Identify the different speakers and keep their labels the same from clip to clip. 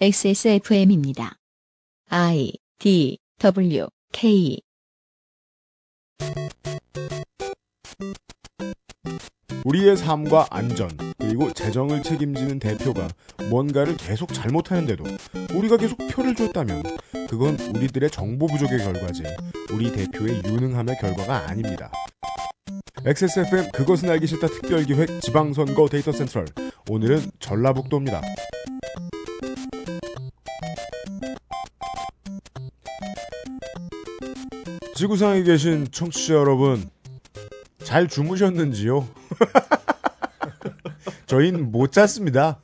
Speaker 1: XSFM입니다. I D W K
Speaker 2: 우리의 삶과 안전 그리고 재정을 책임지는 대표가 뭔가를 계속 잘못하는데도 우리가 계속 표를 줬다면 그건 우리들의 정보 부족의 결과지 우리 대표의 유능함의 결과가 아닙니다. XSFM 그것은 알기 싫다 특별기획 지방선거 데이터 센트럴 오늘은 전라북도입니다. 지구상에 계신 청취자 여러분 잘 주무셨는지요? 저희는 못 잤습니다.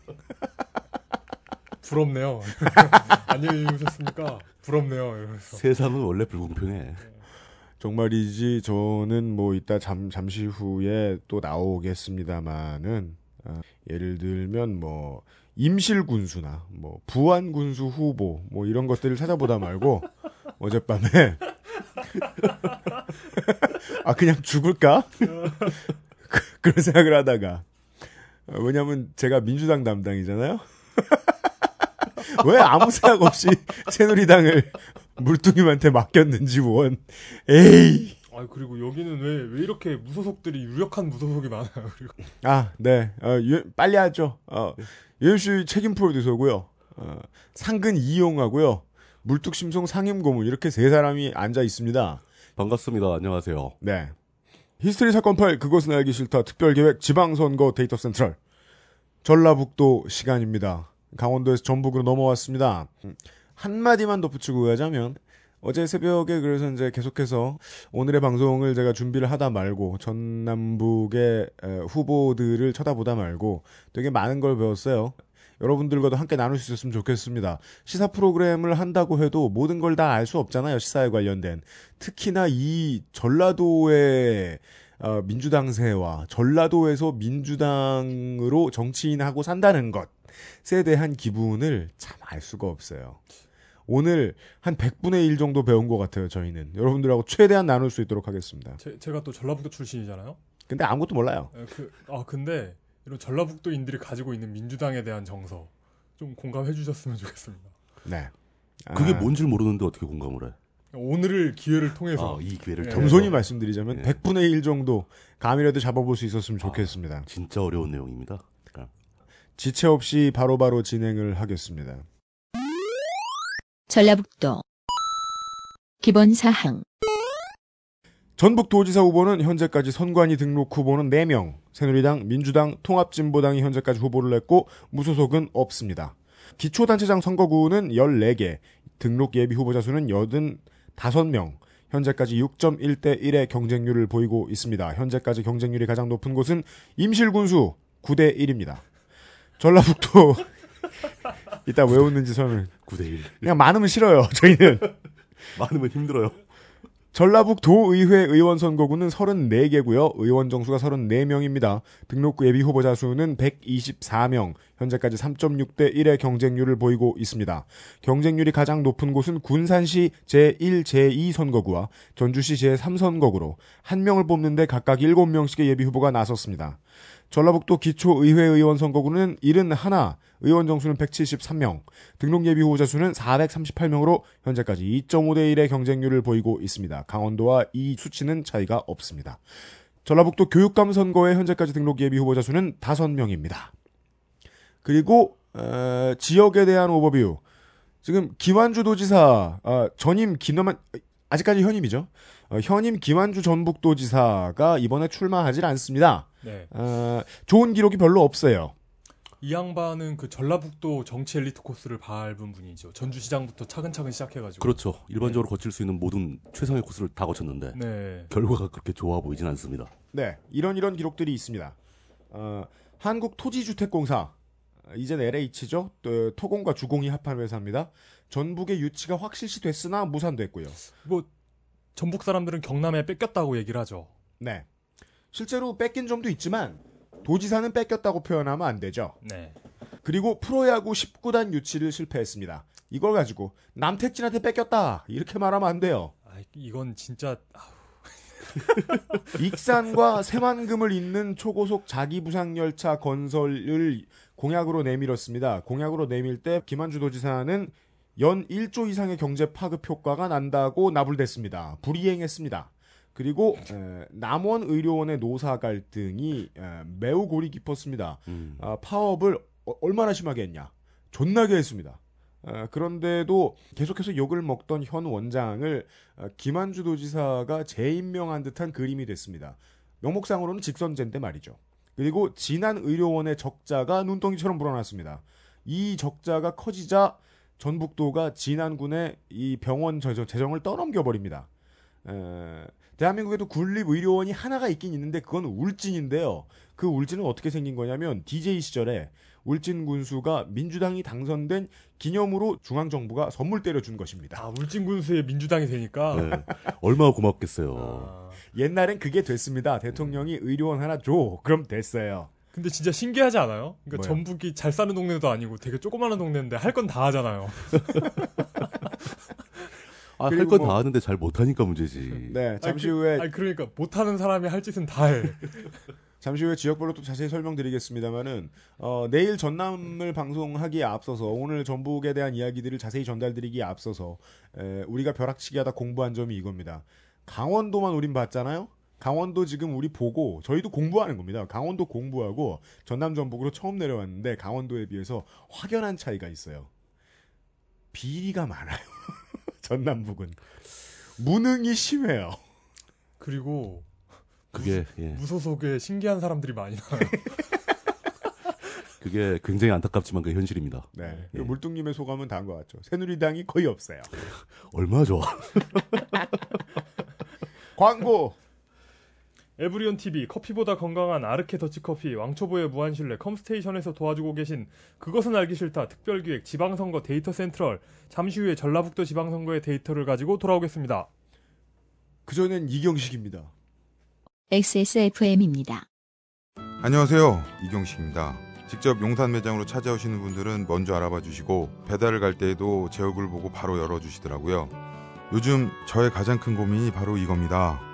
Speaker 3: 부럽네요. 안녕히 주무셨습니까? 부럽네요. 이러면서.
Speaker 4: 세상은 원래 불공평해.
Speaker 2: 정말이지 저는 뭐 이따 잠, 잠시 후에 또 나오겠습니다마는 아, 예를 들면 뭐 임실 군수나 뭐 부안 군수 후보 뭐 이런 것들을 찾아보다 말고 어젯밤에 아 그냥 죽을까 그- 그런 생각을 하다가 어, 왜냐면 제가 민주당 담당이잖아요. 왜 아무 생각 없이 새누리당을 물뚱님한테 맡겼는지 원 에이
Speaker 3: 아 그리고 여기는 왜 왜 이렇게 무소속들이 유력한 무소속이 많아요. 그리고
Speaker 2: 아, 네. 어, 유- 빨리 하죠. 어, 유현 씨 책임 프로듀서고요. 어, 상근 이용하고요. 물뚝심송 상임고문 이렇게 세 사람이 앉아 있습니다.
Speaker 4: 반갑습니다. 안녕하세요.
Speaker 2: 네. 히스테리 사건 파일 그것은 알기 싫다 특별기획 지방선거 데이터 센트럴 전라북도 시간입니다. 강원도에서 전북으로 넘어왔습니다. 음, 한마디만 덧붙이고 가자면 어제 새벽에 그래서 이제 계속해서 오늘의 방송을 제가 준비를 하다 말고 전남북의 에, 후보들을 쳐다보다 말고 되게 많은 걸 배웠어요. 여러분들과도 함께 나눌 수 있었으면 좋겠습니다. 시사 프로그램을 한다고 해도 모든 걸 다 알 수 없잖아요. 시사에 관련된. 특히나 이 전라도의 어, 민주당세와 전라도에서 민주당으로 정치인하고 산다는 것에 대한 기분을 참 알 수가 없어요. 오늘 한 100분의 1 정도 배운 것 같아요, 저희는. 여러분들하고 최대한 나눌 수 있도록 하겠습니다.
Speaker 3: 제, 제가 또 전라북도 출신이잖아요.
Speaker 2: 근데 아무것도 몰라요.
Speaker 3: 에, 그, 아 근데 이런 전라북도인들이 가지고 있는 민주당에 대한 정서 좀 공감해 주셨으면 좋겠습니다.
Speaker 2: 네.
Speaker 4: 그게
Speaker 2: 아,
Speaker 4: 뭔지 모르는데 어떻게 공감을 해?
Speaker 3: 오늘을 기회를 통해서
Speaker 4: 아, 이 기회를
Speaker 3: 예.
Speaker 2: 겸손히 말씀드리자면
Speaker 4: 네.
Speaker 2: 100분의 1 정도 감이라도 잡아볼 수 있었으면 좋겠습니다.
Speaker 4: 진짜 어려운 내용입니다. 아,
Speaker 2: 지체 없이 바로 바로 진행을 하겠습니다.
Speaker 1: 전라북도 기본 사항
Speaker 2: 전북도지사 후보는 현재까지 선관위 등록 후보는 4명, 새누리당, 민주당, 통합진보당이 현재까지 후보를 냈고 무소속은 없습니다. 기초단체장 선거구는 14개, 등록 예비 후보자 수는 85명, 현재까지 6.1대 1의 경쟁률을 보이고 있습니다. 현재까지 경쟁률이 가장 높은 곳은 임실군수 9대 1입니다. 전라북도 이따 왜 웃는지 설명.
Speaker 4: 9대 1.
Speaker 2: 그냥 많으면 싫어요. 저희는.
Speaker 4: 많으면 힘들어요.
Speaker 2: 전라북 도의회 의원 선거구는 34개고요. 의원 정수가 34명입니다. 등록구 예비 후보자 수는 124명. 현재까지 3.6대 1의 경쟁률을 보이고 있습니다. 경쟁률이 가장 높은 곳은 군산시 제1, 제2 선거구와 전주시 제3 선거구로 한 명을 뽑는데 각각 7명씩의 예비 후보가 나섰습니다. 전라북도 기초의회 의원 선거구는 71, 의원 정수는 173명, 등록 예비 후보자 수는 438명으로 현재까지 2.5대 1의 경쟁률을 보이고 있습니다. 강원도와 이 수치는 차이가 없습니다. 전라북도 교육감 선거에 현재까지 등록 예비 후보자 수는 5명입니다. 그리고 어, 지역에 대한 오버뷰. 지금 김완주 도지사 아, 전임 김남한 아직까지 현임이죠. 어, 현임 김완주 전북도지사가 이번에 출마하질 않습니다.
Speaker 3: 네.
Speaker 2: 어, 좋은 기록이 별로 없어요.
Speaker 3: 이 양반은 그 전라북도 정치 엘리트 코스를 밟은 분이죠. 전주시장부터 차근차근 시작해가지고.
Speaker 4: 그렇죠. 일반적으로 거칠 수 있는 모든 최상의 코스를 다 거쳤는데
Speaker 3: 네.
Speaker 4: 결과가 그렇게 좋아 보이진 않습니다.
Speaker 2: 네, 이런 이런 기록들이 있습니다. 어, 한국토지주택공사 이젠 LH죠. 또, 토공과 주공이 합한 회사입니다. 전북의 유치가 확실시 됐으나 무산됐고요.
Speaker 3: 뭐 전북 사람들은 경남에 뺏겼다고 얘기를 하죠.
Speaker 2: 네, 실제로 뺏긴 점도 있지만 도지사는 뺏겼다고 표현하면 안 되죠.
Speaker 3: 네.
Speaker 2: 그리고 프로야구 19단 유치를 실패했습니다. 이걸 가지고 남택진한테 뺏겼다 이렇게 말하면 안 돼요.
Speaker 3: 아, 이건 진짜 아,
Speaker 2: 익산과 새만금을 잇는 초고속 자기부상열차 건설을 공약으로 내밀었습니다. 공약으로 내밀 때 김한주 도지사는 연 1조 이상의 경제 파급 효과가 난다고 나불댔습니다. 불이행했습니다. 그리고 에, 남원 의료원의 노사 갈등이 에, 매우 골이 깊었습니다.
Speaker 4: 음.
Speaker 2: 아, 파업을 어- 얼마나 심하게 했냐? 존나게 했습니다. 아, 그런데도 계속해서 욕을 먹던 현 원장을 아, 김한주 도지사가 재임명한 듯한 그림이 됐습니다. 명목상으로는 직선제인데 말이죠. 그리고 진안 의료원의 적자가 눈덩이처럼 불어났습니다. 이 적자가 커지자 전북도가 진안군의 이 병원 재정- 재정을 떠넘겨 버립니다. 에, 대한민국에도 군립의료원이 하나가 있긴 있는데 그건 울진인데요. 그 울진은 어떻게 생긴 거냐면 DJ 시절에 울진 군수가 민주당이 당선된 기념으로 중앙 정부가 선물 때려준 것입니다.
Speaker 3: 아, 울진 군수의 민주당이 되니까.
Speaker 4: 네. 얼마나 고맙겠어요.
Speaker 3: 아,
Speaker 2: 옛날엔 그게 됐습니다. 대통령이 의료원 하나 줘. 그럼 됐어요.
Speaker 3: 근데 진짜 신기하지 않아요? 그러니까
Speaker 2: 뭐요?
Speaker 3: 전북이 잘 사는 동네도 아니고 되게 조그마한 동네인데 할 건 다 하잖아요.
Speaker 4: 아, 할
Speaker 2: 그리고
Speaker 4: 건
Speaker 2: 뭐-
Speaker 4: 다 하는데 잘 못하니까 문제지.
Speaker 2: 네, 잠시
Speaker 3: 아니, 그-
Speaker 2: 후에
Speaker 3: 아니, 그러니까 못하는 사람이 할 짓은 다 해.
Speaker 2: 잠시 후에 지역별로 또 자세히 설명드리겠습니다만은 어, 내일 전남을 방송하기에 앞서서 오늘 전북에 대한 이야기들을 자세히 전달드리기에 앞서서 에, 우리가 벼락치기하다 공부한 점이 이겁니다. 강원도만 우린 봤잖아요. 강원도 지금 우리 보고 저희도 공부하는 겁니다. 강원도 공부하고 전남 전북으로 처음 내려왔는데 강원도에 비해서 확연한 차이가 있어요. 비리가 많아요. 전남북은 무능이 심해요.
Speaker 3: 그리고
Speaker 4: 그게 예.
Speaker 3: 무소속에 신기한 사람들이 많이 나와요.
Speaker 4: 그게 굉장히 안타깝지만 그 현실입니다.
Speaker 2: 네.
Speaker 4: 예.
Speaker 2: 물뚱님의 소감은 다한 것 같죠. 새누리당이 거의 없어요.
Speaker 4: 좋아.
Speaker 2: 광고.
Speaker 3: 에브리온 TV 커피보다 건강한 아르케 더치커피 왕초보의 무한실내 컴스테이션에서 도와주고 계신 그것은 알기 싫다 특별기획 지방선거 데이터 센트럴 잠시 후에 전라북도 지방선거의 데이터를 가지고 돌아오겠습니다.
Speaker 2: 그전엔 이경식입니다.
Speaker 1: XSFM입니다.
Speaker 5: 안녕하세요. 이경식입니다. 직접 용산 매장으로 찾아오시는 분들은 먼저 알아봐 주시고 배달을 갈 때에도 제 얼굴 보고 바로 열어 주시더라고요. 요즘 저의 가장 큰 고민이 바로 이겁니다.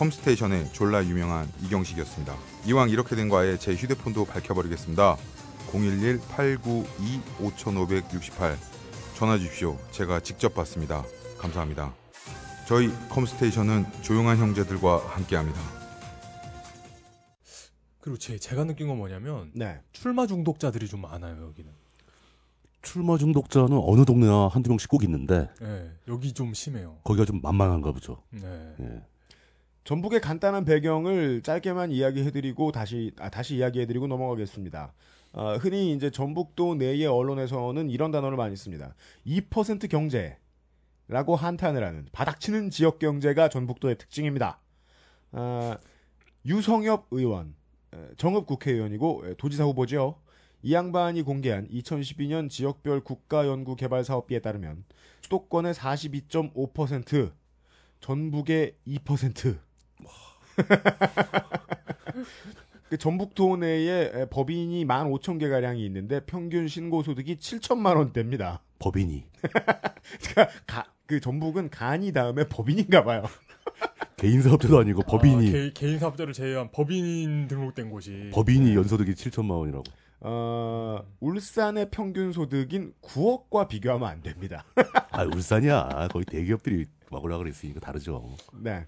Speaker 5: 컴스테이션의 졸라 유명한 이경식이었습니다. 이왕 이렇게 된 거 아예 제 휴대폰도 밝혀버리겠습니다. 011-892-5568 전화 주십시오. 제가 직접 받습니다. 감사합니다. 저희 컴스테이션은 조용한 형제들과 함께합니다.
Speaker 3: 그리고 제, 제가 느낀 건 뭐냐면
Speaker 2: 네.
Speaker 3: 출마 중독자들이 좀 많아요 여기는.
Speaker 4: 출마 중독자는 어느 동네나 한두 명씩 꼭 있는데
Speaker 3: 네, 여기 좀 심해요.
Speaker 4: 거기가 좀 만만한가 보죠.
Speaker 3: 네.
Speaker 4: 예.
Speaker 2: 전북의 간단한 배경을 짧게만 이야기해드리고 다시 아, 다시 이야기해드리고 넘어가겠습니다. 아, 흔히 이제 전북도 내의 언론에서는 이런 단어를 많이 씁니다. 2% 경제라고 한탄을 하는 바닥치는 지역 경제가 전북도의 특징입니다. 아, 유성엽 의원, 에, 정읍 국회의원이고 에, 도지사 후보죠. 이 양반이 공개한 2012년 지역별 국가연구개발사업비에 따르면 수도권의 42.5%, 전북의 2%. 그 전북도 내에 에, 법인이 15,000개 가량이 있는데 평균 신고 소득이 7천만 원대입니다.
Speaker 4: 법인이
Speaker 2: 그러니까 가- 그 전북은 간이 다음에 법인인가 봐요.
Speaker 4: 개인 사업자도 아니고 법인이
Speaker 3: 아, 개, 개인 사업자를 제외한 법인 등록된 곳이
Speaker 4: 법인이 연소득이 7천만 원이라고.
Speaker 2: 어, 울산의 평균 소득인 9억과 비교하면 안 됩니다.
Speaker 4: 아 울산이야. 거기 대기업들이 막으라 그랬으니까 다르죠.
Speaker 2: 네.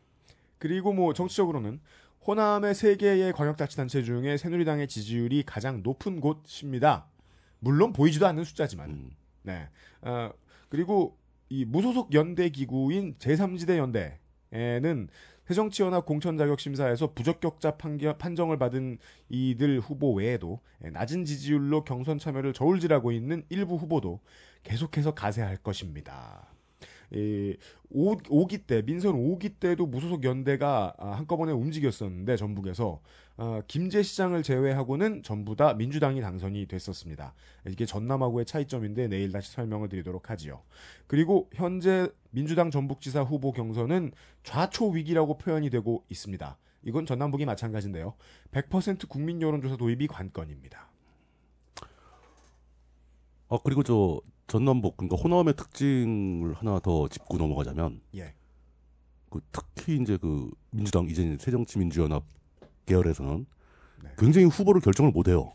Speaker 2: 그리고 뭐 정치적으로는 호남의 세 개의 광역자치단체 중에 새누리당의 지지율이 가장 높은 곳입니다. 물론 보이지도 않는 숫자지만.
Speaker 4: 음.
Speaker 2: 네. 어, 그리고 이 무소속 연대 기구인 제3지대 연대에는 새정치연합 공천자격심사에서 부적격자 판결, 판정을 받은 이들 후보 외에도 낮은 지지율로 경선 참여를 저울질하고 있는 일부 후보도 계속해서 가세할 것입니다. 이 5, 5기 때 민선 5기 때도 무소속 연대가 아, 한꺼번에 움직였었는데 전북에서 아, 김재 시장을 제외하고는 전부 다 민주당이 당선이 됐었습니다. 이게 전남하고의 차이점인데 내일 다시 설명을 드리도록 하지요. 그리고 현재 민주당 전북지사 후보 경선은 좌초 위기라고 표현이 되고 있습니다. 이건 전남북이 마찬가지인데요. 100% 국민 여론조사 도입이 관건입니다.
Speaker 4: 아 그리고 저 전남북 그러니까 호남의 특징을 하나 더 짚고 넘어가자면
Speaker 2: 예.
Speaker 4: 그 특히 이제 그 민주당 이제 새정치민주연합 계열에서는
Speaker 2: 네.
Speaker 4: 굉장히 후보를 결정을 못 해요.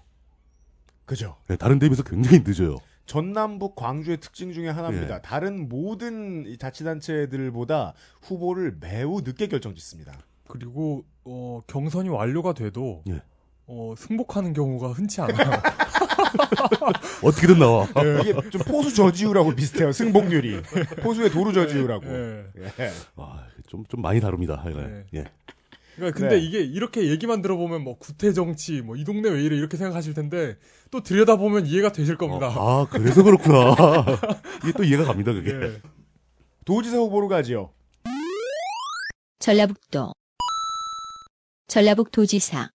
Speaker 2: 그죠.
Speaker 4: 네, 다른 데 비해서 굉장히 늦어요.
Speaker 2: 전남북 광주의 특징 중에 하나입니다.
Speaker 4: 예.
Speaker 2: 다른 모든 이 자치단체들보다 후보를 매우 늦게 결정짓습니다.
Speaker 3: 그리고 어, 경선이 완료가 돼도
Speaker 4: 예.
Speaker 3: 어, 승복하는 경우가 흔치 않아요.
Speaker 4: 어떻게든 나와.
Speaker 2: 이게 좀 포수 저지율하고 비슷해요. 승복률이. 포수의 도루 저지율하고.
Speaker 3: 예.
Speaker 2: 예.
Speaker 4: 아, 좀, 좀 많이 다릅니다. 하여간. 예.
Speaker 3: 그러니까 근데
Speaker 2: 네.
Speaker 3: 이게 이렇게 얘기만 들어보면 뭐 구태 정치 뭐 이 동네 왜 이래 이렇게 생각하실 텐데 또 들여다 보면 이해가 되실 겁니다.
Speaker 4: 어, 아, 그래서 그렇구나. 이게 또 이해가 갑니다, 그게.
Speaker 3: 예.
Speaker 2: 도지사 후보로 가지요.
Speaker 1: 전라북도 전라북 도지사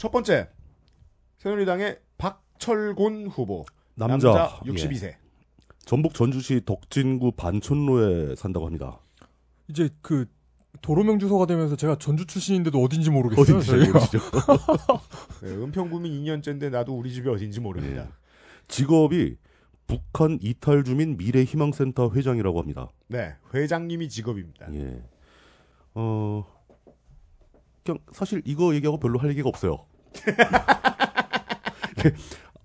Speaker 2: 첫 번째. 새누리당의 박철곤 후보.
Speaker 4: 남자. 예.
Speaker 2: 62세.
Speaker 4: 전북 전주시 덕진구 반촌로에 산다고 합니다.
Speaker 3: 이제 그 도로명 주소가 되면서 제가 전주 출신인데도 어딘지 모르겠어요.
Speaker 4: 어딘지. 모르시죠?
Speaker 2: 네, 은평구민 2년째인데 나도 우리 집이 어딘지 모릅니다.
Speaker 4: 예. 직업이 북한 이탈 주민 미래 희망센터 회장이라고 합니다.
Speaker 2: 네. 회장님이 직업입니다.
Speaker 4: 예. 어, 그냥 사실 이거 얘기하고 별로 할 얘기가 없어요. 이게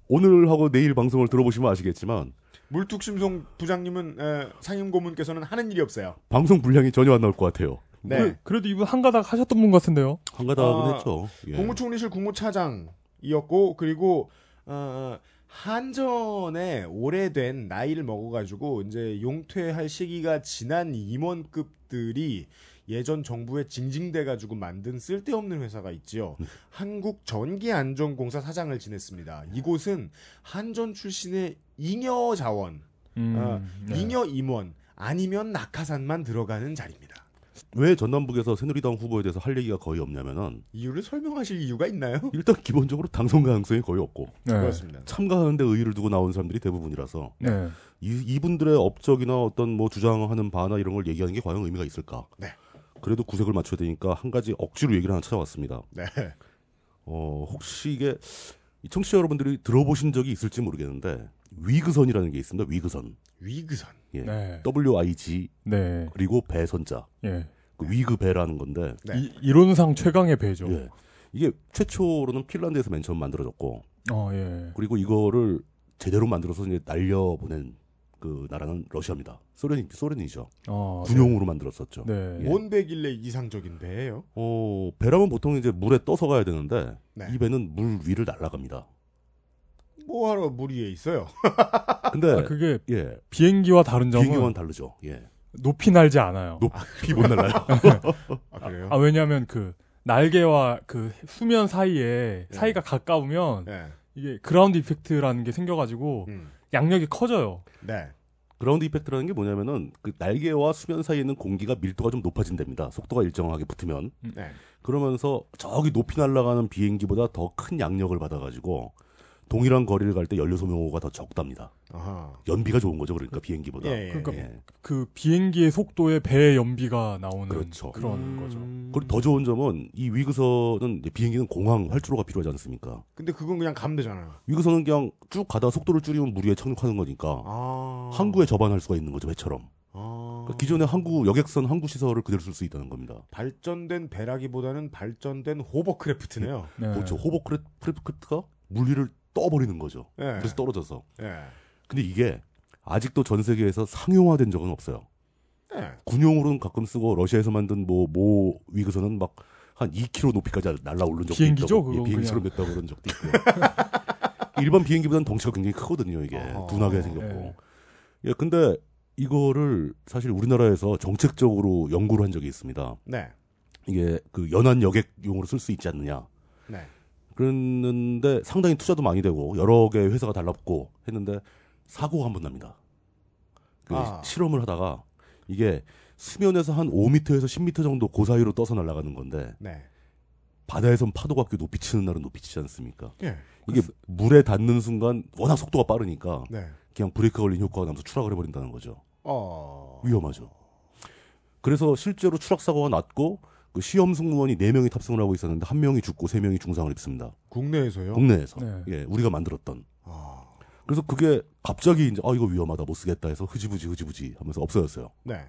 Speaker 4: 오늘 하고 내일 방송을 들어보시면 아시겠지만
Speaker 2: 물뚝심송 부장님은 에, 상임 고문께서는 하는 일이 없어요.
Speaker 4: 방송 분량이 전혀 안 나올 것 같아요.
Speaker 2: 네.
Speaker 3: 그래- 그래도 이분 한가닥 하셨던 분 같은데요.
Speaker 4: 한가닥은
Speaker 2: 아,
Speaker 4: 했죠. 예.
Speaker 2: 국무총리실 국무차장이었고 그리고 어, 한전에 오래된 나이를 먹어가지고 이제 용퇴할 시기가 지난 임원급들이 예전 정부에 징징대 가지고 만든 쓸데없는 회사가 있지요. 한국전기안전공사 사장을 지냈습니다. 이곳은 한전 출신의 잉여 자원, 어,
Speaker 3: 네.
Speaker 2: 잉여 임원 아니면 낙하산만 들어가는 자리입니다.
Speaker 4: 왜 전남북에서 새누리당 후보에 대해서 할 얘기가 거의 없냐면은
Speaker 2: 이유를 설명하실 이유가 있나요?
Speaker 4: 일단 기본적으로 당선 가능성이 거의 없고
Speaker 3: 네.
Speaker 2: 그렇습니다.
Speaker 4: 참가하는데 의의를 두고 나온 사람들이 대부분이라서
Speaker 3: 네.
Speaker 4: 이, 이분들의 업적이나 어떤 뭐 주장하는 바나 이런 걸 얘기하는 게 과연 의미가 있을까?
Speaker 2: 네.
Speaker 4: 그래도 구색을 맞춰야 되니까 한 가지 억지로 얘기를 하나 찾아왔습니다.
Speaker 2: 네.
Speaker 4: 어, 혹시 이게 이 청취자 여러분들이 들어보신 적이 있을지 모르겠는데 위그선이라는 게 있습니다. 위그선.
Speaker 2: 위그선.
Speaker 4: 예.
Speaker 3: 네.
Speaker 4: WIG
Speaker 3: 네.
Speaker 4: 그리고 배선자.
Speaker 3: 예.
Speaker 4: 그 위그 배라는 건데
Speaker 2: 네.
Speaker 3: 이, 이론상 최강의 배죠.
Speaker 4: 예. 이게 최초로는 핀란드에서 맨 처음 만들어졌고
Speaker 3: 어, 예.
Speaker 4: 그리고 이거를 제대로 만들어서 이제 날려보낸 그 나라는 러시아입니다. 소련이 소련이죠.
Speaker 3: 어,
Speaker 4: 군용으로 만들었었죠.
Speaker 3: 네.
Speaker 4: 예.
Speaker 2: 뭔 배길래 이상적인 배예요?
Speaker 4: 어, 배라면 보통 이제 물에 떠서 가야 되는데
Speaker 2: 네.
Speaker 4: 이 배는 물 위를 날아갑니다.
Speaker 2: 뭐하러 물 위에 있어요?
Speaker 4: 근데
Speaker 3: 아, 그게
Speaker 4: 예,
Speaker 3: 비행기와 다른 점은
Speaker 4: 비행기와는 다르죠. 예,
Speaker 3: 높이 날지 않아요.
Speaker 4: 높이 못 날아요.
Speaker 2: 아 그래요?
Speaker 3: 아, 왜냐하면 그 날개와 그 수면 사이에
Speaker 2: 네.
Speaker 3: 사이가 가까우면
Speaker 2: 네.
Speaker 3: 이게 ground effect라는 게 생겨가지고
Speaker 2: 음.
Speaker 3: 양력이 커져요.
Speaker 2: 네.
Speaker 4: ground effect라는 게 뭐냐면은 그 날개와 수면 사이에 있는 공기가 밀도가 좀 높아진답니다. 속도가 일정하게 붙으면
Speaker 2: 네.
Speaker 4: 그러면서 저기 높이 날아가는 비행기보다 더 큰 양력을 받아가지고 동일한 거리를 갈 때 연료 소모가 더 적답니다.
Speaker 2: 아하.
Speaker 4: 연비가 좋은 거죠, 그러니까 비행기보다.
Speaker 2: 예, 예.
Speaker 3: 그러니까
Speaker 4: 예.
Speaker 3: 그 비행기의 속도에 배의 연비가 나오는
Speaker 4: 그렇죠.
Speaker 3: 런
Speaker 2: 음.
Speaker 3: 거죠.
Speaker 4: 그리고 더 좋은 점은 이 위그선은 비행기는 공항 활주로가 필요하지 않습니까?
Speaker 2: 근데 그건 그냥 가면 되잖아요.
Speaker 4: 위그선은 그냥 쭉 가다 속도를 줄이면 물 위에 착륙하는 거니까
Speaker 2: 아.
Speaker 4: 항구에 접안할 수가 있는 거죠, 배처럼.
Speaker 2: 아.
Speaker 4: 그러니까 기존의 항구 여객선 항구 시설을 그대로 쓸 수 있다는 겁니다.
Speaker 2: 발전된 배라기보다는 발전된 호버크래프트네요.
Speaker 3: 네.
Speaker 4: 그렇죠. 호버크래프트가 물 위를 떠버리는 거죠.
Speaker 2: 예.
Speaker 4: 그래서 떨어져서.
Speaker 2: 예.
Speaker 4: 근데 이게 아직도 전 세계에서 상용화된 적은 없어요.
Speaker 2: 예.
Speaker 4: 군용으로는 가끔 쓰고 러시아에서 만든 뭐모 위그선은 막 한 2km 높이까지 날라오른 적도
Speaker 3: 비행기죠,
Speaker 4: 있다고. 예, 비행기처럼 됐다고 그런 적도 있고요. 일반 비행기보다는 덩치가 굉장히 크거든요, 이게.
Speaker 2: 어허.
Speaker 4: 둔하게 생겼고.
Speaker 3: 네.
Speaker 4: 예, 근데 이거를 사실 우리나라에서 정책적으로 연구를 한 적이 있습니다.
Speaker 2: 네.
Speaker 4: 이게 그 연안 여객용으로 쓸 수 있지 않느냐.
Speaker 2: 네.
Speaker 4: 그랬는데 상당히 투자도 많이 되고 여러 개의 회사가 달랐고 했는데 사고가 한 번 납니다. 그
Speaker 2: 아.
Speaker 4: 실험을 하다가 이게 수면에서 한 5m에서 10m 정도 그 사이로 떠서 날아가는 건데
Speaker 2: 네.
Speaker 4: 바다에선 파도가 꽤 높이 치는 날은 높이 치지 않습니까?
Speaker 2: 예.
Speaker 4: 이게 물에 닿는 순간 워낙 속도가 빠르니까
Speaker 2: 네.
Speaker 4: 그냥 브레이크 걸린 효과가 나면서 추락을 해버린다는 거죠.
Speaker 2: 어.
Speaker 4: 위험하죠. 그래서 실제로 추락 사고가 났고 그 시험 승무원이 4명이 탑승을 하고 있었는데 한 명이 죽고 3명이 중상을 입습니다.
Speaker 2: 국내에서요?
Speaker 4: 국내에서.
Speaker 3: 네.
Speaker 4: 예, 우리가 만들었던.
Speaker 2: 아.
Speaker 4: 그래서 그게 갑자기 이제 아 이거 위험하다 못 쓰겠다 해서 흐지부지 흐지부지 하면서 없어졌어요.
Speaker 2: 네.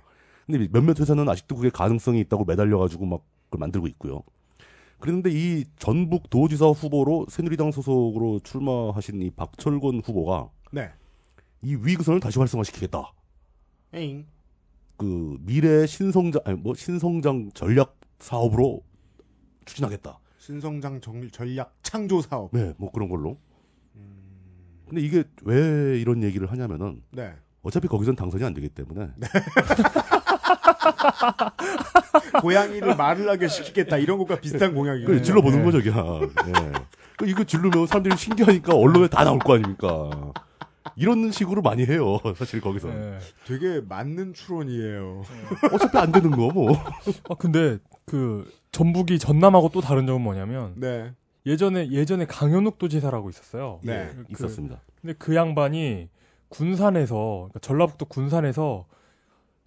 Speaker 4: 근데 몇몇 회사는 아직도 그게 가능성이 있다고 매달려 가지고 막 그걸 만들고 있고요. 그런데 이 전북 도지사 후보로 새누리당 소속으로 출마하신 이 박철권 후보가
Speaker 2: 네.
Speaker 4: 이 위기선을 다시 활성화시키겠다.
Speaker 2: 에잉.
Speaker 4: 그 미래 신성장 아니 뭐 신성장 전략 사업으로 추진하겠다.
Speaker 2: 신성장 정- 전략 창조 사업.
Speaker 4: 네, 뭐 그런 걸로. 근데 이게 왜 이런 얘기를 하냐면은
Speaker 2: 네.
Speaker 4: 어차피 거기선 당선이 안 되기 때문에
Speaker 2: 고양이를 말을 하게 시키겠다 이런 것과 비슷한 공약이에요.
Speaker 4: 그래 질러보는
Speaker 2: 네.
Speaker 4: 거죠 그냥. 예. 그 이거 질르면 사람들이 신기하니까 언론에 다 나올 거 아닙니까. 이런 식으로 많이 해요 사실 거기서.
Speaker 3: 네.
Speaker 2: 되게 맞는 추론이에요.
Speaker 4: 어차피 안 되는 거 뭐.
Speaker 3: 아 근데 그 전북이 전남하고 또 다른 점은 뭐냐면
Speaker 2: 네.
Speaker 3: 예전에 예전에 강현욱 도지사라고 있었어요.
Speaker 2: 네.
Speaker 3: 그-
Speaker 4: 있었습니다.
Speaker 3: 근데 그 양반이 군산에서 그러니까 전라북도 군산에서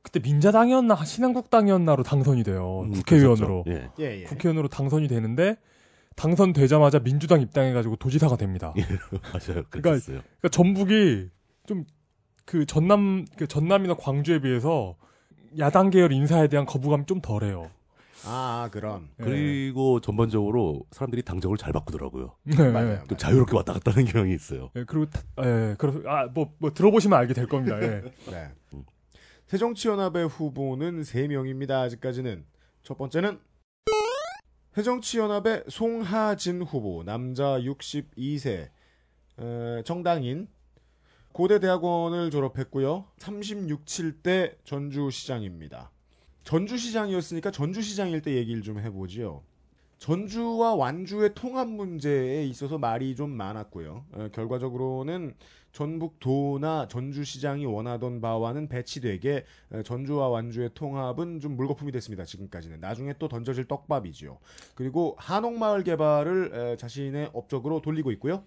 Speaker 3: 그때 민자당이었나 신한국당이었나로 당선이 돼요
Speaker 4: 음,
Speaker 3: 국회의원으로.
Speaker 4: 예.
Speaker 2: 예, 예.
Speaker 3: 국회의원으로 당선이 되는데 당선되자마자 민주당 입당해가지고 도지사가 됩니다.
Speaker 4: 예. 맞아요.
Speaker 3: 그러니까. 그러니까 전북이 좀 그 전남 그 전남이나 광주에 비해서 야당 계열 인사에 대한 거부감이 좀 덜해요.
Speaker 2: 아, 그런.
Speaker 3: 예.
Speaker 4: 그리고 전반적으로 사람들이 당적을 잘 바꾸더라고요.
Speaker 3: 네.
Speaker 2: 맞아요.
Speaker 4: 좀 자유롭게 왔다 갔다 하는 경향이 있어요.
Speaker 3: 예, 그리고 타- 예, 그래서 아뭐 뭐 들어보시면 알게 될 겁니다. 예.
Speaker 2: 네. 새정치연합의 후보는 3명입니다. 아직까지는. 첫 번째는 새정치연합의 송하진 후보, 남자 62세, 에, 정당인, 고대 대학원을 졸업했고요. 36, 7대 전주시장입니다. 전주시장이었으니까 전주시장일 때 얘기를 좀 해보지요. 전주와 완주의 통합 문제에 있어서 말이 좀 많았고요. 어, 결과적으로는 전북도나 전주시장이 원하던 바와는 배치되게 어, 전주와 완주의 통합은 좀 물거품이 됐습니다. 지금까지는 나중에 또 던져질 떡밥이지요. 그리고 한옥마을 개발을 에, 자신의 업적으로 돌리고 있고요.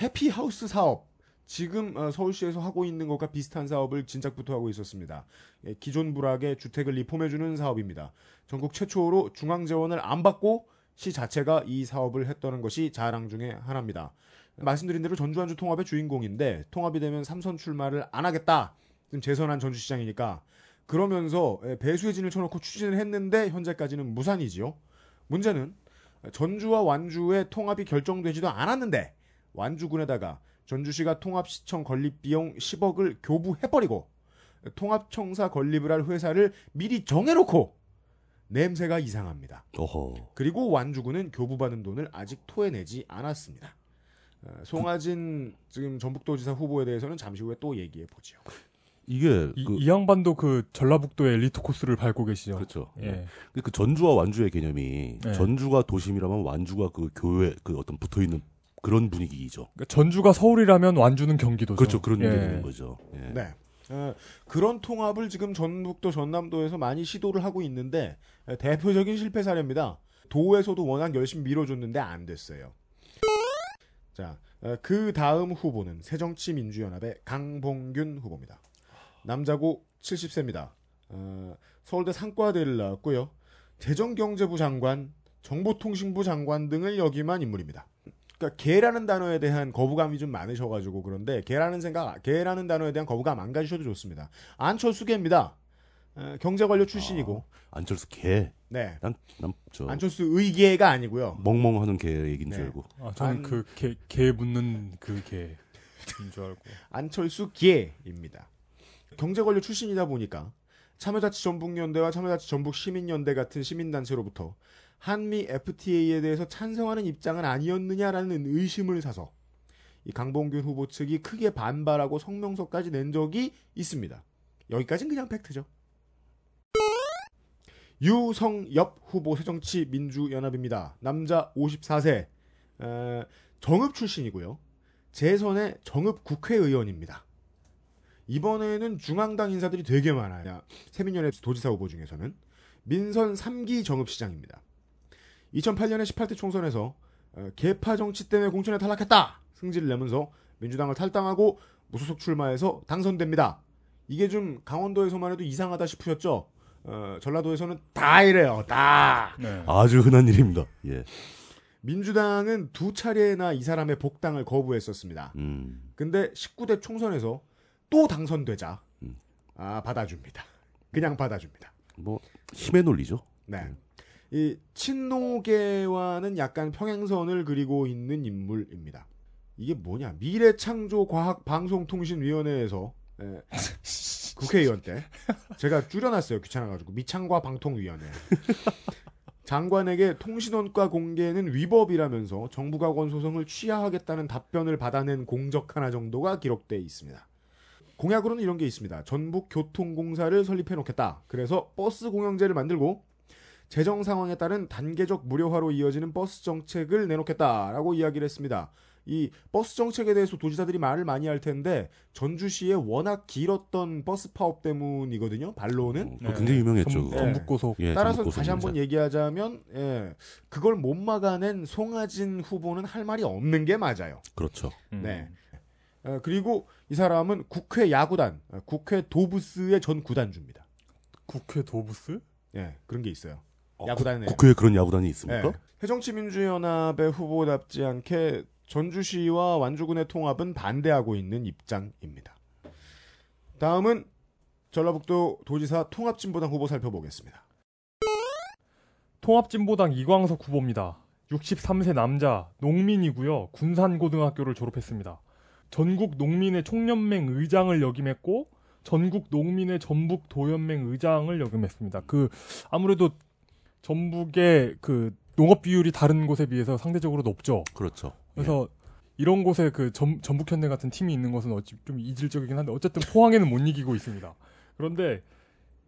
Speaker 2: 해피하우스 사업 지금 어, 서울시에서 하고 있는 것과 비슷한 사업을 진작부터 하고 있었습니다. 예, 기존 불악의 주택을 리폼해주는 사업입니다. 전국 최초로 중앙 지원을 안 받고 시 자체가 이 사업을 했다는 것이 자랑 중에 하나입니다. 말씀드린 대로 전주 완주 통합의 주인공인데 통합이 되면 삼선 출마를 안 하겠다. 지금 재선한 전주시장이니까 그러면서 예, 배수의 진을 쳐놓고 추진을 했는데 현재까지는 무산이지요. 문제는 전주와 완주의 통합이 결정되지도 않았는데 완주군에다가 전주시가 통합시청 건립 비용 10억을 교부해버리고 통합청사 건립을 할 회사를 미리 정해놓고 냄새가 이상합니다.
Speaker 4: 어허.
Speaker 2: 그리고 완주군은 교부받은 돈을 아직 토해내지 않았습니다. 어, 송하진 지금 전북도지사 후보에 대해서는 잠시 후에 또 얘기해 보죠.
Speaker 4: 이게
Speaker 3: 이,
Speaker 4: 그
Speaker 3: 이 양반도 그 전라북도의 엘리트 코스를 밟고 계시죠.
Speaker 4: 그렇죠.
Speaker 3: 예.
Speaker 4: 근데 그 전주와 완주의 개념이
Speaker 3: 네.
Speaker 4: 전주가 도심이라면 완주가 그 교회 그 어떤 붙어 있는 그런 분위기죠.
Speaker 3: 그러니까 전주가 서울이라면 완주는 경기도죠.
Speaker 4: 그렇죠. 그런
Speaker 3: 예.
Speaker 4: 개념인 거죠. 예.
Speaker 2: 네. 어, 그런 통합을 지금 전북도 전남도에서 많이 시도를 하고 있는데 에, 대표적인 실패 사례입니다. 도에서도 워낙 열심히 밀어줬는데 안 됐어요. 자, 어, 그 다음 후보는 새정치민주연합의 강봉균 후보입니다. 남자고 70세입니다. 어, 서울대 상과대를 나왔고요. 재정경제부 장관, 정보통신부 장관 등을 역임한 인물입니다. 그러니까 개라는 단어에 대한 거부감이 좀 많으셔가지고 그런데 개라는 생각, 개라는 단어에 대한 거부감 안 가지셔도 좋습니다. 안철수 개입니다. 어, 경제관료 출신이고,
Speaker 4: 안철수 개.
Speaker 2: 네.
Speaker 4: 난 난 저
Speaker 2: 안철수 의계가 아니고요.
Speaker 4: 멍멍하는 개줄
Speaker 2: 네.
Speaker 4: 알고.
Speaker 3: 아, 저는
Speaker 2: 안-
Speaker 3: 그개개 묻는 그 개인 줄 알고.
Speaker 2: 안철수 기회입니다. 경제관료 출신이다 보니까 참여자치 전북연대와 참여자치 전북 시민연대 같은 시민단체로부터 한미 FTA에 대해서 찬성하는 입장은 아니었느냐라는 의심을 사서 이 강봉균 후보 측이 크게 반발하고 성명서까지 낸 적이 있습니다. 여기까지는 그냥 팩트죠. 유성엽 후보 새정치민주연합입니다. 남자 54세 에, 정읍 출신이고요. 재선의 정읍 국회의원입니다. 이번에는 중앙당 인사들이 되게 많아요. 세민연의 도지사 후보 중에서는 민선 3기 정읍시장입니다. 2008년에 18대 총선에서 어, 개파 정치 때문에 공천에 탈락했다 승지를 내면서 민주당을 탈당하고 무소속 출마해서 당선됩니다. 이게 좀 강원도에서만 해도 이상하다 싶으셨죠? 어, 전라도에서는 다 이래요. 다.
Speaker 3: 네.
Speaker 4: 아주 흔한 일입니다. 예.
Speaker 2: 민주당은 두 차례나 이 사람의 복당을 거부했었습니다.
Speaker 4: 음.
Speaker 2: 근데 19대 총선에서 또 당선되자
Speaker 4: 음.
Speaker 2: 아 받아줍니다. 그냥 받아줍니다.
Speaker 4: 뭐 힘의 논리죠.
Speaker 2: 네. 이 친노계와는 약간 평행선을 그리고 있는 인물입니다. 이게 뭐냐? 미래창조과학방송통신위원회에서 예, 국회의원 때 제가 줄여놨어요. 귀찮아가지고 미방과 방통위원회. 장관에게 통신원과 공개는 위법이라면서 정부가 건 소송을 취하하겠다는 답변을 받아낸 공적 하나 정도가 기록돼 있습니다. 공약으로는 이런 게 있습니다. 전북 교통공사를 설립해 놓겠다. 그래서 버스 공영제를 만들고 재정 상황에 따른 단계적 무료화로 이어지는 버스 정책을 내놓겠다라고 이야기를 했습니다. 이 버스 정책에 대해서 도지사들이 말을 많이 할 텐데 전주시에 워낙 길었던 버스 파업 때문이거든요. 반론은.
Speaker 4: 어, 굉장히 유명했죠.
Speaker 3: 전. 전북고속.
Speaker 4: 예,
Speaker 2: 따라서
Speaker 4: 전북
Speaker 2: 다시 한번. 얘기하자면 예, 그걸 못 막아낸 송하진 후보는 할 말이 없는 게 맞아요.
Speaker 4: 그렇죠.
Speaker 3: 음.
Speaker 2: 네. 어, 그리고 이 사람은 국회 야구단, 어, 국회 도부스의 전 구단주입니다.
Speaker 3: 국회 도부스?
Speaker 2: 예, 그런 게 있어요.
Speaker 4: 어,
Speaker 2: 야구단에.
Speaker 4: 국- 국회에 그런 야구단이 있습니까?
Speaker 2: 예. 새정치민주연합의 후보답지 않게 전주시와 완주군의 통합은 반대하고 있는 입장입니다. 다음은 전라북도 도지사 통합진보당 후보 살펴보겠습니다.
Speaker 3: 통합진보당 이광석 후보입니다. 63세 남자, 농민이고요. 군산고등학교를 졸업했습니다. 전국 농민의 총연맹 의장을 역임했고 전국 농민의 전북 도연맹 의장을 역임했습니다. 그 아무래도 전북의 그 농업 비율이 다른 곳에 비해서 상대적으로 높죠.
Speaker 4: 그렇죠.
Speaker 3: 그래서 이런 곳에 그 전, 전북현대 같은 팀이 있는 것은 어찌 좀 이질적이긴 한데 어쨌든 포항에는 못 이기고 있습니다. 그런데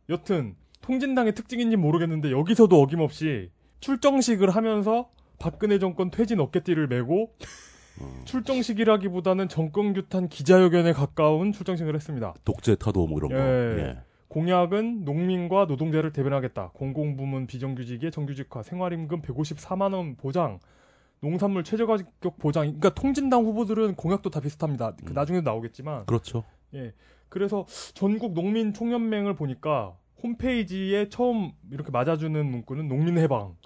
Speaker 3: 여튼 통진당의 특징인지 모르겠는데 여기서도 어김없이 출정식을 하면서 박근혜 정권 퇴진 어깨띠를 메고
Speaker 4: 어,
Speaker 3: 출정식이라기보다는 정권 규탄 기자회견에 가까운 출정식을 했습니다.
Speaker 4: 독재 타도 뭐 이런 거.
Speaker 3: 예.
Speaker 4: 예.
Speaker 3: 공약은 농민과 노동자를 대변하겠다. 공공부문 비정규직의 정규직화, 생활임금 154만 원 보장, 농산물 최저가격 보장. 그러니까 통진당 후보들은 공약도 다 비슷합니다. 그
Speaker 4: 음.
Speaker 3: 나중에도 나오겠지만.
Speaker 4: 그렇죠.
Speaker 3: 예. 그래서 전국 농민 총연맹을 보니까 홈페이지에 처음 이렇게 맞아주는 문구는 농민 해방.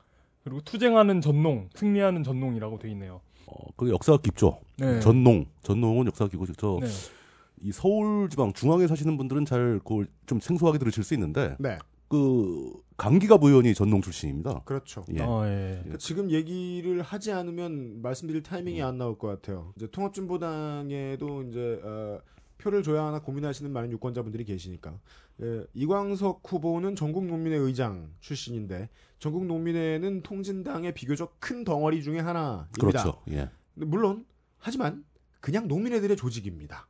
Speaker 3: 그리고 투쟁하는 전농, 승리하는 전농이라고 돼 있네요.
Speaker 4: 어, 그 역사가 깊죠.
Speaker 3: 네.
Speaker 4: 전농, 전농은 역사가 깊고 저
Speaker 3: 네.
Speaker 4: 이 서울 지방 중앙에 사시는 분들은 잘 그걸 좀 생소하게 들으실 수 있는데
Speaker 2: 네,
Speaker 4: 그 강기갑 의원이 전농 출신입니다.
Speaker 2: 그렇죠.
Speaker 4: 예.
Speaker 3: 어, 예.
Speaker 2: 그러니까 지금 얘기를 하지 않으면 말씀드릴 타이밍이 안 나올 것 같아요. 이제 통합진보당에도 이제 어, 표를 줘야 하나 고민하시는 많은 유권자분들이 계시니까 예, 이광석 후보는 전국 농민회 의장 출신인데 전국 농민회는 통진당의 비교적 큰 덩어리 중에 하나입니다.
Speaker 4: 그렇죠. 예.
Speaker 2: 물론 하지만 그냥 농민회들의 조직입니다.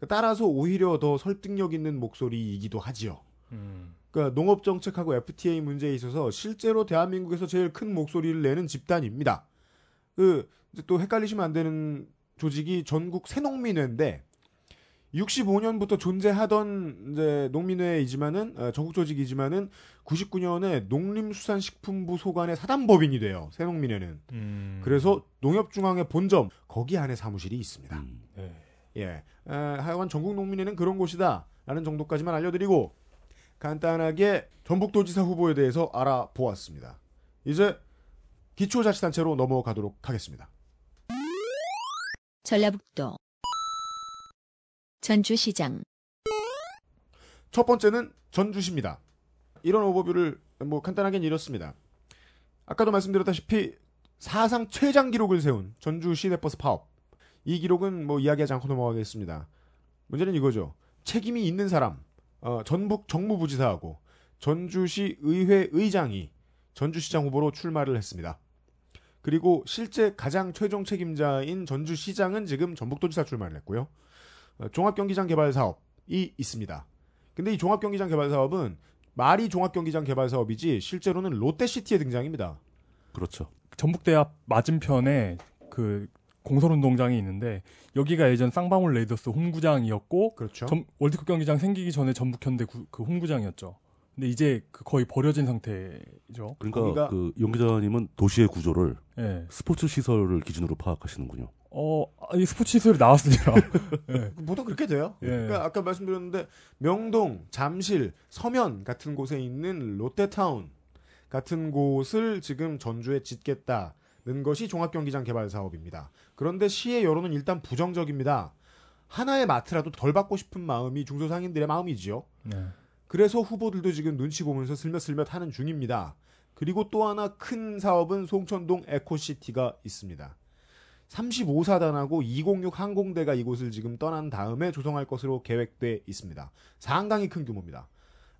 Speaker 2: 그러니까 따라서 오히려 더 설득력 있는 목소리이기도 하지요.
Speaker 3: 음.
Speaker 2: 그러니까 농업 정책하고 FTA 문제에 있어서 실제로 대한민국에서 제일 큰 목소리를 내는 집단입니다. 그 또 헷갈리시면 안 되는 조직이 전국 새농민회인데 65년부터 존재하던 이제 농민회이지만은 어, 전국 조직이지만은 99년에 농림수산식품부 소관의 사단법인이 돼요. 새농민회는.
Speaker 3: 음.
Speaker 2: 그래서 농협중앙의 본점 거기 안에 사무실이 있습니다.
Speaker 4: 음.
Speaker 3: 네.
Speaker 2: 예. 에, 하여간 전국 농민회는 그런 곳이다. 라는 정도까지만 알려드리고, 간단하게 전북도지사 후보에 대해서 알아보았습니다. 이제 기초자치단체로 넘어가도록 하겠습니다.
Speaker 1: 전라북도 전주시장
Speaker 2: 첫 번째는 전주시입니다. 이런 오버뷰를 뭐 간단하게는 이렇습니다. 아까도 말씀드렸다시피 사상 최장 기록을 세운 전주 시 내버스 파업. 이 기록은 뭐 이야기하지 않고 넘어가겠습니다. 문제는 이거죠. 책임이 있는 사람, 어, 전북 정무부지사하고 전주시 의회 의장이 전주시장 후보로 출마를 했습니다. 그리고 실제 가장 최종 책임자인 전주시장은 지금 전북도지사 출마를 했고요. 어, 종합경기장 개발 사업이 있습니다. 근데 이 종합경기장 개발 사업은 말이 종합경기장 개발 사업이지 실제로는 롯데시티의 등장입니다.
Speaker 4: 그렇죠.
Speaker 3: 전북대합 맞은편에 그 공설운동장이 있는데 여기가 예전 쌍방울 레이더스 홈구장이었고
Speaker 2: 그렇죠.
Speaker 3: 전- 월드컵 경기장 생기기 전에 전북현대 구- 그 홈구장이었죠. 근데 이제 그 거의 버려진 상태죠.
Speaker 4: 그러니까
Speaker 2: 거기가-
Speaker 4: 그용 기자님은 도시의 구조를
Speaker 3: 예.
Speaker 4: 스포츠 시설을 기준으로 파악하시는군요.
Speaker 3: 어, 아, 이 스포츠 시설이 나왔으니까. 예.
Speaker 2: 보통 그렇게 돼요.
Speaker 3: 예.
Speaker 2: 그러니까 아까 말씀드렸는데 명동, 잠실, 서면 같은 곳에 있는 롯데타운 같은 곳을 지금 전주에 짓겠다는 것이 종합경기장 개발 사업입니다. 그런데 시의 여론은 일단 부정적입니다. 하나의 마트라도 덜 받고 싶은 마음이 중소상인들의 마음이지요.
Speaker 3: 네.
Speaker 2: 그래서 후보들도 지금 눈치 보면서 슬며슬며 하는 중입니다. 그리고 또 하나 큰 사업은 송천동 에코시티가 있습니다. 35사단하고 206 항공대가 이곳을 지금 떠난 다음에 조성할 것으로 계획돼 있습니다. 상당히 큰 규모입니다.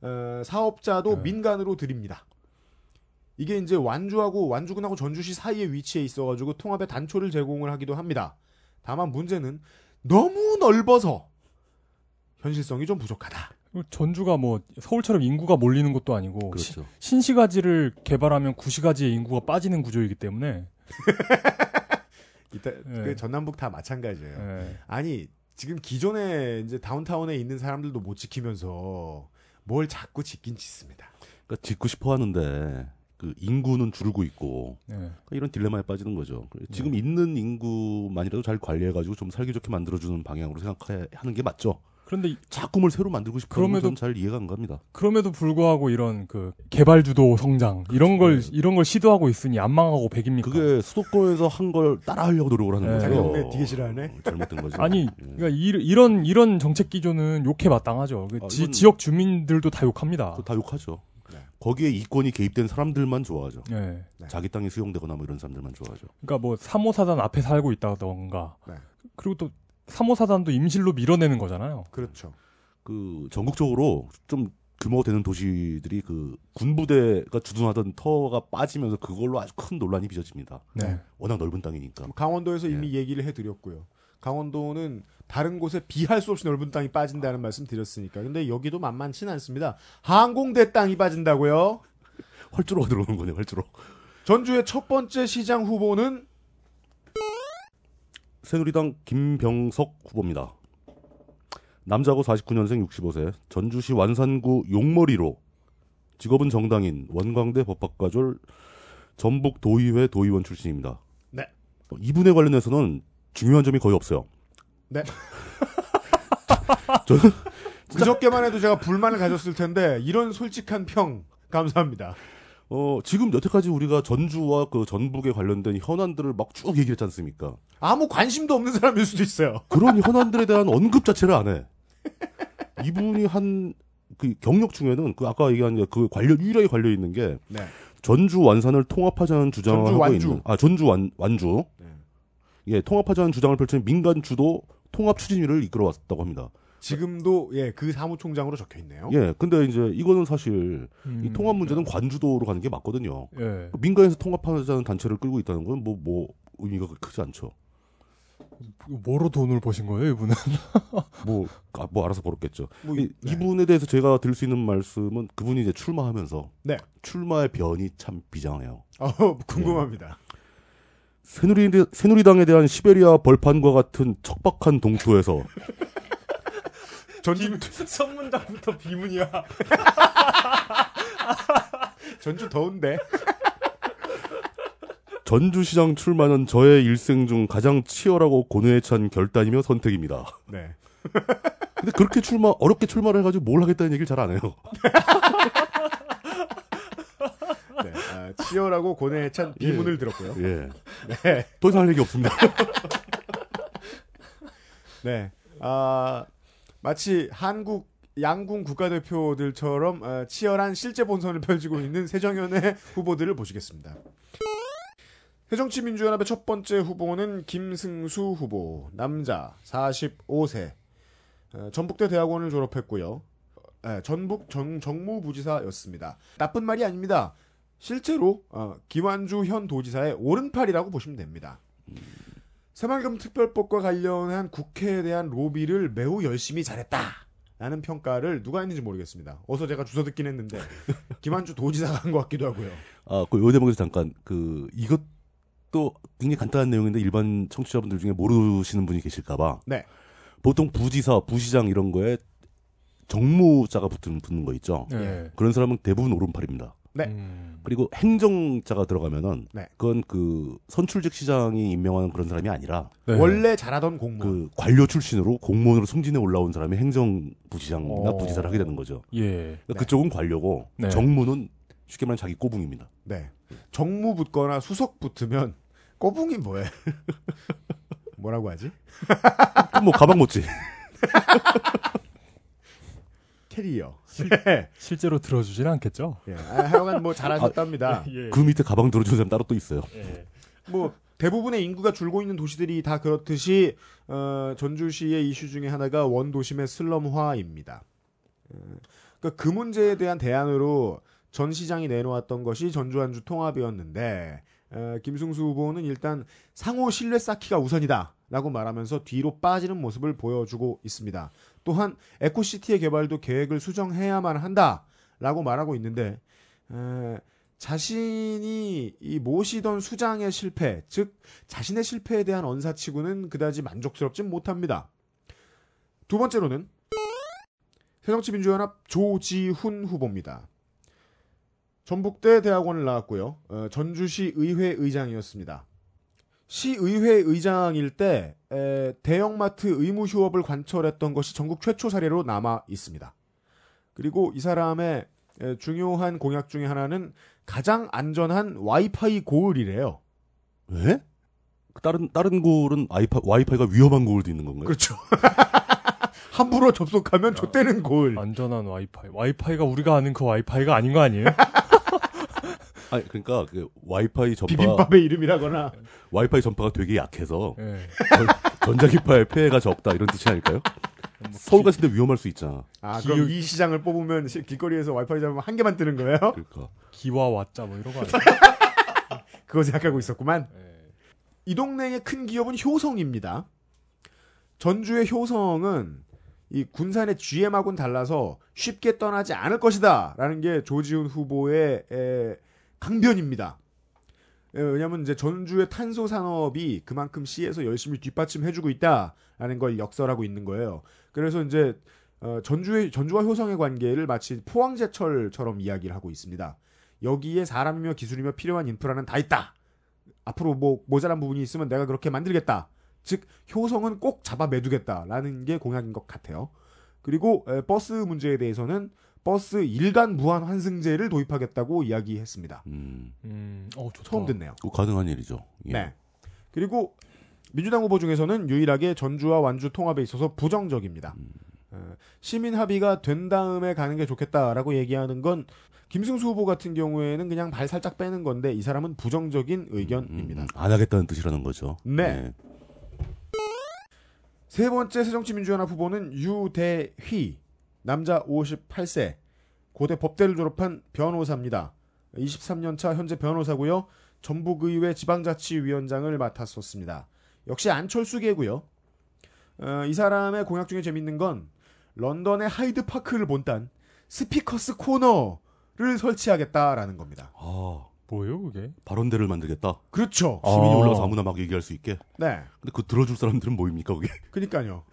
Speaker 2: 어, 사업자도
Speaker 3: 네.
Speaker 2: 민간으로 드립니다. 이게 이제 완주하고 완주군하고 전주시 사이에 위치해 있어가지고 통합의 단초를 제공을 하기도 합니다. 다만 문제는 너무 넓어서 현실성이 좀 부족하다.
Speaker 3: 전주가 뭐 서울처럼 인구가 몰리는 것도 아니고 시-
Speaker 4: 그렇죠.
Speaker 3: 신시가지를 개발하면 구시가지의 인구가 빠지는 구조이기 때문에
Speaker 2: 이따
Speaker 3: 네.
Speaker 2: 그 전남북 다 마찬가지예요.
Speaker 3: 예.
Speaker 2: 아니 지금 기존에 이제 다운타운에 있는 사람들도 못 지키면서 뭘 자꾸 짓긴 짓습니다.
Speaker 4: 그러니까 짓고 싶어 하는데 그 인구는 줄고 있고
Speaker 3: 예.
Speaker 4: 그러니까 이런 딜레마에 빠지는 거죠.
Speaker 3: 네.
Speaker 4: 지금 있는 인구만이라도 잘 관리해가지고 좀 살기 좋게 만들어주는 방향으로 생각해야 하는 게 맞죠.
Speaker 3: 그런데 이-
Speaker 4: 작품을 새로 만들고 싶은
Speaker 3: 그럼에도-
Speaker 4: 건잘 이해가 안 갑니다.
Speaker 3: 그럼에도 불구하고 이런 그 개발 주도 성장 이런 걸 이런 걸 시도하고 있으니 안 망하고 백입니까?
Speaker 4: 그게 수도권에서 한 걸 따라하려고 노력을 하는
Speaker 3: 네.
Speaker 4: 거죠.
Speaker 2: 되게 싫어하네.
Speaker 4: 어, 잘못된 거죠.
Speaker 3: 아니
Speaker 4: 예.
Speaker 3: 그러니까 이, 이런 이런 정책 기조는 욕해 마땅하죠. 그
Speaker 4: 아,
Speaker 3: 지, 지역 주민들도 다 욕합니다.
Speaker 4: 다 욕하죠.
Speaker 2: 네.
Speaker 4: 거기에 이권이 개입된 사람들만 좋아하죠.
Speaker 3: 예.
Speaker 2: 네.
Speaker 4: 자기 땅이 수용되거나 뭐 이런 사람들만 좋아하죠.
Speaker 3: 그러니까 뭐 3호사단 앞에 살고 있다던가
Speaker 2: 네.
Speaker 3: 그리고 또 3호사단도 임실로 밀어내는 거잖아요.
Speaker 2: 그렇죠.
Speaker 4: 그 전국적으로 좀 규모가 되는 도시들이 그 군부대가 주둔하던 터가 빠지면서 그걸로 아주 큰 논란이 빚어집니다.
Speaker 3: 네.
Speaker 4: 워낙 넓은 땅이니까.
Speaker 2: 강원도에서
Speaker 4: 예.
Speaker 2: 이미 얘기를 해드렸고요. 강원도는 다른 곳에 비할 수 없이 넓은 땅이 빠진다는 말씀 드렸으니까. 근데 여기도 만만치는 않습니다. 항공대 땅이 빠진다고요?
Speaker 4: 활주로가 들어오는 거네요. 활주로.
Speaker 2: 전주의 첫 번째 시장 후보는
Speaker 4: 새누리당 김병석 후보입니다. 남자고 49년생 65세, 전주시 완산구 용머리로 직업은 정당인 원광대 법학과졸 전북 도의회 도의원 출신입니다.
Speaker 2: 네.
Speaker 4: 어, 이분에 관련해서는 중요한 점이 거의 없어요.
Speaker 2: 네.
Speaker 4: 저는
Speaker 2: 그저께만 해도 제가 불만을 가졌을 텐데 이런 솔직한 평 감사합니다.
Speaker 4: 어, 지금 여태까지 우리가 전주와 그 전북에 관련된 현안들을 막 쭉 얘기했지 않습니까?
Speaker 2: 아무 관심도 없는 사람일 수도 있어요.
Speaker 4: 그런 현안들에 대한 언급 자체를 안 해. 이분이 한 그 경력 중에는 그 아까 얘기한 그 관련 유일하게 관련 있는 게
Speaker 2: 네.
Speaker 4: 전주 완산을 통합하자는 주장을
Speaker 2: 전주
Speaker 4: 하고
Speaker 2: 완주.
Speaker 4: 있는 아 전주 완 완주
Speaker 2: 네.
Speaker 4: 예 통합하자는 주장을 펼치는 민간 주도 통합 추진위를 이끌어왔다고 합니다.
Speaker 2: 지금도 예 그 사무총장으로 적혀 있네요.
Speaker 4: 예 근데 이제 이거는 사실 이
Speaker 3: 음,
Speaker 4: 통합 문제는 관주도로 가는 게 맞거든요.
Speaker 3: 예.
Speaker 4: 민간에서 통합하자는 단체를 끌고 있다는 건뭐뭐 의미가 크지 않죠.
Speaker 3: 뭐로 돈을 버신 거예요, 이분은?
Speaker 4: 뭐, 아, 뭐 알아서 벌었겠죠.
Speaker 2: 뭐,
Speaker 4: 이,
Speaker 2: 네.
Speaker 4: 이분에 대해서 제가 드릴 수 있는 말씀은 그분이 이제 출마하면서
Speaker 2: 네.
Speaker 4: 출마의 변이 참 비장해요.
Speaker 2: 어, 궁금합니다.
Speaker 4: 새누리, 새누리당에 대한 시베리아 벌판과 같은 척박한 동초에서
Speaker 2: 전주
Speaker 3: 선문장부터 비문이야.
Speaker 2: 전주 더운데.
Speaker 4: 전주시장 출마는 저의 일생 중 가장 치열하고 고뇌에 찬 결단이며 선택입니다.
Speaker 2: 네.
Speaker 4: 근데 그렇게 출마 어렵게 출마를 해가지고 뭘 하겠다는 얘기를 잘 안 해요.
Speaker 2: 네. 아, 치열하고 고뇌에 찬 비문을 들었고요.
Speaker 4: 예.
Speaker 2: 네.
Speaker 4: 더 이상 할 얘기 없습니다.
Speaker 2: 네. 아, 마치 한국 양궁 국가대표들처럼 어, 치열한 실제 본선을 펼치고 있는 새정연의 후보들을 보시겠습니다. 새정치민주연합의 첫 번째 후보는 김승수 후보, 남자, 45세, 어, 전북대 대학원을 졸업했고요. 에, 전북 정, 정무부지사였습니다. 나쁜 말이 아닙니다. 실제로 어, 김완주 현 도지사의 오른팔이라고 보시면 됩니다. 새만금 특별법과 관련한 국회에 대한 로비를 매우 열심히 잘했다. 라는 평가를 누가 했는지 모르겠습니다. 어서 제가 주워 듣긴 했는데 김한주 도지사가 한 것 같기도 하고요.
Speaker 4: 아, 그요 대목에서 잠깐 그 이것 또 굉장히 간단한 내용인데 일반 청취자분들 중에 모르시는 분이 계실까봐.
Speaker 2: 네.
Speaker 4: 보통 부지사, 부시장 이런 거에 정무자가 붙는, 붙는 거 있죠.
Speaker 3: 네.
Speaker 4: 그런 사람은 대부분 오른팔입니다.
Speaker 2: 네.
Speaker 3: 음.
Speaker 4: 그리고 행정자가 들어가면은
Speaker 2: 네.
Speaker 4: 그건 그 선출직 시장이 임명하는 그런 사람이 아니라
Speaker 3: 네.
Speaker 2: 원래 잘하던 공무원.
Speaker 4: 그 관료 출신으로 공무원으로 승진해 올라온 사람이 행정부시장이나
Speaker 3: 어.
Speaker 4: 부지사를 하게 되는 거죠.
Speaker 3: 예.
Speaker 4: 그러니까
Speaker 2: 네.
Speaker 4: 그쪽은 관료고
Speaker 3: 네.
Speaker 4: 정무는 쉽게 말하면 자기 꼬붕입니다.
Speaker 2: 네. 정무 붙거나 수석 붙으면 꼬붕이 뭐해? 뭐라고 하지?
Speaker 4: 뭐 가방 못지.
Speaker 2: 캐리어. 네.
Speaker 3: 실제로 들어주진 않겠죠?
Speaker 2: 예. 아, 하여간 뭐 잘하셨답니다.
Speaker 3: 예.
Speaker 4: 그 밑에 가방 들어주는 사람 따로 또 있어요.
Speaker 3: 예.
Speaker 2: 뭐 대부분의 인구가 줄고 있는 도시들이 다 그렇듯이 어, 전주시의 이슈 중에 하나가 원도심의 슬럼화입니다. 어, 그러니까 그 문제에 대한 대안으로 전 시장이 내놓았던 것이 전주 안주 통합이었는데 어, 김승수 후보는 일단 상호 신뢰 쌓기가 우선이다 라고 말하면서 뒤로 빠지는 모습을 보여주고 있습니다. 또한 에코시티의 개발도 계획을 수정해야만 한다 라고 말하고 있는데 에, 자신이 이 모시던 수장의 실패, 즉 자신의 실패에 대한 언사치고는 그다지 만족스럽진 못합니다. 두 번째로는 새정치민주연합 조지훈 후보입니다. 전북대 대학원을 나왔고요. 어, 전주시 의회 의장이었습니다. 시의회 의장일 때 에, 대형마트 의무 휴업을 관철했던 것이 전국 최초 사례로 남아 있습니다. 그리고 이 사람의 에, 중요한 공약 중에 하나는 가장 안전한 와이파이 고을이래요.
Speaker 4: 왜? 다른 다른 고을은 와이파, 와이파이가 위험한 고을도 있는 건가요?
Speaker 2: 그렇죠. 함부로 접속하면 좆되는 고을.
Speaker 3: 안전한 와이파이. 와이파이가 우리가 아는 그 와이파이가 아닌 거 아니에요?
Speaker 4: 아니 그러니까 그 와이파이 전파
Speaker 2: 비빔밥의 이름이라거나.
Speaker 4: 와이파이 전파가 되게 약해서
Speaker 3: 예.
Speaker 4: 전, 전자기파의 폐해가 적다 이런 뜻이 아닐까요? 서울 같은데 위험할 수 있잖아.
Speaker 2: 아, 그럼
Speaker 3: 기울-
Speaker 2: 이 시장을 뽑으면 시- 길거리에서 와이파이 잡으면 한 개만 뜨는 거예요?
Speaker 4: 그러니까
Speaker 3: 기와 와짜 뭐 이런 거 아니에요?
Speaker 2: 그거 생각하고 있었구만.
Speaker 3: 예.
Speaker 2: 이 동네의 큰 기업은 효성입니다. 전주의 효성은 이 군산의 GM하고는 달라서 쉽게 떠나지 않을 것이다. 라는 게 조지훈 후보의 에, 강변입니다. 에, 왜냐면 이제 전주의 탄소 산업이 그만큼 시에서 열심히 뒷받침해주고 있다라는 걸 역설하고 있는 거예요. 그래서 이제 어, 전주의 전주와 효성의 관계를 마치 포항제철처럼 이야기를 하고 있습니다. 여기에 사람이며 기술이며 필요한 인프라는 다 있다. 앞으로 뭐 모자란 부분이 있으면 내가 그렇게 만들겠다. 즉 효성은 꼭 잡아 매두겠다라는 게 공약인 것 같아요. 그리고 에, 버스 문제에 대해서는 버스 일간 무한 환승제를 도입하겠다고 이야기했습니다.
Speaker 4: 음,
Speaker 3: 음, 어.
Speaker 2: 처음 듣네요.
Speaker 4: 그거 가능한 일이죠. 예.
Speaker 2: 네. 그리고 민주당 후보 중에서는 유일하게 전주와 완주 통합에 있어서 부정적입니다. 어, 시민 합의가 된 다음에 가는 게 좋겠다라고 얘기하는 건 김승수 후보 같은 경우에는 그냥 발 살짝 빼는 건데 이 사람은 부정적인 의견입니다.
Speaker 4: 음, 안 하겠다는 뜻이라는 거죠.
Speaker 2: 네.
Speaker 4: 예.
Speaker 2: 세 번째 새정치민주연합 후보는 유대휘 남자 58세 고대 법대를 졸업한 변호사입니다. 23년차 현재 변호사고요. 전북의회 지방자치위원장을 맡았었습니다. 역시 안철수계고요. 어, 이 사람의 공약 중에 재밌는 건 런던의 하이드 파크를 본딴 Speakers' Corner를 설치하겠다라는 겁니다.
Speaker 4: 아,
Speaker 3: 뭐예요, 그게?
Speaker 4: 발언대를 만들겠다.
Speaker 2: 그렇죠.
Speaker 4: 시민이
Speaker 3: 아.
Speaker 4: 올라가서 아무나 막 얘기할 수 있게.
Speaker 2: 네.
Speaker 4: 근데 그 들어줄 사람들은 뭐입니까 그게?
Speaker 2: 그니까요.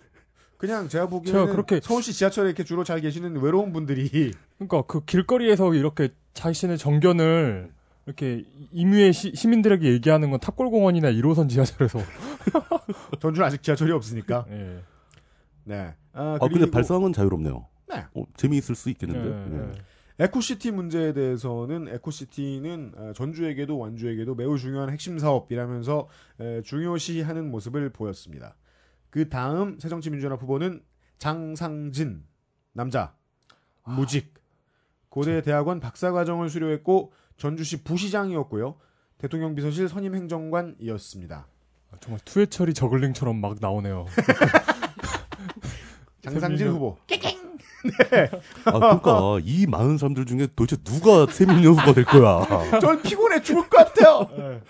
Speaker 2: 그냥 제가 보기에는
Speaker 3: 제가 그렇게-
Speaker 2: 서울시 지하철에 이렇게 주로 잘 계시는 외로운 분들이
Speaker 3: 그러니까 그 길거리에서 이렇게 자신의 정견을 이렇게 임의의 시, 시민들에게 얘기하는 건 탑골공원이나 1호선 지하철에서.
Speaker 2: 전주는 아직 지하철이 없으니까.
Speaker 3: 예.
Speaker 2: 네. 아,
Speaker 4: 아, 근데
Speaker 2: 그리고
Speaker 4: 발상은 자유롭네요.
Speaker 2: 네.
Speaker 4: 어, 재미있을 수
Speaker 3: 예,
Speaker 4: 있겠는데.
Speaker 3: 예.
Speaker 4: 예.
Speaker 2: 에코시티 문제에 대해서는 에코시티는 어, 전주에게도 완주에게도 매우 중요한 핵심 사업이라면서 에, 중요시하는 모습을 보였습니다. 그 다음 새정치민주연합 후보는 장상진 남자 무직 고대 대학원 박사과정을 수료했고 전주시 부시장이었고요. 대통령 비서실 선임 행정관이었습니다.
Speaker 3: 아, 정말 투해철이 저글링처럼 막 나오네요.
Speaker 2: 장상진 후보.
Speaker 4: 아, 그러니까 이 많은 사람들 중에 도대체 누가 세밀연수가 될 거야.
Speaker 2: 전 피곤해 죽을 것 같아요.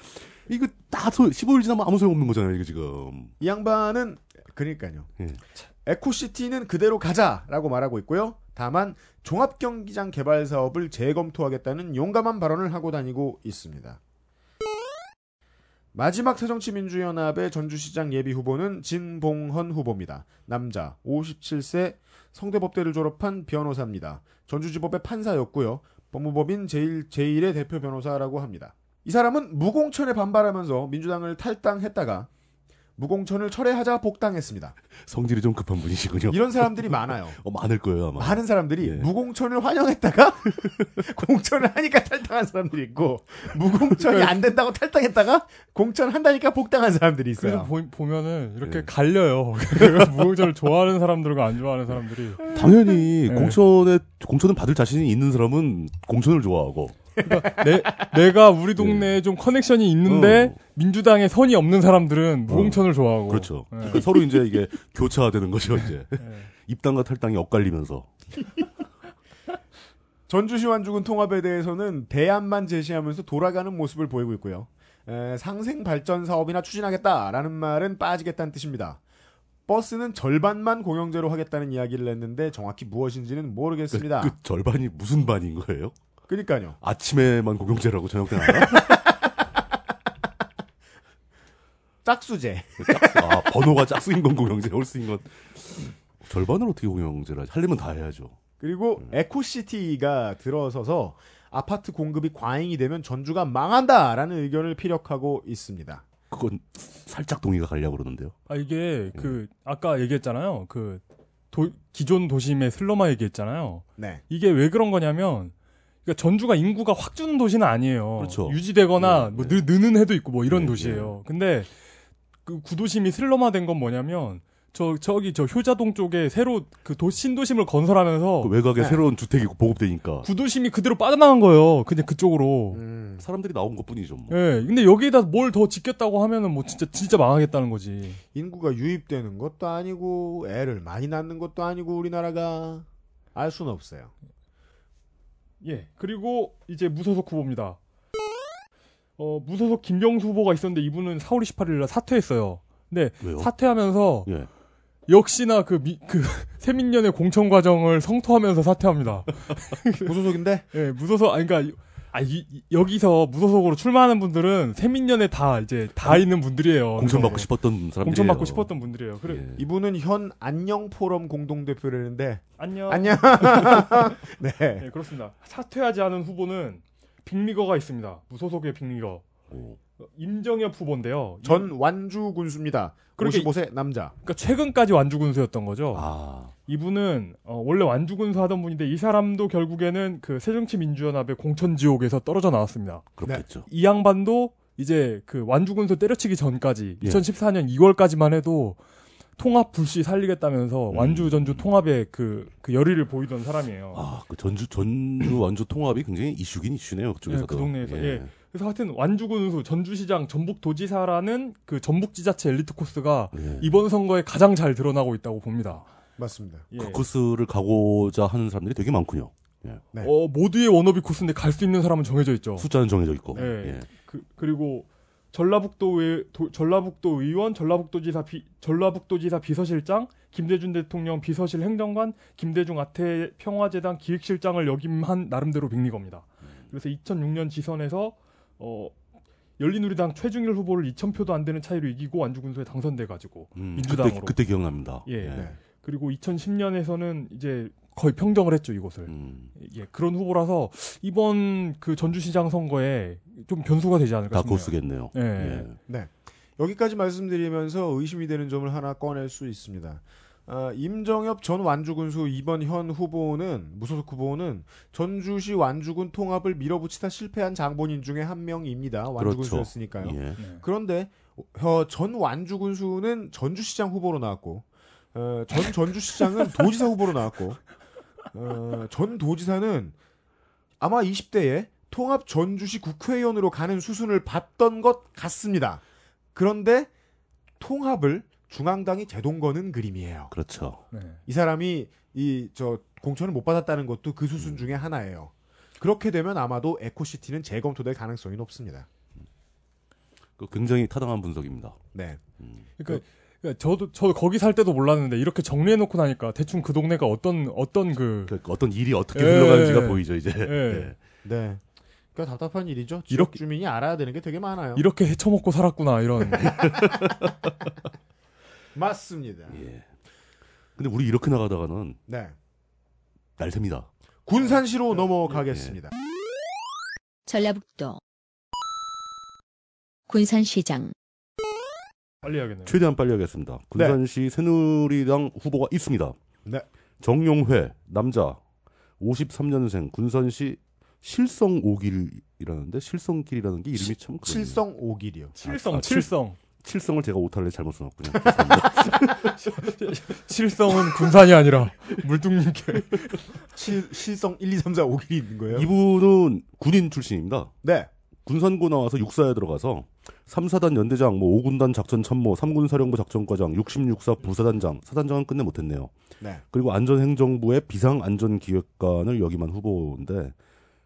Speaker 4: 이거 다 소, 15일 지나면 아무 소용 없는 거잖아요, 이거 지금.
Speaker 2: 이 양반은 그러니까요.
Speaker 4: 예.
Speaker 2: 에코시티는 그대로 가자라고 말하고 있고요. 다만 종합경기장 개발 사업을 재검토하겠다는 용감한 발언을 하고 다니고 있습니다. 마지막 새정치민주연합의 전주시장 예비 후보는 진봉헌 후보입니다. 남자, 57세, 성대법대를 졸업한 변호사입니다. 전주지법의 판사였고요. 법무법인 제일, 제일의 대표 변호사라고 합니다. 이 사람은 무공천에 반발하면서 민주당을 탈당했다가 무공천을 철회하자 복당했습니다.
Speaker 4: 성질이 좀 급한 분이시군요.
Speaker 2: 이런 사람들이 많아요.
Speaker 4: 어, 많을 거예요 아마.
Speaker 2: 많은 사람들이
Speaker 4: 예.
Speaker 2: 무공천을 환영했다가 공천을 하니까 탈당한 사람들이 있고 무공천이 안 된다고 탈당했다가 공천 한다니까 복당한 사람들이
Speaker 3: 그래서
Speaker 2: 있어요.
Speaker 3: 보, 면은 이렇게
Speaker 4: 네.
Speaker 3: 갈려요. 무공천을 좋아하는 사람들과 안 좋아하는 사람들이.
Speaker 4: 당연히
Speaker 3: 네.
Speaker 4: 공천에 공천을 받을 자신이 있는 사람은 공천을 좋아하고
Speaker 3: 내, 내가 우리 동네에 좀 커넥션이 있는데
Speaker 4: 어.
Speaker 3: 민주당에 선이 없는 사람들은 무공천을 좋아하고.
Speaker 4: 그렇죠.
Speaker 3: 네.
Speaker 4: 그러니까 서로 이제 이게 교차되는 거죠 이제
Speaker 3: 네.
Speaker 4: 입당과 탈당이 엇갈리면서
Speaker 2: 전주시 완주군 통합에 대해서는 대안만 제시하면서 돌아가는 모습을 보이고 있고요. 에, 상생 발전 사업이나 추진하겠다라는 말은 빠지겠다는 뜻입니다. 버스는 절반만 공영제로 하겠다는 이야기를 했는데 정확히 무엇인지는 모르겠습니다.
Speaker 4: 그 절반이 무슨 반인 거예요?
Speaker 2: 그러니까요.
Speaker 4: 아침에만 공영제라고 저녁 때는?
Speaker 2: 짝수제.
Speaker 4: 짝수- 아 번호가 짝수인 건 공영제, 홀수인 건 절반을 어떻게 하지? 하려면 다 해야죠.
Speaker 2: 그리고 에코시티가 들어서서 아파트 공급이 과잉이 되면 전주가 망한다라는 의견을 피력하고 있습니다.
Speaker 4: 그건 살짝 동의가 가려고 그러는데요.
Speaker 3: 아 이게 그 아까 얘기했잖아요. 그 도- 기존 도심의 슬럼화 얘기했잖아요.
Speaker 2: 네.
Speaker 3: 이게 왜 그런 거냐면 그러니까 전주가 인구가 확 주는 도시는 아니에요.
Speaker 4: 그렇죠.
Speaker 3: 유지되거나
Speaker 4: 네,
Speaker 3: 뭐
Speaker 4: 네.
Speaker 3: 느, 는 해도 있고 뭐 이런
Speaker 4: 네,
Speaker 3: 도시예요. 근데 그 구도심이 슬럼화된 건 뭐냐면 저 저기 저 효자동 쪽에 새로 그 도, 신도심을 건설하면서
Speaker 4: 그 외곽에
Speaker 2: 네.
Speaker 4: 새로운 주택이 보급되니까
Speaker 3: 구도심이 그대로 빠져나간 거예요. 그냥 그쪽으로.
Speaker 2: 음,
Speaker 4: 사람들이 나온 것뿐이죠. 뭐.
Speaker 3: 예. 근데 여기에다 뭘 더 짓겠다고 하면은 뭐 진짜 진짜 망하겠다는 거지.
Speaker 2: 인구가 유입되는 것도 아니고 애를 많이 낳는 것도 아니고 우리나라가 알 수는 없어요.
Speaker 3: 예. 그리고 이제 무소속 후보입니다. 어, 무소속 김경수 후보가 있었는데 이분은 4월 28일 날 사퇴했어요. 근데
Speaker 4: 왜요?
Speaker 3: 사퇴하면서
Speaker 4: 예.
Speaker 3: 역시나 그, 미, 그, 세민년의 공천 과정을 성토하면서 사퇴합니다.
Speaker 2: 무소속인데
Speaker 3: 예, 무소속, 아니, 그니까, 아, 이, 이- 여기서 무소속으로 출마하는 분들은 세민년에 다 이제 다 있는 분들이에요.
Speaker 4: 공천 받고
Speaker 2: 네.
Speaker 4: 싶었던 사람들이
Speaker 3: 공천 받고 싶었던 분들이에요. 그래,
Speaker 4: 예.
Speaker 2: 이분은 현 안녕 포럼 공동 대표라는데
Speaker 3: 안녕.
Speaker 2: 안녕. 네.
Speaker 3: 네, 그렇습니다. 사퇴하지 않은 후보는 빅리거가 있습니다. 무소속의 빅리거.
Speaker 4: 오.
Speaker 3: 어, 임정엽 후보인데요.
Speaker 2: 전 완주 군수입니다.
Speaker 3: 그렇게
Speaker 2: 55세 남자.
Speaker 3: 그러니까 최근까지 완주 군수였던 거죠.
Speaker 4: 아,
Speaker 3: 이분은 어, 원래 완주 군수 하던 분인데 이 사람도 결국에는 그 새정치민주연합의 공천지옥에서 떨어져 나왔습니다.
Speaker 4: 그렇겠죠.
Speaker 3: 이 양반도 이제 그 완주 군수 때려치기 전까지
Speaker 4: 예.
Speaker 3: 2014년 2월까지만 해도 통합 불씨 살리겠다면서
Speaker 4: 음.
Speaker 3: 완주 전주 통합의 그, 그 열의를 보이던 사람이에요.
Speaker 4: 아, 그 전주 전주 완주 통합이 굉장히 이슈긴 이슈네요. 그쪽에서도.
Speaker 3: 예, 그 동네에서, 예. 그래서 하여튼 완주군수 전주시장 전북도지사라는 그 전북 지자체 엘리트 코스가
Speaker 4: 예.
Speaker 3: 이번 선거에 가장 잘 드러나고 있다고 봅니다.
Speaker 2: 맞습니다.
Speaker 3: 예.
Speaker 4: 그 코스를 가고자 하는 사람들이 되게 많군요.
Speaker 2: 네.
Speaker 3: 어, 모두의 워너비 코스인데 갈 수 있는 사람은 정해져 있죠.
Speaker 4: 숫자는 정해져 있고.
Speaker 3: 예.
Speaker 4: 예.
Speaker 3: 그, 그리고 전라북도 의, 도, 전라북도 의원, 전라북도지사 비, 전라북도지사 비서실장, 김대중 대통령 비서실 행정관, 김대중 아태 평화재단 기획실장을 역임한 나름대로 빅리거입니다. 그래서 2006년 지선에서 어, 열린우리당 최중일 후보를 2,000표도 안 되는 차이로 이기고 완주군수에 당선돼 가지고
Speaker 4: 음,
Speaker 3: 민주당으로.
Speaker 4: 그때, 그때 기억납니다.
Speaker 3: 예.
Speaker 2: 네.
Speaker 3: 그리고 2010년에서는 이제 거의 평정을 했죠 이곳을.
Speaker 4: 음,
Speaker 3: 예, 그런 후보라서 이번 그 전주시장 선거에 좀 변수가 되지 않을까 싶네요.
Speaker 4: 다코스겠네요.
Speaker 3: 예.
Speaker 2: 네. 여기까지 말씀드리면서 의심이 되는 점을 하나 꺼낼 수 있습니다. 아, 임정엽 전 완주군수 이번 현 후보는 무소속 후보는 전주시 완주군 통합을 밀어붙이다 실패한 장본인 중에 한 명입니다. 완주군수였으니까요.
Speaker 4: 예.
Speaker 3: 네.
Speaker 2: 그런데 어, 전 완주군수는 전주시장 후보로 나왔고 어, 전 전주시장은 도지사 후보로 나왔고 어, 전 도지사는 아마 20대에 통합 전주시 국회의원으로 가는 수순을 봤던 것 같습니다. 그런데 통합을 중앙당이 제동 거는 그림이에요.
Speaker 4: 그렇죠.
Speaker 3: 네.
Speaker 2: 이 사람이 이 저 공천을 못 받았다는 것도 그 수순 중에 하나예요. 그렇게 되면 아마도 에코시티는 재검토될 가능성이 높습니다.
Speaker 4: 그 굉장히 타당한 분석입니다.
Speaker 2: 네.
Speaker 4: 음.
Speaker 3: 그러니까, 그러니까 저도 저도 거기 살 때도 몰랐는데 이렇게 정리해 놓고 나니까 대충 그 동네가 어떤 어떤
Speaker 4: 그그 어떤 일이 어떻게
Speaker 3: 예.
Speaker 4: 흘러가는지가 보이죠 이제.
Speaker 3: 예.
Speaker 4: 예.
Speaker 2: 네. 그러니까 답답한 일이죠. 지역
Speaker 3: 이렇게-
Speaker 2: 주민이 알아야 되는 게 되게 많아요.
Speaker 3: 이렇게 헤쳐먹고 살았구나 이런.
Speaker 2: 맞습니다.
Speaker 4: 예. 근데 우리 이렇게 나가다가는
Speaker 2: 네.
Speaker 4: 날셉니다.
Speaker 2: 군산시로 넘어가겠습니다.
Speaker 1: 전라북도 군산시장
Speaker 3: 빨리 해야겠네요.
Speaker 4: 최대한 빨리 하겠습니다. 군산시 새누리당 후보가 있습니다.
Speaker 2: 네.
Speaker 4: 정용회 남자 53년생 군산시 실성 오길이라는데 실성길이라는 게 이름이 참 그러네요.
Speaker 2: 칠성 오길이요.
Speaker 3: 칠성,
Speaker 4: 아,
Speaker 3: 칠성.
Speaker 4: 칠성을 제가 오탈래 잘못 써놨군요.
Speaker 3: 칠성은 군산이 아니라 물뚱님께.
Speaker 2: 칠, 실성 1, 2, 3, 4, 5길이 있는 거예요.
Speaker 4: 이분은 군인 출신입니다.
Speaker 2: 네.
Speaker 4: 군산고 나와서 육사에 들어가서 3사단 연대장, 뭐 5군단 작전 참모, 3군 사령부 작전과장, 66사 부사단장, 사단장은 끝내 못했네요.
Speaker 2: 네.
Speaker 4: 그리고 안전행정부의 비상안전기획관을 역임한 후보인데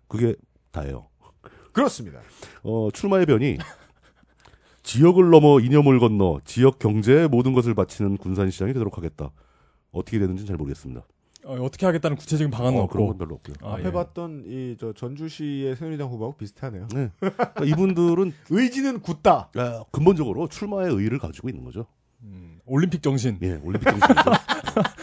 Speaker 4: 그게 다예요.
Speaker 2: 그렇습니다.
Speaker 4: 어, 출마의 변이 지역을 넘어 이념을 건너 지역 경제에 모든 것을 바치는 군산 시장이 되도록 하겠다. 어떻게 되는지는 잘 모르겠습니다.
Speaker 3: 어, 어떻게 하겠다는 구체적인 방안은
Speaker 4: 어,
Speaker 3: 없고.
Speaker 4: 그런 건 별로 없고요.
Speaker 3: 아,
Speaker 2: 앞에
Speaker 3: 예.
Speaker 2: 봤던 이 저 전주시의 새누리당 후보하고 비슷하네요.
Speaker 4: 네. 그러니까 이분들은
Speaker 2: 의지는 굳다.
Speaker 4: 아, 근본적으로 출마의 의의를 가지고 있는 거죠.
Speaker 3: 음, 올림픽 정신.
Speaker 4: 예, 올림픽 정신이죠.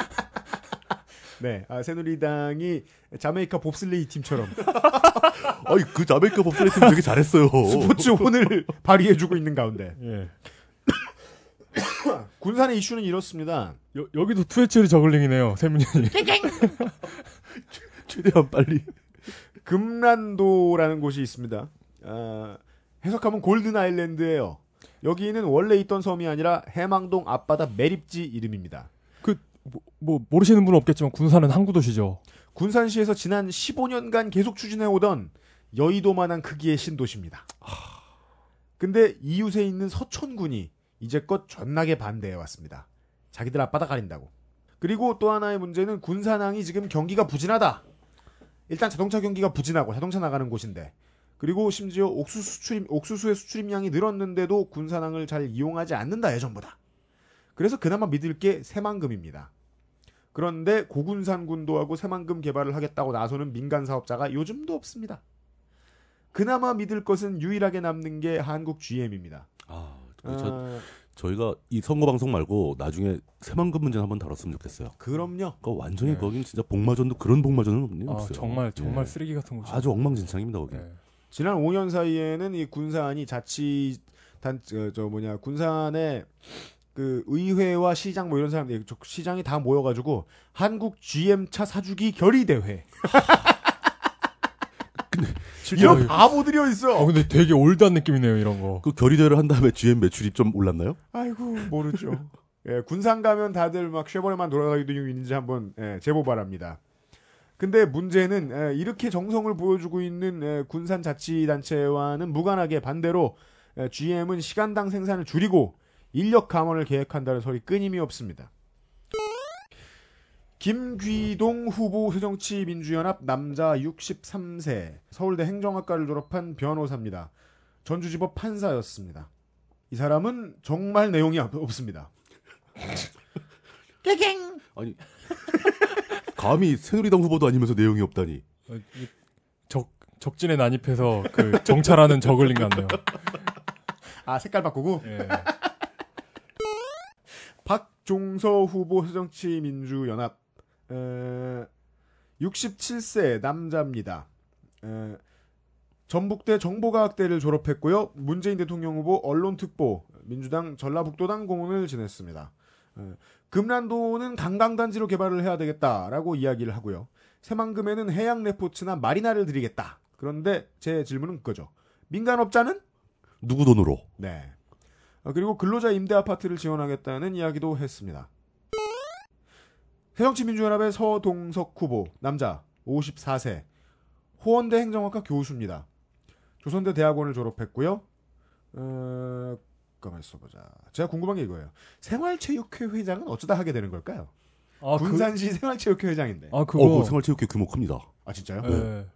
Speaker 2: 네. 아, 새누리당이 자메이카 봅슬레이 팀처럼
Speaker 4: 아이, 그 자메이카 법사리 팀 되게 잘했어요.
Speaker 2: 스포츠 혼을 발휘해주고 있는 가운데
Speaker 3: 예.
Speaker 2: 군산의 이슈는 이렇습니다.
Speaker 3: 여, 여기도 투에츠리 저글링이네요. 세민현이.
Speaker 4: 최대한 빨리.
Speaker 2: 금란도라는 곳이 있습니다. 아, 해석하면 골든 아일랜드예요. 여기는 원래 있던 섬이 아니라 해망동 앞바다 매립지 이름입니다.
Speaker 3: 뭐, 뭐 모르시는 분은 없겠지만 군산은 항구 도시죠.
Speaker 2: 군산시에서 지난 15년간 계속 추진해 오던 여의도만한 크기의 신도시입니다. 근데 이웃에 있는 서촌군이 이제껏 존나게 반대해 왔습니다. 자기들 앞바다 가린다고. 그리고 또 하나의 문제는 군산항이 지금 경기가 부진하다. 일단 자동차 경기가 부진하고 자동차 나가는 곳인데 그리고 심지어 옥수수 수출임, 옥수수의 수출입량이 늘었는데도 군산항을 잘 이용하지 않는다 예전보다. 그래서 그나마 믿을 게 새만금입니다. 그런데 고군산 군도하고 새만금 개발을 하겠다고 나서는 민간 사업자가 요즘도 없습니다. 그나마 믿을 것은 유일하게 남는 게 한국 GM입니다.
Speaker 4: 아, 저,
Speaker 2: 아,
Speaker 4: 저희가 이 선거 방송 말고 나중에 새만금 문제 한번 다뤘으면 좋겠어요.
Speaker 2: 그럼요.
Speaker 4: 그러니까 완전히
Speaker 3: 네.
Speaker 4: 거긴 진짜 복마전도 그런 복마전은
Speaker 3: 아,
Speaker 4: 없어요.
Speaker 3: 정말 정말
Speaker 4: 예.
Speaker 3: 쓰레기 같은 곳이.
Speaker 4: 아주 엉망진창입니다 거기.
Speaker 3: 예.
Speaker 2: 지난 5년 사이에는 이 군산이 자치 단 저, 저 뭐냐 군산의 그 의회와 시장 뭐 이런 사람들 저 시장이 다 모여가지고 한국 GM 차 사주기 결의 대회 이런 바보들이
Speaker 3: 아
Speaker 2: 있어.
Speaker 3: 근데 되게 올드한 느낌이네요 이런 거.
Speaker 4: 그 결의대를 한 다음에 GM 매출이 좀 올랐나요?
Speaker 2: 아이고 모르죠. 예, 군산 가면 다들 막 쉐보레만 돌아다니는 이유 있는지 한번 예, 제보 바랍니다. 근데 문제는 예, 이렇게 정성을 보여주고 있는 예, 군산 자치단체와는 무관하게 반대로 예, GM은 시간당 생산을 줄이고 인력 감원을 계획한다는 소리 끊임이 없습니다. 김귀동 후보 새정치민주연합 남자 63세 서울대 행정학과를 졸업한 변호사입니다. 전주지법 판사였습니다. 이 사람은 정말 내용이 없- 없습니다.
Speaker 4: 아니 감히 새누리당 후보도 아니면서 내용이 없다니.
Speaker 3: 어, 이적 적진에 난입해서 그 정찰하는 저글링 같네요.
Speaker 2: 아 색깔 바꾸고
Speaker 3: 예.
Speaker 2: 박종서 후보 새정치민주연합 에, 67세 남자입니다. 에, 전북대 정보과학대를 졸업했고요. 문재인 대통령 후보 언론특보 민주당 전라북도당 공원을 지냈습니다. 에, 금란도는 관광단지로 개발을 해야 되겠다라고 이야기를 하고요. 새만금에는 해양 레포츠나 마리나를 드리겠다. 그런데 제 질문은 그거죠. 민간업자는
Speaker 4: 누구 돈으로?
Speaker 2: 네. 어, 그리고 근로자 임대 아파트를 지원하겠다는 이야기도 했습니다. 새정치민주연합의 서동석 후보, 남자, 54세, 호원대 행정학과 교수입니다. 조선대 대학원을 졸업했고요. 어, 가만 있어보자. 제가 궁금한 게 이거예요. 생활체육회 회장은 어쩌다 하게 되는 걸까요?
Speaker 3: 아,
Speaker 2: 군산시 생활체육회 회장인데.
Speaker 3: 그, 아
Speaker 4: 어,
Speaker 3: 그거
Speaker 4: 그 생활체육회 규모 큽니다.
Speaker 2: 아 진짜요?
Speaker 3: 예.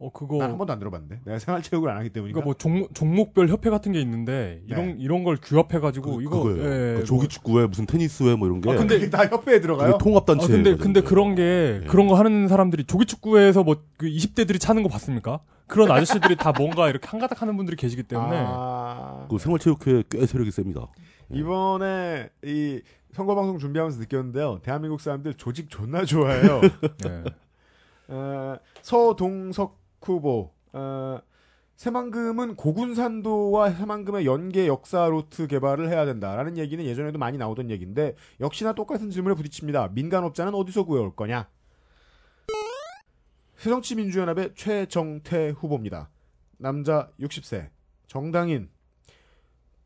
Speaker 3: 어 그거
Speaker 2: 난 한 번도 안 들어봤는데. 내가 생활체육을 안 하기 때문인가.
Speaker 3: 그러니까 뭐 종목, 종목별 협회 같은 게 있는데 이런 이런 걸 규합해가지고
Speaker 4: 그,
Speaker 3: 이거
Speaker 4: 그거예요.
Speaker 3: 예,
Speaker 4: 그 조기 축구회 무슨 테니스회 뭐 이런 게
Speaker 3: 아, 근데-
Speaker 2: 다 협회에 들어가요?
Speaker 4: 통합 단체.
Speaker 3: 아, 근데 근데 그런 게
Speaker 4: 예.
Speaker 3: 그런 거 하는 사람들이 조기축구에서 뭐그 20대들이 차는 거 봤습니까? 그런 아저씨들이 다 뭔가 이렇게 한가닥 하는 분들이 계시기 때문에
Speaker 2: 아,
Speaker 4: 그 생활체육회 꽤 세력이 셉니다.
Speaker 2: 이번에 이 선거방송 준비하면서 느꼈는데요. 대한민국 사람들 조직 존나 좋아해요.
Speaker 3: 네.
Speaker 2: 어, 서동석 후보. 어, 새만금은 고군산도와 새만금의 연계 역사 루트 개발을 해야 된다라는 얘기는 예전에도 많이 나오던 얘기인데 역시나 똑같은 질문에 부딪힙니다. 민간업자는 어디서 구해올 거냐? 새정치민주연합의 최정태 후보입니다. 남자 60세, 정당인,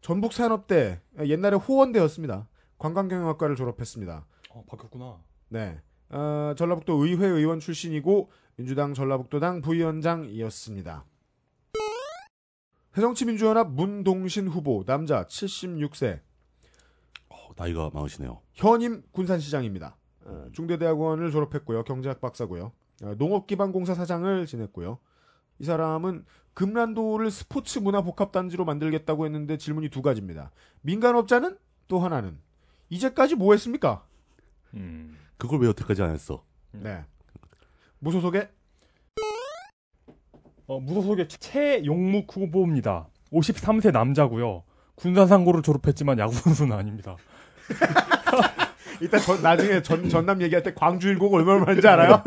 Speaker 2: 전북산업대, 옛날에 호원대였습니다. 관광경영학과를 졸업했습니다.
Speaker 3: 어, 바뀌었구나.
Speaker 2: 네. 어, 전라북도 의회 의원 출신이고 민주당 전라북도당 부위원장이었습니다. 새정치민주연합 문동신 후보 남자 76세
Speaker 4: 어, 나이가 많으시네요.
Speaker 2: 현임 군산시장입니다. 어, 중대대학원을 졸업했고요. 경제학 박사고요. 어, 농업기반공사 사장을 지냈고요. 이 사람은 금란도를 스포츠 문화 복합단지로 만들겠다고 했는데 질문이 두 가지입니다. 민간업자는 또 하나는 이제까지 뭐 했습니까?
Speaker 3: 음.
Speaker 4: 그걸 왜 여태까지 안 했어?
Speaker 2: 네. 무소속의
Speaker 3: 어, 무소속의 최용묵 후보입니다. 53세 남자고요. 군산상고를 졸업했지만 야구 선수는 아닙니다.
Speaker 2: 이따 전, 나중에 전, 전남 얘기할 때 광주 일곡 얼마나 많은지 알아요?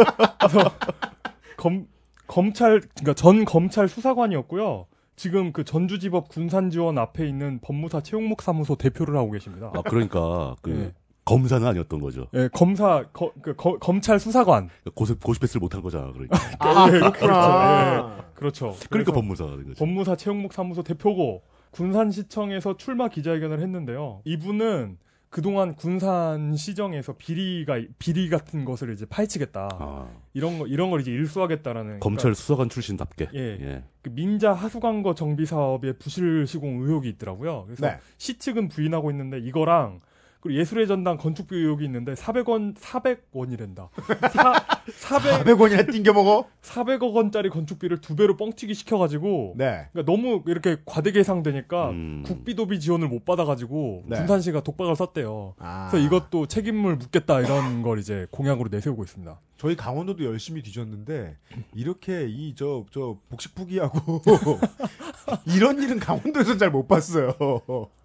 Speaker 3: 검 검찰 그러니까 전 검찰 수사관이었고요. 지금 그 전주지법 군산지원 앞에 있는 법무사 최용목 사무소 대표를 하고 계십니다.
Speaker 4: 아 그러니까 그
Speaker 3: 예.
Speaker 4: 검사는 아니었던 거죠.
Speaker 3: 예, 검사 거- 그 거- 검찰 수사관.
Speaker 4: 고시 고시패스를 못한 거잖아. 그러니까.
Speaker 2: 아,
Speaker 3: 예,
Speaker 2: 그렇구나.
Speaker 3: 그렇죠.
Speaker 4: 그러니까
Speaker 3: 그래서
Speaker 4: 법무사가 된 거죠.
Speaker 3: 법무사 최용목 사무소 대표고 군산시청에서 출마 기자회견을 했는데요. 이분은 그동안 군산 시정에서 비리가 비리 같은 것을 이제 파헤치겠다.
Speaker 4: 아,
Speaker 3: 이런 거 이런 걸 이제 일수하겠다라는
Speaker 4: 검찰 수사관 출신답게.
Speaker 3: 예.
Speaker 4: 예.
Speaker 3: 그 민자 하수관거 정비 사업의 부실 시공 의혹이 있더라고요. 그래서
Speaker 2: 네.
Speaker 3: 시 측은 부인하고 있는데 이거랑 그리고 예술의 전당 건축비 의혹이 있는데 400원 400원이란다. 400
Speaker 2: 400원이나 띵겨 먹어?
Speaker 3: 400억 원짜리 건축비를 두 배로 뻥튀기 시켜 가지고
Speaker 2: 네.
Speaker 3: 그러니까 너무 이렇게 과대 계상되니까
Speaker 4: 음.
Speaker 3: 국비도비 지원을 못 받아 가지고
Speaker 2: 네.
Speaker 3: 군산 시가 독박을 썼대요.
Speaker 2: 아.
Speaker 3: 그래서 이것도 책임을 묻겠다 이런 걸 이제 공약으로 내세우고 있습니다.
Speaker 2: 저희 강원도도 열심히 뒤졌는데, 이렇게 이, 저, 저, 복식부기하고, 이런 일은 강원도에서 잘 못 봤어요.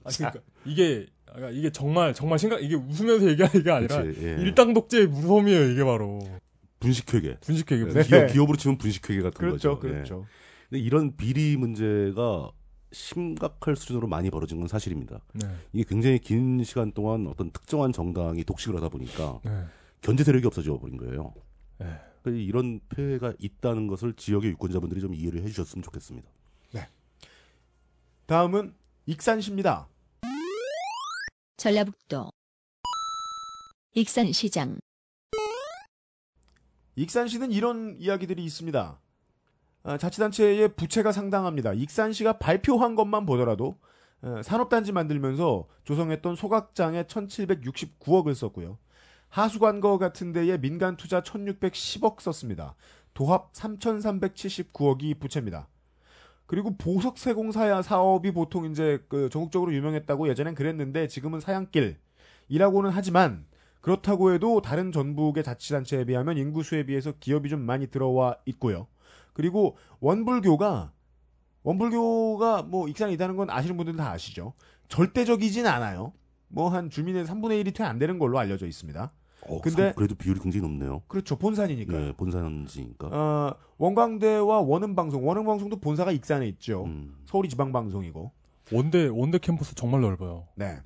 Speaker 3: 아, 그러니까 이게 그러니까 이게 정말 정말 심각 이게 웃으면서 얘기하는 게 아니라
Speaker 4: 그치, 예.
Speaker 3: 일당 독재의 무서움이에요 이게 바로
Speaker 4: 분식회계.
Speaker 3: 분식회계
Speaker 2: 네.
Speaker 3: 분식.
Speaker 4: 기업, 기업으로 치면 분식회계 같은
Speaker 2: 그렇죠,
Speaker 4: 거죠. 예.
Speaker 2: 그렇죠.
Speaker 4: 근데 이런 비리 문제가 심각할 수준으로 많이 벌어진 건 사실입니다.
Speaker 3: 네.
Speaker 4: 이게 굉장히 긴 시간 동안 어떤 특정한 정당이 독식을 하다 보니까
Speaker 3: 네.
Speaker 4: 견제 세력이 없어져 버린 거예요.
Speaker 3: 네.
Speaker 4: 그러니까 이런 폐해가 있다는 것을 지역의 유권자분들이 좀 이해를 해주셨으면 좋겠습니다.
Speaker 2: 다음은 익산시입니다.
Speaker 1: 전라북도 익산시장
Speaker 2: 익산시는 이런 이야기들이 있습니다. 아, 자치단체의 부채가 상당합니다. 익산시가 발표한 것만 보더라도 어, 산업단지 만들면서 조성했던 소각장에 1769억을 썼고요. 하수관거 같은 데에 민간 투자 1610억 썼습니다. 도합 3379억이 부채입니다. 그리고 보석 세공 사 사업이 보통 이제 그 전국적으로 유명했다고 예전엔 그랬는데 지금은 사양길이라고는 하지만 그렇다고 해도 다른 전북의 자치단체에 비하면 인구수에 비해서 기업이 좀 많이 들어와 있고요. 그리고 원불교가 원불교가 뭐 익산에 있다는 건 아시는 분들은 다 아시죠. 절대적이진 않아요. 뭐 한 주민의 3분의 1이 채안 되는 걸로 알려져 있습니다.
Speaker 4: 어,
Speaker 2: 근데-
Speaker 4: 참, 그래도 비율이 굉장히 높네요.
Speaker 2: 그렇죠. 본산이니까.
Speaker 4: 예, 본산지니까.
Speaker 2: 어, 원광대와 원음방송, 원음방송도 본사가 익산에 있죠.
Speaker 4: 음.
Speaker 2: 서울이 지방방송이고.
Speaker 3: 원대 원대 캠퍼스 정말 넓어요.
Speaker 2: 네.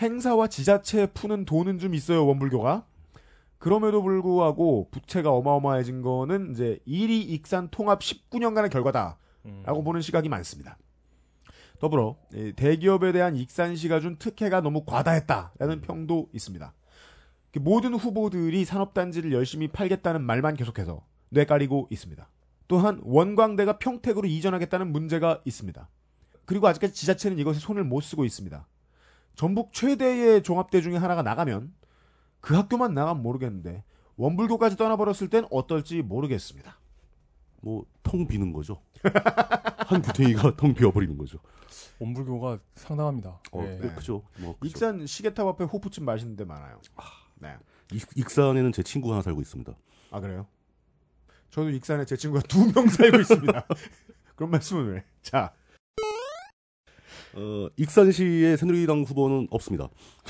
Speaker 2: 행사와 지자체에 푸는 돈은 좀 있어요, 원불교가. 그럼에도 불구하고 부채가 어마어마해진 거는 이제 1위 익산 통합 19년간의 결과다라고
Speaker 3: 음.
Speaker 2: 보는 시각이 많습니다. 더불어 이 대기업에 대한 익산시가 준 특혜가 너무 과다했다라는 평도 있습니다. 그 모든 후보들이 산업단지를 열심히 팔겠다는 말만 계속해서 뇌까리고 있습니다. 또한 원광대가 평택으로 이전하겠다는 문제가 있습니다. 그리고 아직까지 지자체는 이것에 손을 못 쓰고 있습니다. 전북 최대의 종합대 중에 하나가 나가면 그 학교만 나가면 모르겠는데 원불교까지 떠나버렸을 땐 어떨지 모르겠습니다.
Speaker 4: 뭐텅 비는 거죠. 한 구탱이가 텅 비어버리는 거죠.
Speaker 3: 온불교가 상당합니다.
Speaker 4: 어,
Speaker 3: 예.
Speaker 4: 뭐 그죠. 뭐 그죠.
Speaker 2: 익산 시계탑 앞에 호프집 맛있는 데 많아요. 네.
Speaker 4: 익, 익산에는 제 친구가 하나 살고 있습니다.
Speaker 2: 아 그래요? 저도 익산에 제 친구가 두 명 살고 있습니다. 그런 말씀을 왜? 자,
Speaker 4: 어, 익산시의 새누리당 후보는 없습니다.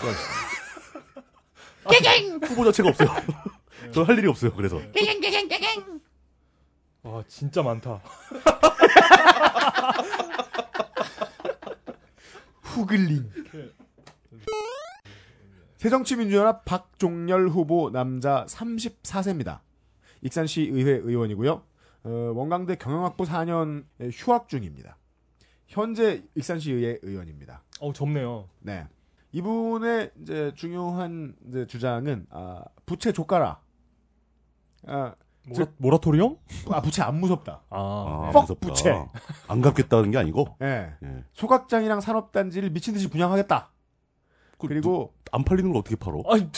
Speaker 4: 후보 자체가 없어요. 저 할 일이 없어요. 그래서
Speaker 3: 와 진짜 많다.
Speaker 2: 후글링. 새정치민주연합 박종렬 후보 남자 34세입니다. 익산시 의회 의원이고요. 어, 원광대 경영학부 4년 휴학 중입니다. 현재 익산시 의회 의원입니다.
Speaker 3: 어 젊네요.
Speaker 2: 네. 이분의 이제 중요한 이제 주장은 아, 부채 조가라. 아,
Speaker 3: 모라, 모라토리엄?
Speaker 2: 아, 부채 안 무섭다.
Speaker 3: 아,
Speaker 4: 아,
Speaker 2: 퍽
Speaker 4: 무섭다.
Speaker 2: 부채.
Speaker 4: 안 갚겠다는 게 아니고
Speaker 2: 예.
Speaker 4: 예.
Speaker 2: 소각장이랑 산업단지를 미친 듯이 분양하겠다.
Speaker 4: 그
Speaker 2: 그리고
Speaker 4: 안 팔리는 걸 어떻게 팔어?
Speaker 3: 아니,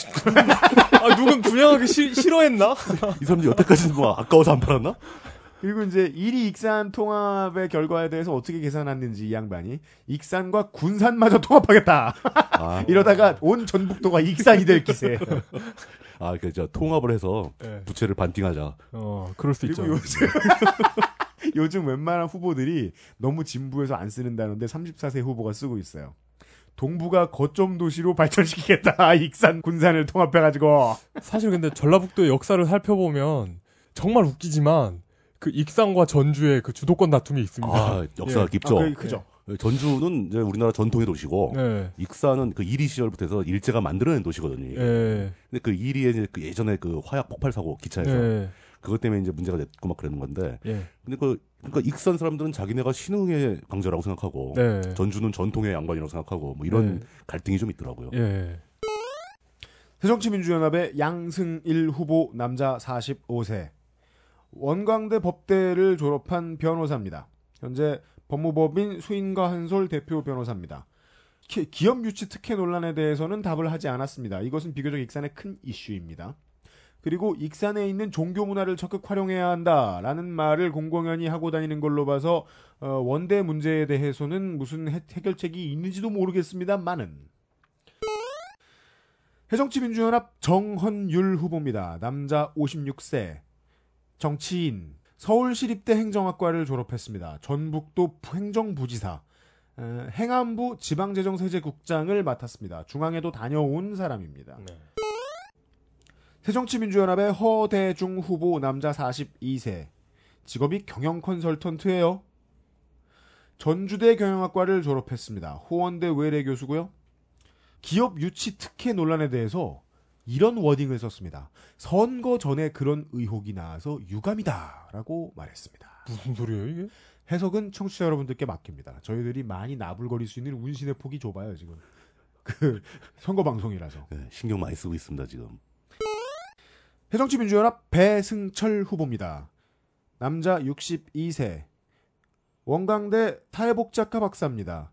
Speaker 3: 아 누군 분양하기 싫- 싫어했나?
Speaker 4: 이 사람들 여태까지는 뭐 아까워서 안 팔았나?
Speaker 2: 그리고 이제 1위 익산 통합의 결과에 대해서 어떻게 계산했는지 이 양반이 익산과 군산마저 통합하겠다.
Speaker 4: 아,
Speaker 2: 이러다가 온 전북도가 익산이 될 기세.
Speaker 4: 아, 그저 통합을 해서
Speaker 3: 예.
Speaker 4: 부채를 반띵하자.
Speaker 3: 어 그럴 수 있죠.
Speaker 2: 요즘 요즘 웬만한 후보들이 너무 진부해서 안 쓰는다는데 34세 후보가 쓰고 있어요. 동부가 거점 도시로 발전시키겠다. 익산 군산을 통합해 가지고.
Speaker 3: 사실 근데 전라북도의 역사를 살펴보면 정말 웃기지만 그 익산과 전주의 그 주도권 다툼이 있습니다.
Speaker 4: 아, 역사가
Speaker 3: 예.
Speaker 4: 깊죠.
Speaker 2: 아, 그게 크죠.
Speaker 4: 전주는 이제 우리나라 전통의 도시고
Speaker 3: 네.
Speaker 4: 익산은 그 이리 시절부터 해서 일제가 만들어낸 도시거든요.
Speaker 3: 예.
Speaker 4: 근데 그 이리에 이제 그 예전에 그 화약 폭발 사고 기차에서
Speaker 3: 예.
Speaker 4: 그것 때문에 이제 문제가 됐고 막 그러는 건데
Speaker 3: 예.
Speaker 4: 근데 그 그러니까 익산 사람들은 자기네가 신흥의 강자라고 생각하고
Speaker 3: 네.
Speaker 4: 전주는 전통의 양반이라고 생각하고 뭐 이런
Speaker 3: 네.
Speaker 4: 갈등이 좀 있더라고요.
Speaker 3: 예.
Speaker 2: 새정치민주연합의 양승일 후보 남자 45세. 원광대 법대를 졸업한 변호사입니다. 현재 법무법인 수인과 한솔 대표 변호사입니다. 기- 기업 유치 특혜 논란에 대해서는 답을 하지 않았습니다. 이것은 비교적 익산의 큰 이슈입니다. 그리고 익산에 있는 종교 문화를 적극 활용해야 한다라는 말을 공공연히 하고 다니는 걸로 봐서 어, 원대 문제에 대해서는 무슨 해, 해결책이 있는지도 모르겠습니다만은 해정치민주연합 정헌율 후보입니다. 남자 56세. 정치인. 서울시립대 행정학과를 졸업했습니다. 전북도 행정부지사. 에, 행안부 지방재정세제국장을 맡았습니다. 중앙에도 다녀온 사람입니다.
Speaker 3: 네.
Speaker 2: 새정치민주연합의 허대중 후보 남자 42세. 직업이 경영 컨설턴트예요. 전주대 경영학과를 졸업했습니다. 호원대 외래 교수고요. 기업 유치 특혜 논란에 대해서 이런 워딩을 썼습니다. 선거 전에 그런 의혹이 나와서 유감이다라고 말했습니다.
Speaker 3: 무슨 소리예요 이게?
Speaker 2: 해석은 청취자 여러분들께 맡깁니다. 저희들이 많이 나불거릴 수 있는 운신의 폭이 좁아요 지금. 그 선거 방송이라서.
Speaker 4: 네, 신경 많이 쓰고 있습니다 지금.
Speaker 2: 해정치민주연합 배승철 후보입니다. 남자 62세. 원광대 타해복작가 박사입니다.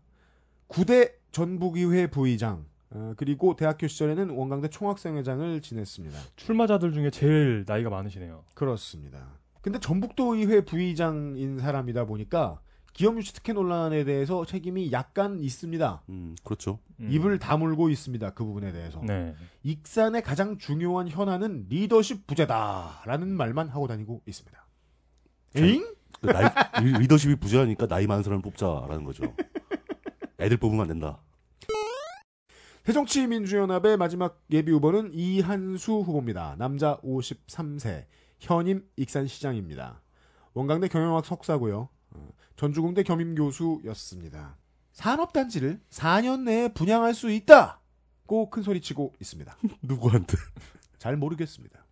Speaker 2: 9대 전북의회 부의장. 어, 그리고 대학교 시절에는 원광대 총학생회장을 지냈습니다.
Speaker 3: 출마자들 중에 제일 나이가 많으시네요.
Speaker 2: 그렇습니다. 근데 전북도 의회 부의장인 사람이다 보니까 기업 유치 특혜 논란에 대해서 책임이 약간 있습니다.
Speaker 4: 음, 그렇죠.
Speaker 3: 음.
Speaker 2: 입을 다물고 있습니다. 그 부분에 대해서.
Speaker 3: 네.
Speaker 2: 익산의 가장 중요한 현안은 리더십 부재다라는 말만 하고 다니고 있습니다. 에잉?
Speaker 4: 그 나이, 리- 리더십이 부재하니까 나이 많은 사람을 뽑자라는 거죠. 애들 뽑으면 안 된다.
Speaker 2: 새정치민주연합의 마지막 예비 후보는 이한수 후보입니다. 남자 53세, 현임 익산시장입니다. 원광대 경영학 석사고요. 어, 전주공대 겸임교수였습니다. 산업단지를 4년 내에 분양할 수 있다고 큰 소리치고 있습니다.
Speaker 4: 누구한테?
Speaker 2: 잘 모르겠습니다.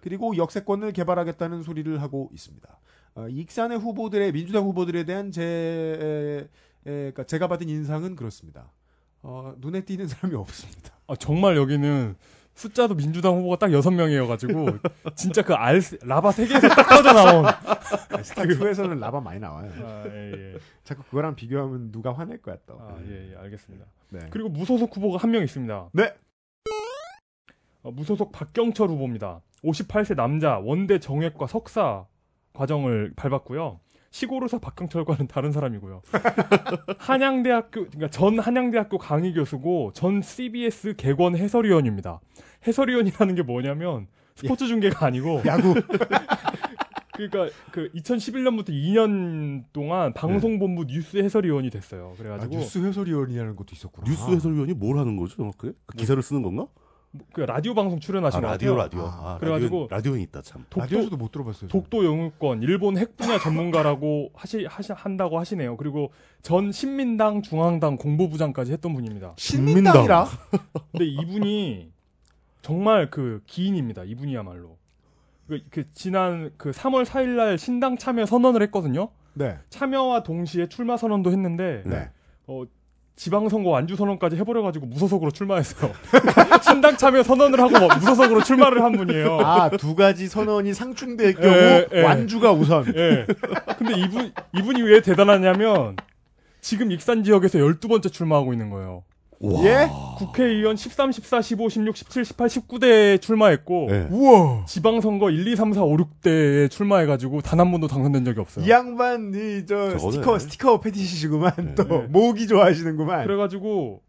Speaker 2: 그리고 역세권을 개발하겠다는 소리를 하고 있습니다. 어, 익산의 후보들의 민주당 후보들에 대한 제 에, 에, 그러니까 제가 받은 인상은 그렇습니다. 어, 눈에 띄는 사람이 없습니다.
Speaker 3: 아, 정말 여기는 숫자도 민주당 후보가 딱 여섯 명이어가지고 진짜 그 알, 라바 세 개에서 딱 터져 나온.
Speaker 2: 스타2에서는 라바 많이 나와요.
Speaker 3: 아, 예, 예.
Speaker 2: 자꾸 그거랑 비교하면 누가 화낼 거야 또.
Speaker 3: 아, 예, 예, 알겠습니다.
Speaker 2: 네.
Speaker 3: 그리고 무소속 후보가 한 명 있습니다.
Speaker 2: 네.
Speaker 3: 어, 무소속 박경철 후보입니다. 58세 남자, 원대 정외과 석사 과정을 밟았고요. 시골의사 박경철과는 다른 사람이고요. 한양대학교 그러니까 전 한양대학교 강의 교수고 전 CBS 개권 해설위원입니다. 해설위원이라는 게 뭐냐면 스포츠 중계가 아니고
Speaker 2: 야구.
Speaker 3: 그러니까 그 2011년부터 2년 동안 방송본부 뉴스 해설위원이 됐어요.
Speaker 2: 아,
Speaker 3: 그래가지고
Speaker 2: 뉴스 해설위원이라는 것도 있었구나.
Speaker 4: 뉴스 해설위원이 뭘 하는 거죠? 정확하게? 그 기사를 쓰는 건가?
Speaker 3: 그 라디오 방송
Speaker 4: 아,
Speaker 3: 출연하신 것
Speaker 4: 라디오,
Speaker 3: 같아요.
Speaker 4: 라디오.
Speaker 2: 아,
Speaker 4: 아,
Speaker 3: 그래가지고
Speaker 4: 라디오, 라디오 는 있다, 참.
Speaker 3: 독도
Speaker 2: 못 들어봤어요. 저는.
Speaker 3: 독도 영유권 일본 핵 분야 전문가라고 하시, 하시 한다고 하시네요. 그리고 전 신민당 중앙당 공보부장까지 했던 분입니다.
Speaker 2: 신민당이라.
Speaker 3: 근데 이분이 정말 그 기인입니다. 이분이야말로. 그, 그 지난 그 3월 4일 날 신당 참여 선언을 했거든요.
Speaker 2: 네.
Speaker 3: 참여와 동시에 출마 선언도 했는데
Speaker 2: 네.
Speaker 3: 어 지방선거 완주 선언까지 해버려가지고 무소속으로 출마했어요. 신당 참여 선언을 하고 뭐 무소속으로 출마를 한 분이에요.
Speaker 2: 아, 두 가지 선언이 상충될 경우
Speaker 3: 예, 예.
Speaker 2: 완주가 우선.
Speaker 3: 예. 근데 이분 이분이 왜 대단하냐면 지금 익산 지역에서 12번째 출마하고 있는 거예요.
Speaker 4: 와.
Speaker 2: 예?
Speaker 3: 국회의원 13, 14, 15, 16, 17, 18, 19대에 출마했고
Speaker 4: 네.
Speaker 2: 우와.
Speaker 3: 지방선거 1, 2, 3, 4, 5, 6대에 출마해가지고 단 한 번도 당선된 적이 없어요.
Speaker 2: 이 양반 이저. 스티커 스티커 fetish시구만
Speaker 4: 네.
Speaker 2: 또
Speaker 3: 네.
Speaker 2: 모으기 좋아하시는구만.
Speaker 3: 그래가지고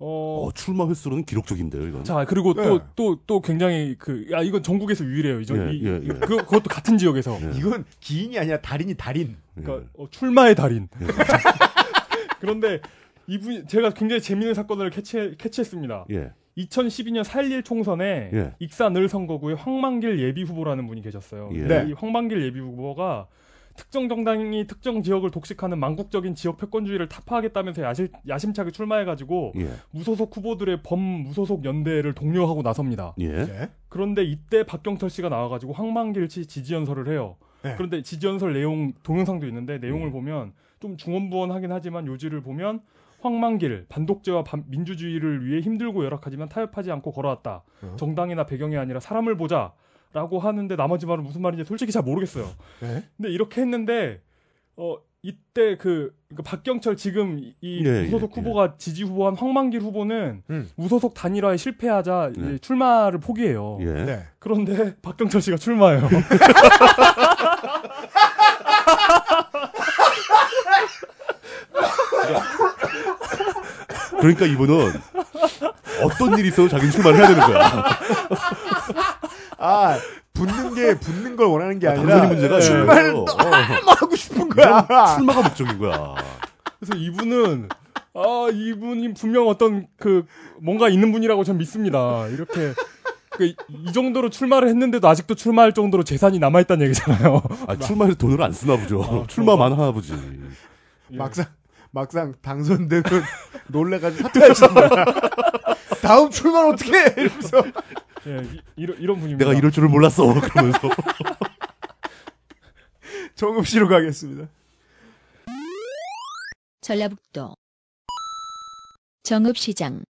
Speaker 3: 어,
Speaker 4: 어, 출마 횟수로는 기록적인데요, 이건.
Speaker 3: 자 그리고
Speaker 2: 네.
Speaker 3: 또또또 굉장히 그 야 이건 전국에서 유일해요. 이저
Speaker 4: 예,
Speaker 3: 이,
Speaker 4: 예,
Speaker 3: 이-
Speaker 4: 예.
Speaker 3: 그 그것도 같은 지역에서
Speaker 4: 예.
Speaker 2: 이건 기인이 아니라 달인이 달인.
Speaker 3: 그러니까
Speaker 4: 예.
Speaker 3: 어, 출마의 달인. 그런데 이분 제가 굉장히 재미있는 사건을 캐치 캐치했습니다.
Speaker 4: 예.
Speaker 3: 2012년 4.11 총선에
Speaker 4: 예.
Speaker 3: 익산 을선거구에 황만길 예비 후보라는 분이 계셨어요.
Speaker 4: 예.
Speaker 2: 네.
Speaker 3: 이 황만길 예비 후보가 특정 정당이 특정 지역을 독식하는 망국적인 지역 패권주의를 타파하겠다면서 야실, 야심차게 출마해가지고
Speaker 4: 예.
Speaker 3: 무소속 후보들의 범무소속 연대를 독려하고 나섭니다.
Speaker 4: 예.
Speaker 2: 네.
Speaker 3: 그런데 이때 박경철 씨가 나와가지고 황만길 씨 지지연설을 해요.
Speaker 2: 네.
Speaker 3: 그런데 지지연설 내용 동영상도 있는데 내용을
Speaker 4: 음.
Speaker 3: 보면 좀 중언부언하긴 하지만 요지를 보면 황만길 반독재와 반- 민주주의를 위해 힘들고 열악하지만 타협하지 않고 걸어왔다.
Speaker 2: 어?
Speaker 3: 정당이나 배경이 아니라 사람을 보자. 라고 하는데 나머지 말은 무슨 말인지 솔직히 잘 모르겠어요.
Speaker 2: 네.
Speaker 3: 근데 이렇게 했는데 어 이때 그 그러니까 박경철 지금 이- 이
Speaker 4: 예,
Speaker 3: 무소속
Speaker 4: 예,
Speaker 3: 후보가 지지 후보한 황만길 후보는
Speaker 2: 음.
Speaker 3: 무소속 단일화에 실패하자
Speaker 4: 네.
Speaker 3: 이제 출마를 포기해요.
Speaker 4: 예.
Speaker 2: 네.
Speaker 3: 그런데 박경철 씨가 출마해요.
Speaker 4: 그러니까 이분은 어떤 일이 있어도 자기는 출마를 해야 되는 거야.
Speaker 2: 아 붙는 게 붙는 걸 원하는 게 아 니라
Speaker 4: 당선이 문제가
Speaker 2: 출마를
Speaker 4: 아니에요.
Speaker 2: 너무 하고 싶은 거야.
Speaker 4: 출마가 목적인 거야.
Speaker 3: 그래서 이분은 아 이분이 분명 어떤 그 뭔가 있는 분이라고 전 믿습니다. 이렇게 그 이- 이 정도로 출마를 했는데도 아직도 출마할 정도로 재산이 남아 있다는 얘기잖아요.
Speaker 4: 아, 출마해서 돈을 안 쓰나 보죠. 출마만 하나 보지.
Speaker 3: 예.
Speaker 2: 막상 막상 당선되면 놀래가지고 사퇴하시는 거야. 다음 출마 어떻게 해? 이러면서
Speaker 3: 예, 이, 이런 이런 분입니다.
Speaker 4: 내가 이럴 줄을 몰랐어. 그러면서.
Speaker 2: 정읍시로 가겠습니다.
Speaker 1: 전라북도 정읍시장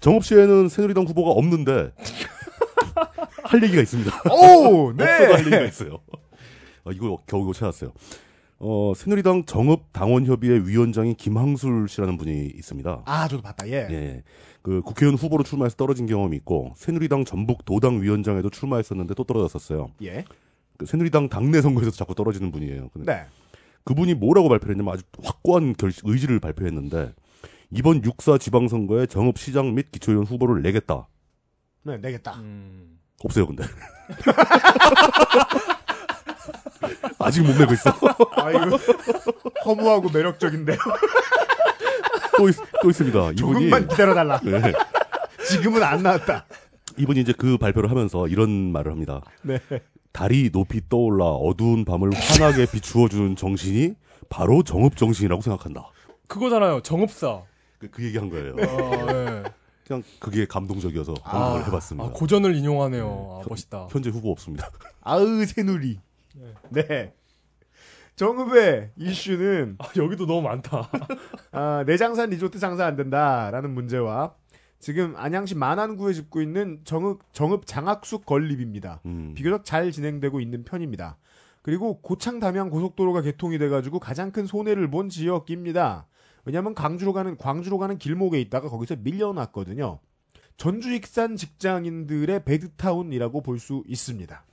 Speaker 4: 정읍시에는 새누리당 후보가 없는데 할 얘기가 있습니다.
Speaker 2: 오,
Speaker 4: 없어도 할 얘기가
Speaker 2: 네.
Speaker 4: 있어요. 아, 이거 겨우 이거 찾았어요. 어, 새누리당 정읍 당원협의회 위원장인 김항술 씨라는 분이 있습니다.
Speaker 2: 아, 저도 봤다. 예.
Speaker 4: 예. 그 국회의원 후보로 출마해서 떨어진 경험이 있고 새누리당 전북 도당 위원장에도 출마했었는데 또 떨어졌었어요.
Speaker 2: 예.
Speaker 4: 그 새누리당 당내 선거에서 자꾸 떨어지는 분이에요. 근데
Speaker 2: 네.
Speaker 4: 그분이 뭐라고 발표했냐면 아주 확고한 결, 의지를 발표했는데 이번 6사 지방선거에 정읍 시장 및 기초의원 후보를 내겠다.
Speaker 2: 네, 내겠다.
Speaker 3: 음,
Speaker 4: 없어요, 근데. 아직 못 내고 있어.
Speaker 2: 아, 이거 허무하고 매력적인데요.
Speaker 4: 또, 있, 또 있습니다. 이분이.
Speaker 2: 조금만 기다려달라.
Speaker 4: 네.
Speaker 2: 지금은 안 나왔다.
Speaker 4: 이분이 이제 그 발표를 하면서 이런 말을 합니다.
Speaker 2: 네.
Speaker 4: 달이 높이 떠올라 어두운 밤을 환하게 비추어주는 정신이 바로 정읍 정신이라고 생각한다.
Speaker 3: 그거잖아요. 정읍사.
Speaker 4: 그, 그 얘기 한 거예요.
Speaker 3: 아, 예.
Speaker 4: 그냥 그게 감동적이어서 언급을 해봤습니다.
Speaker 3: 아, 고전을 인용하네요. 아, 멋있다.
Speaker 4: 현재 후보 없습니다.
Speaker 2: 아으 새누리. 네. 정읍의 이슈는
Speaker 3: 아, 여기도 너무 많다.
Speaker 2: 아, 내장산 리조트 장사 안 된다라는 문제와 지금 안양시 만안구에 짓고 있는 정읍 정읍 장학숙 건립입니다.
Speaker 4: 음.
Speaker 2: 비교적 잘 진행되고 있는 편입니다. 그리고 고창 담양 고속도로가 개통이 돼가지고 가장 큰 손해를 본 지역입니다. 왜냐하면 광주로 가는 광주로 가는 길목에 있다가 거기서 밀려났거든요. 전주 익산 직장인들의 베드타운이라고 볼 수 있습니다.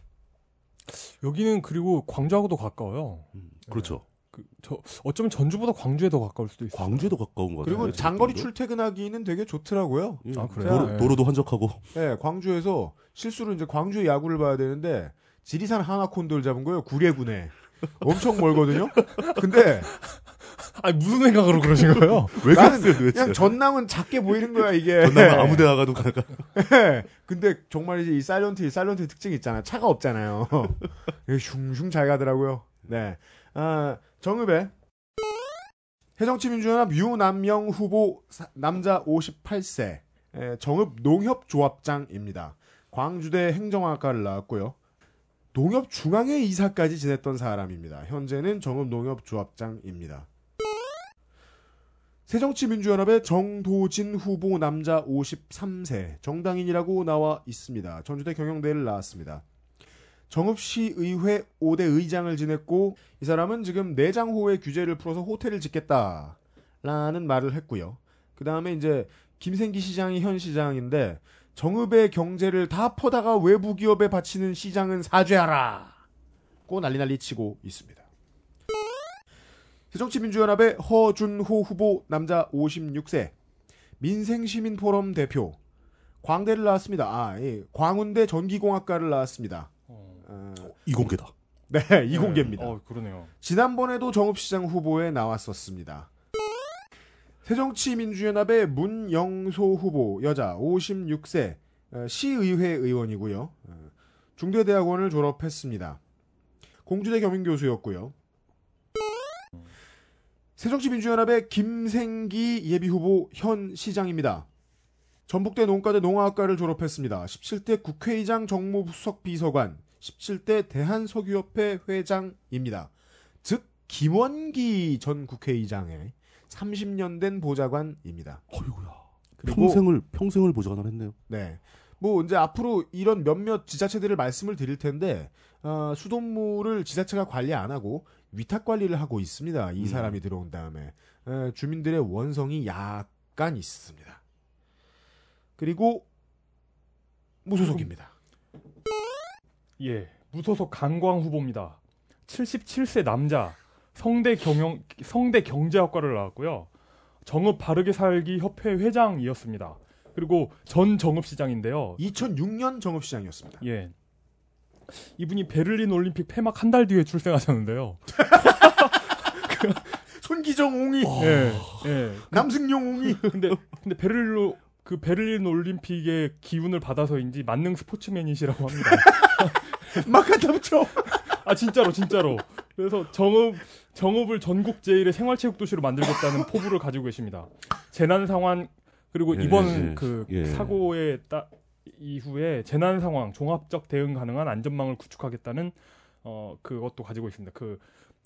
Speaker 3: 여기는 그리고 광주하고도 가까워요.
Speaker 4: 음, 그렇죠.
Speaker 3: 그, 저, 어쩌면 전주보다 광주에 더 가까울 수도 있어요.
Speaker 4: 광주에도 가까운 것 같아요.
Speaker 2: 그리고
Speaker 4: 제
Speaker 2: 장거리. 출퇴근하기는 되게 좋더라고요.
Speaker 4: 예.
Speaker 3: 아, 그래요?
Speaker 4: 도로,
Speaker 2: 네.
Speaker 4: 도로 도 한적하고.
Speaker 2: 네, 광주에서 실수로 이제 광주의 야구를 봐야 되는데 지리산 하나콘도를 잡은 거예요. 구례군에. 엄청 멀거든요. 근데
Speaker 3: 아니, 무슨 생각으로 그러신 거예요?
Speaker 4: 왜 그랬어요 도대체?
Speaker 2: 그냥 전남은 작게 보이는 거야 이게.
Speaker 4: 전남은 아무 데나 가도 가까
Speaker 2: 네. 근데 정말 이제 이 사일런트 힐, 사일런트 힐 특징이 있잖아요. 차가 없잖아요. 이게 슝슝 잘 가더라고요. 네. 아, 정읍에 새정치민주연합 유남명 후보 사- 남자 58세 에, 정읍 농협조합장입니다. 광주대 행정학과를 나왔고요. 농협 중앙회 이사까지 지냈던 사람입니다. 현재는 정읍 농협조합장입니다. 새정치민주연합의 정도진 후보 남자 53세 정당인이라고 나와 있습니다. 전주대 경영대를 나왔습니다. 정읍시 의회 5대 의장을 지냈고 이 사람은 지금 내장호의 규제를 풀어서 호텔을 짓겠다라는 말을 했고요. 그 다음에 이제 김생기 시장이 현 시장인데 정읍의 경제를 다 퍼다가 외부 기업에 바치는 시장은 사죄하라. 고 난리 난리 치고 있습니다. 새정치민주연합의 허준호 후보 남자 56세 민생시민포럼 대표 광대를 나왔습니다. 아, 예. 광운대 전기공학과를 나왔습니다. 어,
Speaker 4: 이공계다.
Speaker 2: 네, 이공계입니다.
Speaker 3: 어, 그러네요.
Speaker 2: 지난번에도 정읍시장 후보에 나왔었습니다. 새정치민주연합의 문영소 후보 여자 56세 어, 시의회 의원이고요. 어, 중대대학원을 졸업했습니다. 공주대 겸임교수였고요. 새정치민주연합의 김생기 예비후보 현 시장입니다. 전북대 농가대 농화학과를 졸업했습니다. 17대 국회의장 정무수석 비서관, 17대 대한석유협회 회장입니다. 즉 김원기 전 국회의장의 30년 된 보좌관입니다.
Speaker 4: 어이구야. 평생을 평생을 보좌관을 했네요.
Speaker 2: 네. 뭐 이제 앞으로 이런 몇몇 지자체들을 말씀을 드릴 텐데 어, 수돗물을 지자체가 관리 안 하고 위탁 관리를 하고 있습니다. 이
Speaker 4: 음.
Speaker 2: 사람이 들어온 다음에 에, 주민들의 원성이 약간 있습니다. 그리고 무소속입니다.
Speaker 3: 예, 무소속 강광 후보입니다. 77세 남자, 성대 경영 성대 경제학과를 나왔고요. 정읍 바르게 살기 협회 회장이었습니다. 그리고 전 정읍시장인데요.
Speaker 2: 2006년 정읍시장이었습니다.
Speaker 3: 예. 이분이 베를린 올림픽 폐막 한 달 뒤에 출생하셨는데요.
Speaker 2: 손기정 옹이,
Speaker 3: 예. 예.
Speaker 2: 남승용 옹이.
Speaker 3: 근데 근데 베를린 그 베를린 올림픽의 기운을 받아서인지 만능 스포츠맨이시라고 합니다.
Speaker 2: 막 갖다 붙여.
Speaker 3: 아 진짜로 진짜로. 그래서 정읍 정읍을 전국 제일의 생활체육 도시로 만들겠다는 포부를 가지고 계십니다. 재난 상황 그리고
Speaker 4: 예,
Speaker 3: 이번
Speaker 4: 예,
Speaker 3: 그
Speaker 4: 예.
Speaker 3: 사고의 따, 이후에 재난 상황 종합적 대응 가능한 안전망을 구축하겠다는 어 그것도 가지고 있습니다. 그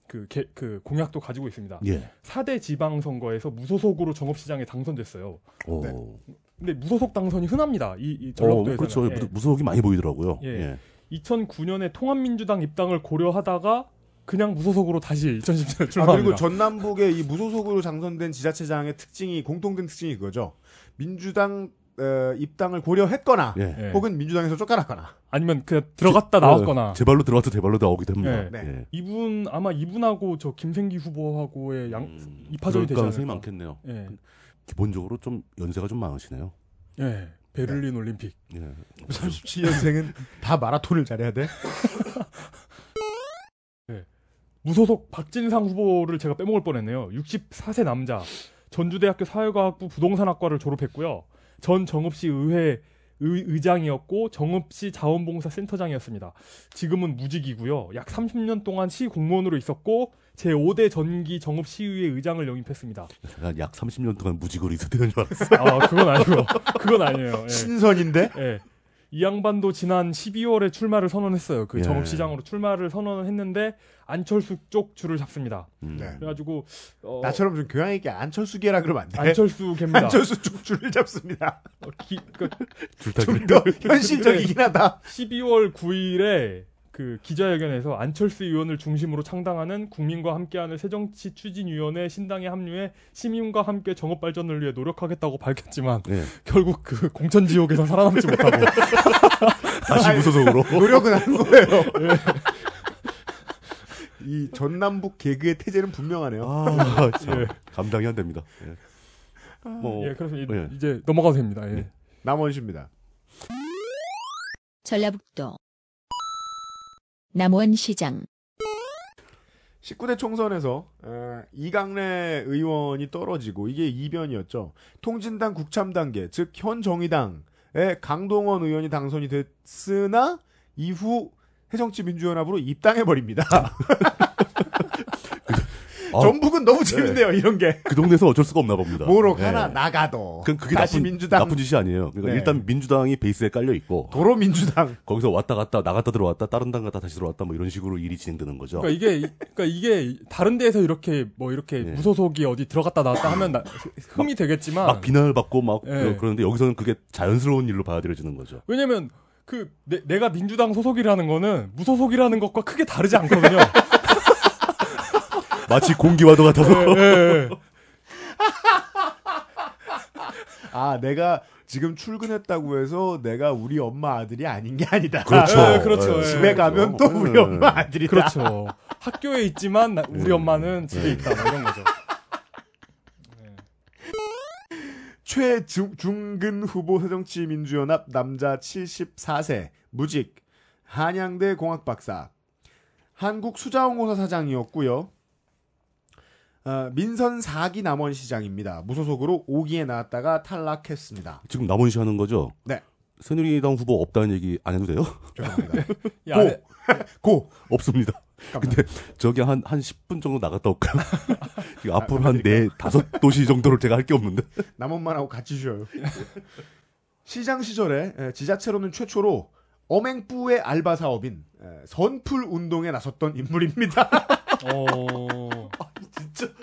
Speaker 3: 그, 개- 그 공약도 가지고 있습니다.
Speaker 4: 예.
Speaker 3: 4대 지방선거에서 무소속으로 정읍시장에 당선됐어요.
Speaker 4: 어.
Speaker 2: 네.
Speaker 3: 근데 무소속 당선이 흔합니다. 이, 이
Speaker 4: 어,
Speaker 3: 전라도에서는.
Speaker 4: 그렇죠.
Speaker 3: 예.
Speaker 4: 무- 무소속이 많이 보이더라고요.
Speaker 3: 예.
Speaker 4: 예.
Speaker 3: 2009년에 통합민주당 입당을 고려하다가 그냥 무소속으로 다시 2010년에
Speaker 2: 아,
Speaker 3: 출마합니다.
Speaker 2: 그리고 전남북의 이 무소속으로 당선된 지자체장의 특징이 공통된 특징이 그거죠. 민주당 어, 입당을 고려했거나
Speaker 4: 예.
Speaker 3: 예.
Speaker 2: 혹은 민주당에서 쫓겨났거나.
Speaker 3: 아니면 그냥 들어갔다 나왔거나.
Speaker 4: 어, 제 발로 들어갔다 제 발로 나오기도 합니다.
Speaker 3: 네.
Speaker 4: 예.
Speaker 3: 이분 아마 이분하고 저 김생기 후보하고의 양
Speaker 4: 음,
Speaker 3: 이파전이 되지
Speaker 4: 가능성이
Speaker 3: 않을까.
Speaker 4: 많겠네요.
Speaker 3: 예.
Speaker 4: 기본적으로 좀 연세가 좀 많으시네요.
Speaker 3: 예. 베를린 올림픽.
Speaker 4: 예.
Speaker 2: 37년생은 다 마라톤을 잘해야 돼.
Speaker 3: 무소속 박진상 후보를 제가 빼먹을 뻔했네요. 64세 남자. 전주대학교 사회과학부 부동산학과를 졸업했고요. 전 정읍시 의회 의, 의장이었고 정읍시 자원봉사 센터장이었습니다. 지금은 무직이고요. 약 30년 동안 시 공무원으로 있었고 제 5대 전기 정읍시의회 의장을 영입했습니다.
Speaker 4: 제가 약 30년 동안 무직으로 있었다는 줄 알았어요.
Speaker 3: 아 그건 아니고 그건 아니에요. 예.
Speaker 2: 신선인데.
Speaker 3: 예. 이 양반도 지난 12월에 출마를 선언했어요. 그
Speaker 4: 예.
Speaker 3: 정읍시장으로 출마를 선언을 했는데 안철수 쪽 줄을 잡습니다.
Speaker 4: 음.
Speaker 2: 네.
Speaker 3: 그래가지고 어,
Speaker 2: 나처럼 좀 교양 있게 안철수계라 그러면 안 돼.
Speaker 3: 안철수 개입니다.
Speaker 2: 안철수 쪽 줄을 잡습니다.
Speaker 3: 어, 기, 그
Speaker 4: 줄타기.
Speaker 2: 좀더 현실적이긴 하다.
Speaker 3: 12월 9일에 그 기자회견에서 안철수 의원을 중심으로 창당하는 국민과 함께하는 새정치 추진위원회 신당에 합류해 시민과 함께 정업 발전을 위해 노력하겠다고 밝혔지만
Speaker 4: 예.
Speaker 3: 결국 그 공천 지옥에서 살아남지 못하고
Speaker 4: 다시 무소속으로.
Speaker 2: 노력은 한 거예요. 이 전남북 개그의 태제는 분명하네요.
Speaker 4: 아, 참.
Speaker 3: 예.
Speaker 4: 감당이 안 됩니다. 예. 뭐,
Speaker 3: 예, 그래서 이,
Speaker 4: 예.
Speaker 3: 제 넘어가도 됩니다. 예.
Speaker 4: 네.
Speaker 2: 남원시입니다.
Speaker 1: 전라북도 남원시장
Speaker 2: 19대 총선에서 에, 이강래 의원이 떨어지고 이게 이변이었죠. 통진당 국참단계 즉 현 정의당의 강동원 의원이 당선이 됐으나 이후 새정치 민주연합으로 입당해 버립니다.
Speaker 4: 아,
Speaker 2: 전북은 너무 재밌네요 이런 게.
Speaker 4: 그 동네에서 어쩔 수가 없나 봅니다.
Speaker 2: 뭐로
Speaker 4: 예.
Speaker 2: 가나 나가도
Speaker 4: 그건 그게
Speaker 2: 다시
Speaker 4: 나쁜,
Speaker 2: 민주당
Speaker 4: 나쁜 짓이 아니에요. 그러니까
Speaker 2: 네.
Speaker 4: 일단 민주당이 베이스에 깔려 있고
Speaker 2: 도로 민주당
Speaker 4: 거기서 왔다 갔다 나갔다 들어왔다 다른 당 갔다 다시 들어왔다 뭐 이런 식으로 일이 진행되는 거죠.
Speaker 3: 그러니까 이게 그러니까 이게 다른 데에서 이렇게 뭐 이렇게
Speaker 4: 예.
Speaker 3: 무소속이 어디 들어갔다 나왔다 하면 나- 흠이 되겠지만
Speaker 4: 막 비난을 받고 막
Speaker 3: 예.
Speaker 4: 그러, 는데 여기서는 그게 자연스러운 일로 받아들여지는 거죠.
Speaker 3: 왜냐면 그 내, 가 민주당 소속이라는 거는 무소속이라는 것과 크게 다르지 않거든요.
Speaker 4: 마치 공기와도 같아서
Speaker 3: 예, 예.
Speaker 2: 아 내가 지금 출근했다고 해서 내가 우리 엄마 아들이 아닌 게 아니다.
Speaker 4: 그렇죠.
Speaker 3: 예, 그렇죠.
Speaker 4: 예.
Speaker 3: 예.
Speaker 2: 집에 가면 또 우리
Speaker 4: 예.
Speaker 2: 엄마 아들이다.
Speaker 3: 그렇죠. 학교에 있지만 나- 우리
Speaker 4: 예.
Speaker 3: 엄마는 집에
Speaker 4: 예.
Speaker 3: 있다 뭐 이런 거죠.
Speaker 2: 최중근 후보 새정치민주연합 남자 74세 무직 한양대 공학박사 한국수자원공사 사장이었고요. 어, 민선 4기 남원시장입니다. 무소속으로 5기에 나왔다가 탈락했습니다.
Speaker 4: 지금 남원시 하는 거죠.
Speaker 2: 네.
Speaker 4: 새누리당 후보 없다는 얘기 안 해도 돼요?
Speaker 2: 죄송합니다.
Speaker 3: 이 안에-
Speaker 2: 고!
Speaker 4: 없습니다. 근데 저기 한, 한 10분 정도 나갔다 올까요? 지금 앞으로 한 네, 다섯 도시 정도를 제가 할 게 없는데.
Speaker 2: 남원만 하고 같이 쉬어요. 시장 시절에 에, 지자체로는 최초로 어맹뿌의 알바 사업인 에, 선풀 운동에 나섰던 인물입니다.
Speaker 3: 어,
Speaker 2: 진짜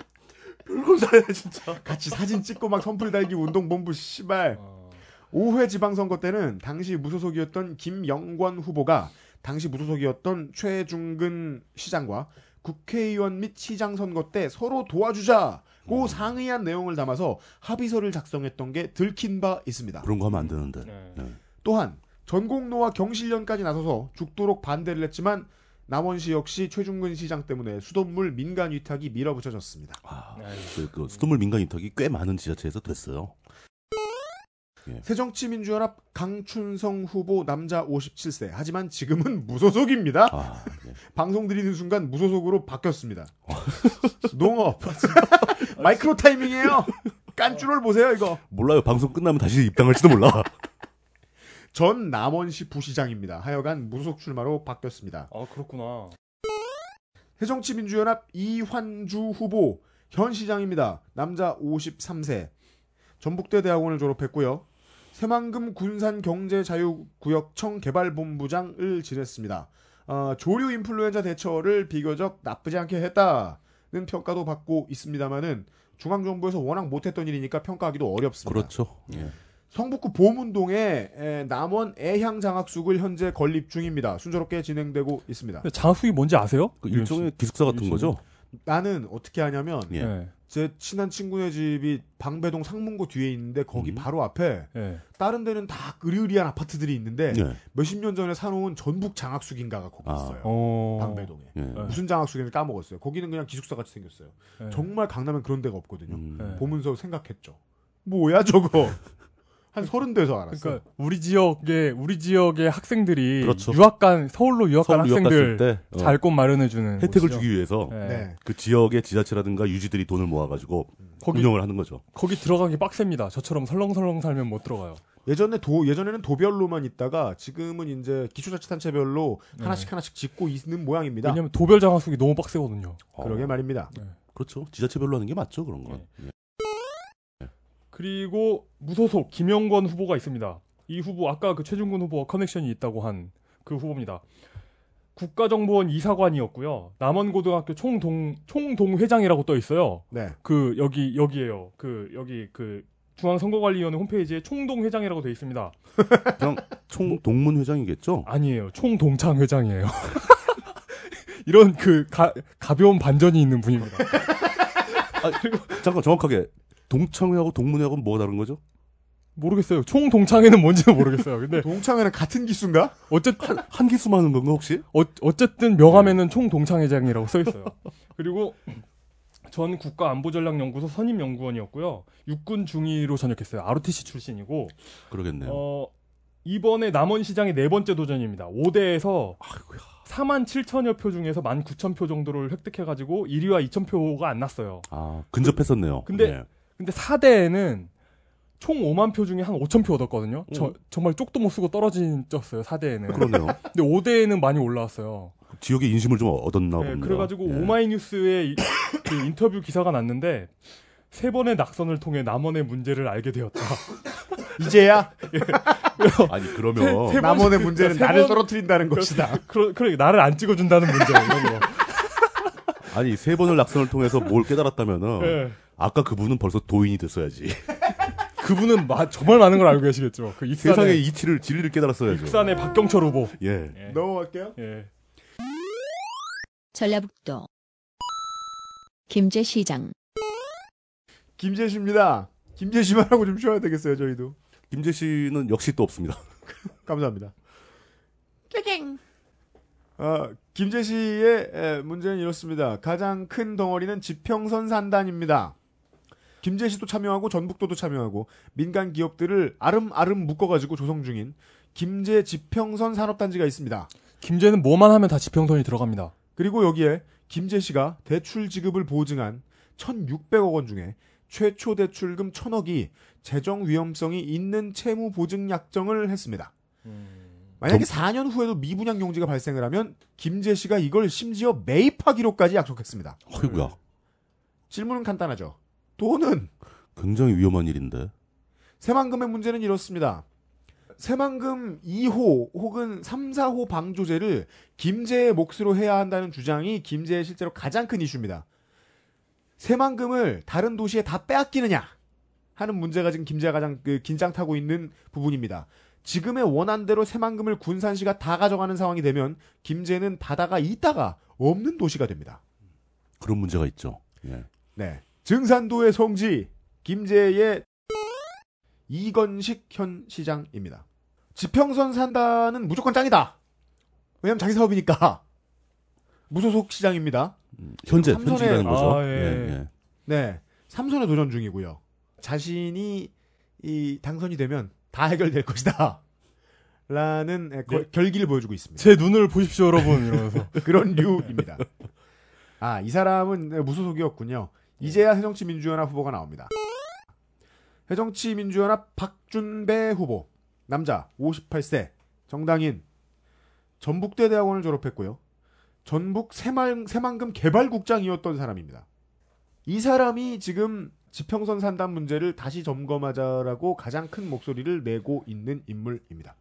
Speaker 2: 별거 다해 진짜. 같이 사진 찍고 막 선풀 달기 운동본부 씨발.
Speaker 3: 어.
Speaker 2: 5회 지방선거 때는 당시 무소속이었던 김영권 후보가 당시 무소속이었던 최중근 시장과 국회의원 및 시장 선거 때 서로 도와주자고 상의한 내용을 담아서 합의서를 작성했던 게 들킨 바 있습니다.
Speaker 4: 그런 거 하면 안 되는데.
Speaker 3: 네.
Speaker 4: 네.
Speaker 2: 또한 전공로와 경실련까지 나서서 죽도록 반대를 했지만 남원시 역시 최중근 시장 때문에 수돗물 민간 위탁이 밀어붙여졌습니다.
Speaker 4: 아,
Speaker 3: 네.
Speaker 4: 그, 그 수돗물 민간 인탁이 꽤 많은 지자체에서 됐어요.
Speaker 2: 새정치민주연합 강춘성 후보 남자 57세 하지만 지금은 무소속입니다.
Speaker 4: 아, 네.
Speaker 2: 방송 드리는 순간 무소속으로 바뀌었습니다. 농업 마이크로 타이밍이에요. 깐쭈를 보세요 이거.
Speaker 4: 몰라요. 방송 끝나면 다시 입당할지도 몰라.
Speaker 2: 전 남원시 부시장입니다. 하여간 무소속 출마로 바뀌었습니다.
Speaker 3: 아 그렇구나.
Speaker 2: 새정치민주연합 이환주 후보 현 시장입니다. 남자 53세. 전북대 대학원을 졸업했고요. 새만금 군산경제자유구역청 개발본부장을 지냈습니다. 어, 조류 인플루엔자 대처를 비교적 나쁘지 않게 했다는 평가도 받고 있습니다만은 중앙정부에서 워낙 못했던 일이니까 평가하기도 어렵습니다.
Speaker 4: 그렇죠. 예.
Speaker 2: 성북구 보문동에 에, 남원 애향 장학숙을 현재 건립 중입니다. 순조롭게 진행되고 있습니다.
Speaker 3: 장학숙이 뭔지 아세요?
Speaker 4: 그 일종의 기숙사 같은
Speaker 3: 유신.
Speaker 4: 거죠.
Speaker 2: 나는 어떻게 하냐면
Speaker 4: 예.
Speaker 3: 네.
Speaker 2: 제 친한 친구네 집이 방배동 상문고 뒤에 있는데 거기
Speaker 4: 음.
Speaker 2: 바로 앞에
Speaker 3: 네.
Speaker 2: 다른 데는 다 으리으리한 아파트들이 있는데
Speaker 4: 예.
Speaker 2: 몇십 년 전에 사놓은 전북 장학숙인가가 거기
Speaker 4: 아.
Speaker 2: 있어요.
Speaker 3: 어.
Speaker 2: 방배동에.
Speaker 4: 예.
Speaker 3: 네.
Speaker 2: 무슨 장학숙인지 까먹었어요. 거기는 그냥 기숙사 같이 생겼어요.
Speaker 3: 네.
Speaker 2: 정말 강남엔 그런 데가 없거든요.
Speaker 4: 음.
Speaker 3: 네.
Speaker 2: 보면서 생각했죠. 뭐야 저거. 한 서른 대에서 알았어.
Speaker 3: 그러니까 우리 지역의 우리 지역의 학생들이
Speaker 4: 그렇죠.
Speaker 3: 유학 간 서울로 유학 간
Speaker 4: 서울
Speaker 3: 학생들
Speaker 4: 어,
Speaker 3: 잘곳 마련해 주는
Speaker 4: 혜택을 주기 위해서
Speaker 3: 네.
Speaker 2: 네.
Speaker 4: 그 지역의 지자체라든가 유지들이 돈을 모아가지고
Speaker 3: 거기
Speaker 4: 운영을 하는 거죠.
Speaker 3: 거기 들어가기 빡셉니다. 저처럼 설렁설렁 살면 못 들어가요.
Speaker 2: 예전에 도 예전에는 도별로만 있다가 지금은 이제 기초자치단체별로
Speaker 3: 네.
Speaker 2: 하나씩 하나씩 짓고 있는 모양입니다.
Speaker 3: 왜냐면 도별 장학숙이 너무 빡세거든요.
Speaker 2: 그러게 말입니다.
Speaker 4: 그렇죠. 지자체별로 하는 게 맞죠, 그런 건. 예.
Speaker 3: 그리고 무소속 김영권 후보가 있습니다. 이 후보 아까 그 최중근 후보와 커넥션이 있다고 한 그 후보입니다. 국가정보원 이사관이었고요. 남원고등학교 총동 총동회장이라고 떠 있어요.
Speaker 2: 네.
Speaker 3: 그 여기 여기에요. 그 여기 그 중앙선거관리위원회 홈페이지에 총동회장이라고 되어 있습니다.
Speaker 4: 그냥 총 동문 회장이겠죠?
Speaker 3: 아니에요. 총동창 회장이에요. 이런 그 가, 가벼운 반전이 있는 분입니다.
Speaker 4: 잠깐 정확하게 동창회하고 동문회하고는 뭐가 다른 거죠?
Speaker 3: 모르겠어요. 총 동창회는 뭔지는 모르겠어요. 근데
Speaker 2: 동창회는 같은 기수인가?
Speaker 3: 어쨌든
Speaker 4: 한 기수 많은 건가 혹시?
Speaker 3: 어, 어쨌든 명함에는 총 동창회장이라고 써 있어요. 그리고 전 국가안보전략연구소 선임연구원이었고요. 육군 중위로 전역했어요. ROTC 출신이고
Speaker 4: 그러겠네요.
Speaker 3: 어, 이번에 남원시장의 네 번째 도전입니다. 5대에서 4만 7천여 표 중에서 1만 9천 표 정도를 획득해가지고 1위와 2천 표가 안 났어요.
Speaker 4: 아 근접했었네요.
Speaker 3: 근데
Speaker 4: 예.
Speaker 3: 근데 4대에는 총 5만 표 중에 한 5천 표 얻었거든요. 저,
Speaker 4: 음.
Speaker 3: 정말 쪽도 못 쓰고 떨어진 쪘어요. 4대에는.
Speaker 4: 그러네요.
Speaker 3: 근데 5대에는 많이 올라왔어요.
Speaker 4: 지역의 인심을 좀 얻었나
Speaker 3: 네,
Speaker 4: 봅니다.
Speaker 3: 그래가지고
Speaker 4: 예.
Speaker 3: 오마이뉴스에 이- 그 인터뷰 기사가 났는데 세 번의 낙선을 통해 남원의 문제를 알게 되었다.
Speaker 2: 이제야
Speaker 4: 아니 그러면
Speaker 3: 세- 세-
Speaker 2: 남원의 문제는
Speaker 3: 세
Speaker 2: 나를
Speaker 3: 번-
Speaker 2: 떨어뜨린다는 것이다.
Speaker 3: 그러, 그래 나를 안 찍어준다는 문제 이런 거.
Speaker 4: 아니 세 번을 낙선을 통해서 뭘 깨달았다면은
Speaker 3: 예.
Speaker 4: 아까 그분은 벌써 도인이 됐어야지.
Speaker 3: 그분은 마- 정말 많은 걸 알고 계시겠죠. 그 익산의,
Speaker 4: 세상의 이치를 진리를 깨달았어야죠.
Speaker 3: 익산의 박경철 후보.
Speaker 4: 예.
Speaker 3: 예.
Speaker 2: 넘어갈게요.
Speaker 3: 예.
Speaker 1: 전라북도 김제시장
Speaker 2: 김재시입니다. 김재시만 하고 좀 쉬어야 되겠어요, 저희도.
Speaker 4: 김재 씨는 역시 또 없습니다.
Speaker 2: 감사합니다. 어, 김재시의 에, 문제는 이렇습니다. 가장 큰 덩어리는 지평선 산단입니다. 김제시도 참여하고 전북도도 참여하고 민간 기업들을 아름아름 묶어가지고 조성 중인 김제 지평선 산업단지가 있습니다.
Speaker 3: 김제는 뭐만 하면 다 지평선이 들어갑니다.
Speaker 2: 그리고 여기에 김제시가 대출 지급을 보증한 1,600억 원 중에 최초 대출금 1,000억이 재정 위험성이 있는 채무 보증 약정을 했습니다. 만약에 4년 후에도 미분양 용지가 발생을 하면 김제시가 이걸 심지어 매입하기로까지 약속했습니다.
Speaker 4: 어이구야.
Speaker 2: 질문은 간단하죠. 돈은
Speaker 4: 굉장히 위험한 일인데.
Speaker 2: 새만금의 문제는 이렇습니다. 새만금 2호 혹은 3, 4호 방조제를 김제의 몫으로 해야 한다는 주장이 김제의 실제로 가장 큰 이슈입니다. 새만금을 다른 도시에 다 빼앗기느냐 하는 문제가 지금 김제가 가장 그 긴장 타고 있는 부분입니다. 지금의 원안대로 새만금을 군산시가 다 가져가는 상황이 되면 김제는 바다가 있다가 없는 도시가 됩니다.
Speaker 4: 그런 문제가 있죠. 예.
Speaker 2: 네. 증산도의 성지 김제의 이건식 현 시장입니다. 지평선 산다는 무조건 짱이다. 왜냐면 자기 사업이니까. 무소속 시장입니다.
Speaker 4: 음, 현재 현직이라는 거죠.
Speaker 3: 아, 예.
Speaker 4: 예, 예.
Speaker 2: 네. 삼선에 도전 중이고요. 자신이 이 당선이 되면 다 해결될 것이다. 라는 에, 거-
Speaker 3: 네.
Speaker 2: 결기를 보여주고 있습니다.
Speaker 3: 제 눈을 보십시오, 여러분. 이러면서.
Speaker 2: 그런 류입니다. 아, 이 사람은 무소속이었군요. 이제야 새정치민주연합 후보가 나옵니다. 새정치민주연합 박준배 후보. 남자, 58세, 정당인. 전북대 대학원을 졸업했고요. 전북 새만, 새만금 개발국장이었던 사람입니다. 이 사람이 지금 지평선 산단 문제를 다시 점검하자라고 가장 큰 목소리를 내고 있는 인물입니다.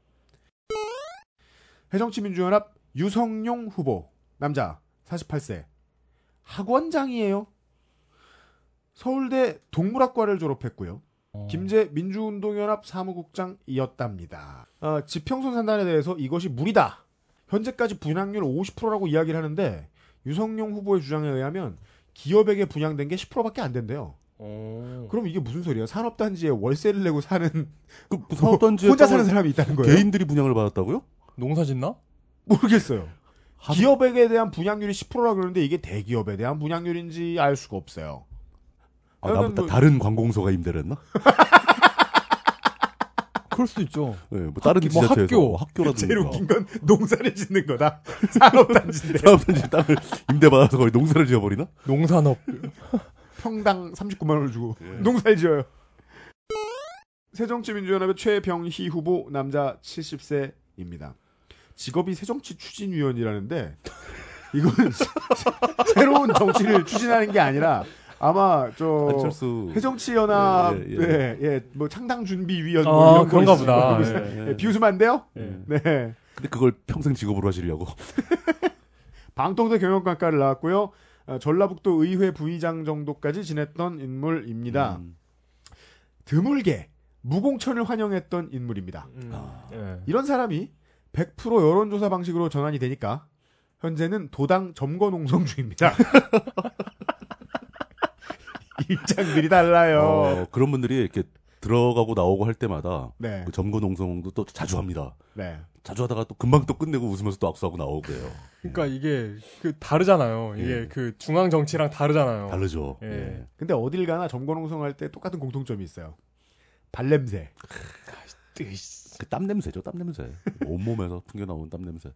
Speaker 2: 해정치민주연합 유성용 후보 남자 48세 학원장이에요. 서울대 동물학과를 졸업했고요. 김제 민주운동연합 사무국장이었답니다. 어, 지평선 산단에 대해서 이것이 무리다. 현재까지 분양률 50%라고 이야기를 하는데 유성용 후보의 주장에 의하면 기업에게 분양된 게 10%밖에 안 된대요.
Speaker 3: 어.
Speaker 2: 그럼 이게 무슨 소리야? 산업단지에 월세를 내고 사는
Speaker 4: 그 사업단지에
Speaker 2: 혼자
Speaker 4: 땅을
Speaker 2: 사는 사람이 있다는 거예요?
Speaker 4: 개인들이 분양을 받았다고요?
Speaker 3: 농사 짓나?
Speaker 2: 모르겠어요.
Speaker 4: 하-
Speaker 2: 기업에게 대한 분양률이 10%라 그러는데 이게 대기업에 대한 분양률인지 알 수가 없어요.
Speaker 4: 아, 나보다
Speaker 2: 뭐-
Speaker 4: 다른 관공서가 임대를 했나?
Speaker 3: 그럴 수도 있죠.
Speaker 4: 예, 뭐 다른
Speaker 3: 학교, 뭐
Speaker 4: 지자체에서
Speaker 3: 학교.
Speaker 4: 학교라든가
Speaker 2: 제일 웃긴 건 농사를 짓는 거다. 산업단지인데
Speaker 4: 사업단지 땅을 임대받아서 거기 농사를 지어버리나?
Speaker 3: 농산업.
Speaker 2: 평당 39만 원을 주고
Speaker 4: 예.
Speaker 2: 농사를 지어요. 새정치민주연합의 최병희 후보 남자 70세입니다. 직업이 새정치 추진위원이라는데 이건 새로운 정치를 추진하는 게 아니라 아마 저
Speaker 4: 안철수
Speaker 2: 해정치 연합
Speaker 4: 예, 예,
Speaker 2: 예, 예, 뭐 창당 준비 위원 뭐
Speaker 3: 아,
Speaker 2: 이런 거
Speaker 3: 그런가 보다. 예.
Speaker 2: 예, 비웃으면 안 돼요?
Speaker 3: 예.
Speaker 2: 네.
Speaker 4: 근데 그걸 평생 직업으로 하시려고
Speaker 2: 방통대 경영관과를 나왔고요. 어, 전라북도 의회 부의장 정도까지 지냈던 인물입니다.
Speaker 4: 음.
Speaker 2: 드물게 무공천을 환영했던 인물입니다.
Speaker 3: 음,
Speaker 4: 아.
Speaker 3: 예.
Speaker 2: 이런 사람이 100% 여론조사 방식으로 전환이 되니까 현재는 도당 점거 농성 중입니다. 입장들이 달라요.
Speaker 4: 어, 그런 분들이 이렇게 들어가고 나오고 할 때마다
Speaker 2: 네,
Speaker 4: 그 점거 농성도 또 자주 합니다.
Speaker 2: 네.
Speaker 4: 자주 하다가 또 금방 또 끝내고 웃으면서 또 악수하고 나오고 그래요.
Speaker 3: 그러니까 이게 그 다르잖아요. 이게
Speaker 4: 예.
Speaker 3: 그 중앙 정치랑 다르잖아요.
Speaker 4: 다르죠.
Speaker 3: 예.
Speaker 4: 예.
Speaker 2: 근데 어딜 가나 점거 농성 할 때 똑같은 공통점이 있어요. 발냄새.
Speaker 4: 그 땀 냄새죠, 땀 냄새. 온몸에서 풍겨나온 땀 냄새.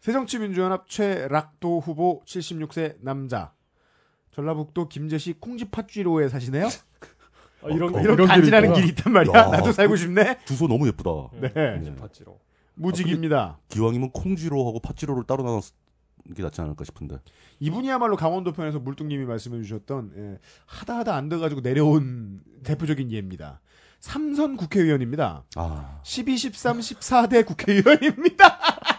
Speaker 2: 새정치민주연합 최락도 후보 76세 남자. 전라북도 김제시 콩지팥쥐로에 사시네요.
Speaker 3: 아, 이런
Speaker 4: 어,
Speaker 2: 이런
Speaker 3: 이런
Speaker 2: 간지나는
Speaker 3: 길이
Speaker 2: 있단 말이야.
Speaker 4: 야,
Speaker 2: 나도 살고 싶네.
Speaker 4: 주소 너무 예쁘다.
Speaker 2: 네.
Speaker 3: 네. 팥지로.
Speaker 2: 무직입니다.
Speaker 4: 기왕이면 콩쥐로하고 팥쥐로를 따로 나눠 게 낫지 않을까 싶은데.
Speaker 2: 이분이야말로 강원도 편에서 물뚱님이 말씀해 주셨던 예, 하다 하다 안 돼가지고 내려온 대표적인 예입니다. 삼선 국회의원입니다.
Speaker 4: 아,
Speaker 2: 12, 13, 14대 국회의원입니다.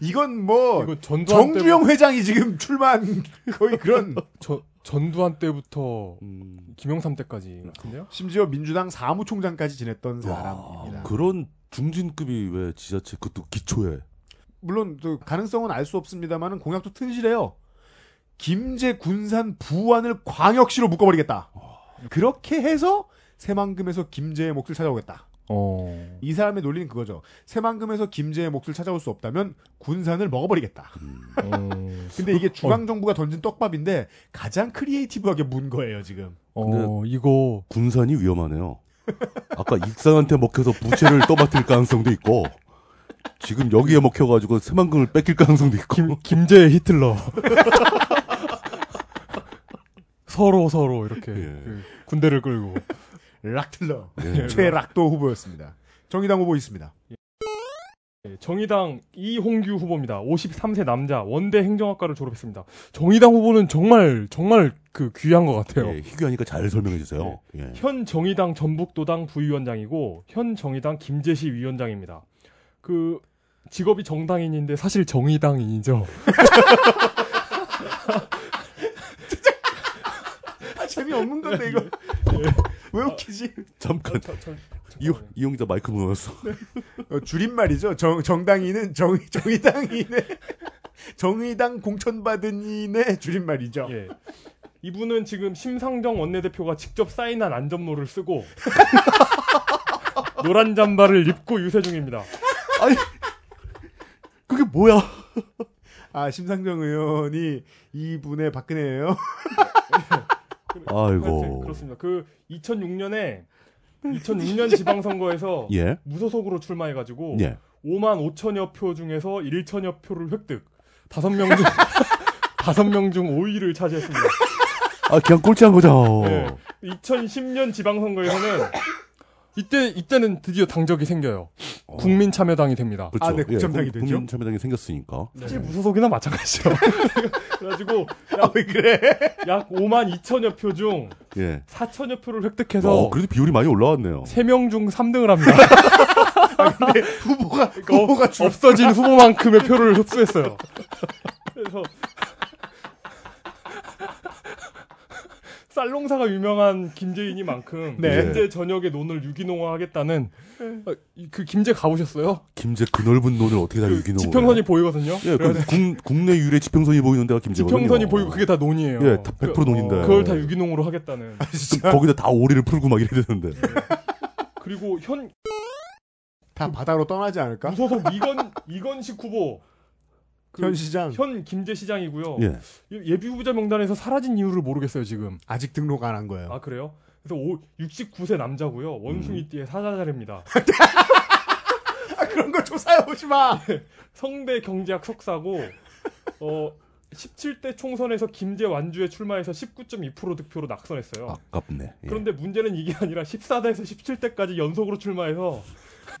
Speaker 2: 이건 뭐
Speaker 3: 이거 전두환
Speaker 2: 정주영 회장이 지금 출마한 거의 그런
Speaker 3: 저, 전두환 때부터
Speaker 4: 음,
Speaker 3: 김영삼 때까지 같은데요?
Speaker 2: 심지어 민주당 사무총장까지 지냈던
Speaker 4: 와,
Speaker 2: 사람입니다.
Speaker 4: 그런 중진급이 왜 지자체 그것도 기초에
Speaker 2: 물론 그 가능성은 알 수 없습니다만은 공약도 튼실해요. 김제 군산 부안을 광역시로 묶어버리겠다. 그렇게 해서 새만금에서 김제의 몫을 찾아오겠다.
Speaker 3: 어.
Speaker 2: 이 사람의 논리는 그거죠. 새만금에서 김제의 몫을 찾아올 수 없다면 군산을 먹어버리겠다.
Speaker 3: 어.
Speaker 2: 근데 이게 중앙 정부가 던진 떡밥인데 가장 크리에이티브하게 문 거예요 지금.
Speaker 3: 어, 이거
Speaker 4: 군산이 위험하네요. 아까 익산한테 먹혀서 부채를 떠맡을 가능성도 있고 지금 여기에 먹혀가지고 새만금을 뺏길 가능성도 있고
Speaker 3: 김 김제 히틀러. 서로 서로 이렇게
Speaker 4: 예.
Speaker 3: 그 군대를 끌고
Speaker 2: 락틀러
Speaker 4: 예.
Speaker 2: 최락도 후보였습니다. 정의당 후보 있습니다.
Speaker 3: 예, 정의당 이홍규 후보입니다. 53세 남자 원대 행정학과를 졸업했습니다. 정의당 후보는 정말 정말 그 귀한 것 같아요.
Speaker 4: 예, 희귀하니까 잘 설명해 주세요. 예.
Speaker 3: 현 정의당 전북도당 부위원장이고 현 정의당 김제시 위원장입니다. 그 직업이 정당인인데 사실 정의당인이죠.
Speaker 2: 아, 재미없는 건데 이거 왜 웃기지?
Speaker 4: 잠깐
Speaker 3: 저- 저-
Speaker 4: 이, 이용자 마이크 무너졌어.
Speaker 2: 어, 줄임말이죠. 정, 정당인은 정, 정의당인의 정의당 공천받은 인의 줄임말이죠.
Speaker 3: 예. 이분은 지금 심상정 원내대표가 직접 사인한 안전모를 쓰고 노란 잠바를 입고 유세 중입니다.
Speaker 4: 그게 뭐야?
Speaker 2: 아 심상정 의원이 이분의 박근혜예요.
Speaker 4: 아이고.
Speaker 3: 네, 그렇습니다. 그 2006년에 2006년 지방선거에서
Speaker 4: 예,
Speaker 3: 무소속으로 출마해가지고
Speaker 4: 예.
Speaker 3: 5만 5천여 표 중에서 1천여 표를 획득. 다섯 명 중, 다섯 명 중 5위를 차지했습니다.
Speaker 4: 아 그냥 꼴찌한 거죠.
Speaker 3: 네. 2010년 지방선거에서는 이때, 이때는 드디어 당적이 생겨요.
Speaker 4: 어.
Speaker 3: 국민참여당이 됩니다.
Speaker 4: 그렇죠.
Speaker 2: 아, 네, 국정당이
Speaker 4: 예,
Speaker 2: 되죠?
Speaker 4: 국민참여당이 생겼으니까.
Speaker 3: 사실 무소속이나 마찬가지죠. 그래가지고
Speaker 2: 아, 왜 그래?
Speaker 3: 약 5만 2천여 표 중
Speaker 4: 예.
Speaker 3: 4천여 표를 획득해서
Speaker 4: 어, 그래도 비율이 많이 올라왔네요.
Speaker 3: 3명 중 3등을 합니다.
Speaker 2: 후보가
Speaker 3: 그러니까
Speaker 2: 후보가 줄
Speaker 3: 없어진 후보만큼의 표를 흡수했어요. 그래서 쌀 농사가 유명한 김재인이만큼
Speaker 2: 네.
Speaker 3: 김제 전역의 논을 유기농화하겠다는 어, 이- 그 김제 가보셨어요?
Speaker 4: 김제 그 넓은 논을 어떻게 다
Speaker 3: 그
Speaker 4: 유기농?
Speaker 3: 지평선이 보이거든요.
Speaker 4: 예, 그 국, 국내 유래 지평선이 보이는 데가 김제거든요.
Speaker 3: 지평선이 보이고 그게 다 논이에요.
Speaker 4: 예, 다 100% 논인데.
Speaker 3: 그걸 다 유기농으로 하겠다는.
Speaker 2: 진짜
Speaker 4: 거기다 다 오리를 풀고 막 이래야 되는데.
Speaker 3: 그리고 현
Speaker 2: 다 바다로 떠나지 않을까?
Speaker 3: 무소속 이건 이건식 후보 그
Speaker 2: 현 시장
Speaker 3: 현 김제 시장이고요.
Speaker 4: 예.
Speaker 3: 예비 후보자 명단에서 사라진 이유를 모르겠어요 지금.
Speaker 2: 아직 등록 안 한 거예요.
Speaker 3: 아 그래요? 그래서 오, 69세 남자고요. 원숭이띠의 사자자입니다.
Speaker 2: 아, 그런 거 조사해 보지 마.
Speaker 3: 성대 경제학 석사고 어 17대 총선에서 김제 완주에 출마해서 19.2% 득표로 낙선했어요.
Speaker 4: 아깝네. 예.
Speaker 3: 그런데 문제는 이게 아니라 14대에서 17대까지 연속으로 출마해서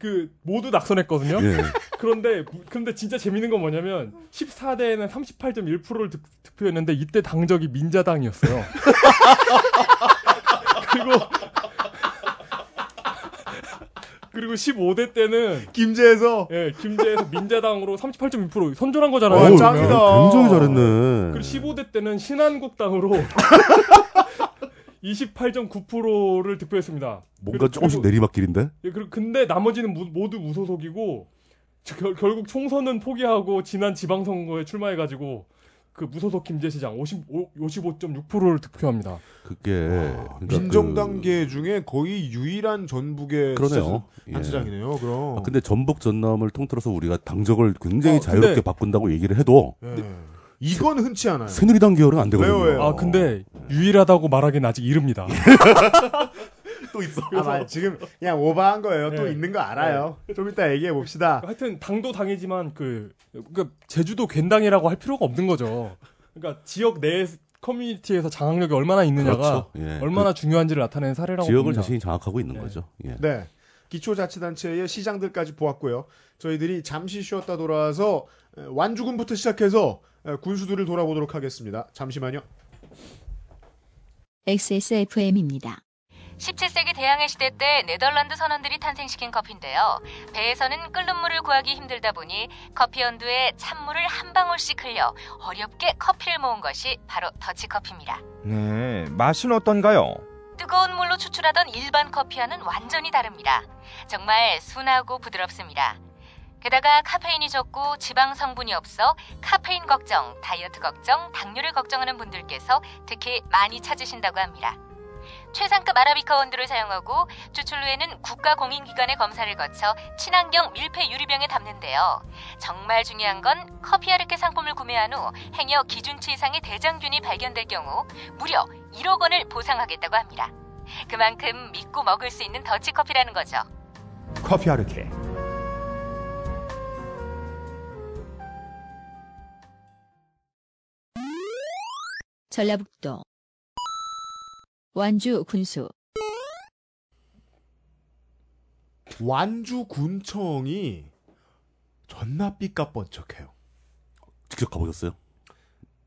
Speaker 3: 그 모두 낙선했거든요.
Speaker 4: 예.
Speaker 3: 그런데 근데 진짜 재밌는 건 뭐냐면 14대에는 38.1%를 득, 득표했는데 이때 당적이 민자당이었어요. 그리고 그리고 15대 때는
Speaker 2: 김제에서
Speaker 3: 예, 김제에서 민자당으로 38.2% 선전한 거잖아요.
Speaker 2: 와,
Speaker 4: 어우,
Speaker 2: 짱이다.
Speaker 4: 굉장히 잘했네.
Speaker 3: 그리고 15대 때는 신한국당으로 28.9%를 득표했습니다.
Speaker 4: 뭔가
Speaker 3: 그리고-
Speaker 4: 조금씩 내리막길인데?
Speaker 3: 예, 그리고 근데 나머지는 무- 모두 무소속이고 저- 결, 결국 총선은 포기하고 지난 지방선거에 출마해가지고 그 무소속 김제시장 55, 55.6%를 득표합니다.
Speaker 4: 그게 그러니까
Speaker 2: 민정당계 중에 거의 유일한 전북의
Speaker 4: 그, 그러네요. 예.
Speaker 2: 단체장이네요. 그럼.
Speaker 4: 아, 근데 전북 전남을 통틀어서 우리가 당적을 굉장히
Speaker 3: 어,
Speaker 4: 자유롭게
Speaker 3: 근데-
Speaker 4: 바꾼다고 얘기를 해도
Speaker 2: 예. 이건 흔치 않아요.
Speaker 4: 새누리당 계열은 안 되거든요.
Speaker 2: 왜요, 왜요?
Speaker 3: 아 근데 유일하다고 말하기는 아직 이릅니다.
Speaker 4: 또 있어.
Speaker 2: 아마 지금 그냥 오버한 거예요. 또
Speaker 3: 네.
Speaker 2: 있는 거 알아요. 좀 이따 얘기해 봅시다.
Speaker 3: 하여튼 당도 당이지만 그 그러니까 제주도 괜당이라고 할 필요가 없는 거죠. 그러니까 지역 내 커뮤니티에서 장악력이 얼마나 있느냐가
Speaker 4: 그렇죠. 예.
Speaker 3: 얼마나 중요한지를 나타내는
Speaker 4: 그
Speaker 3: 사례라고
Speaker 4: 지역을
Speaker 3: 봅니다.
Speaker 4: 자신이 장악하고 있는
Speaker 3: 네.
Speaker 4: 거죠. 예.
Speaker 2: 네. 기초자치단체의 시장들까지 보았고요. 저희들이 잠시 쉬었다 돌아와서 에, 완주군부터 시작해서 에, 군수들을 돌아보도록 하겠습니다. 잠시만요.
Speaker 1: XSFM입니다.
Speaker 6: 17세기 대항해 시대 때 네덜란드 선원들이 탄생시킨 커피인데요. 배에서는 끓는 물을 구하기 힘들다 보니 커피 연두에 찬물을 한 방울씩 흘려 어렵게 커피를 모은 것이 바로 더치커피입니다.
Speaker 7: 네, 맛은 어떤가요?
Speaker 6: 뜨거운 물로 추출하던 일반 커피와는 완전히 다릅니다. 정말 순하고 부드럽습니다. 게다가 카페인이 적고 지방 성분이 없어 카페인 걱정, 다이어트 걱정, 당뇨를 걱정하는 분들께서 특히 많이 찾으신다고 합니다. 최상급 아라비카 원두를 사용하고 추출 후에는 국가 공인기관의 검사를 거쳐 친환경 밀폐 유리병에 담는데요. 정말 중요한 건 커피 아르케 상품을 구매한 후 행여 기준치 이상의 대장균이 발견될 경우 무려 1억 원을 보상하겠다고 합니다. 그만큼 믿고 먹을 수 있는 더치커피라는 거죠.
Speaker 7: 커피 아르케.
Speaker 1: 전라북도 완주 군수
Speaker 2: 완주 군청이 존나 삐까뻔쩍해요.
Speaker 4: 직접 가보셨어요?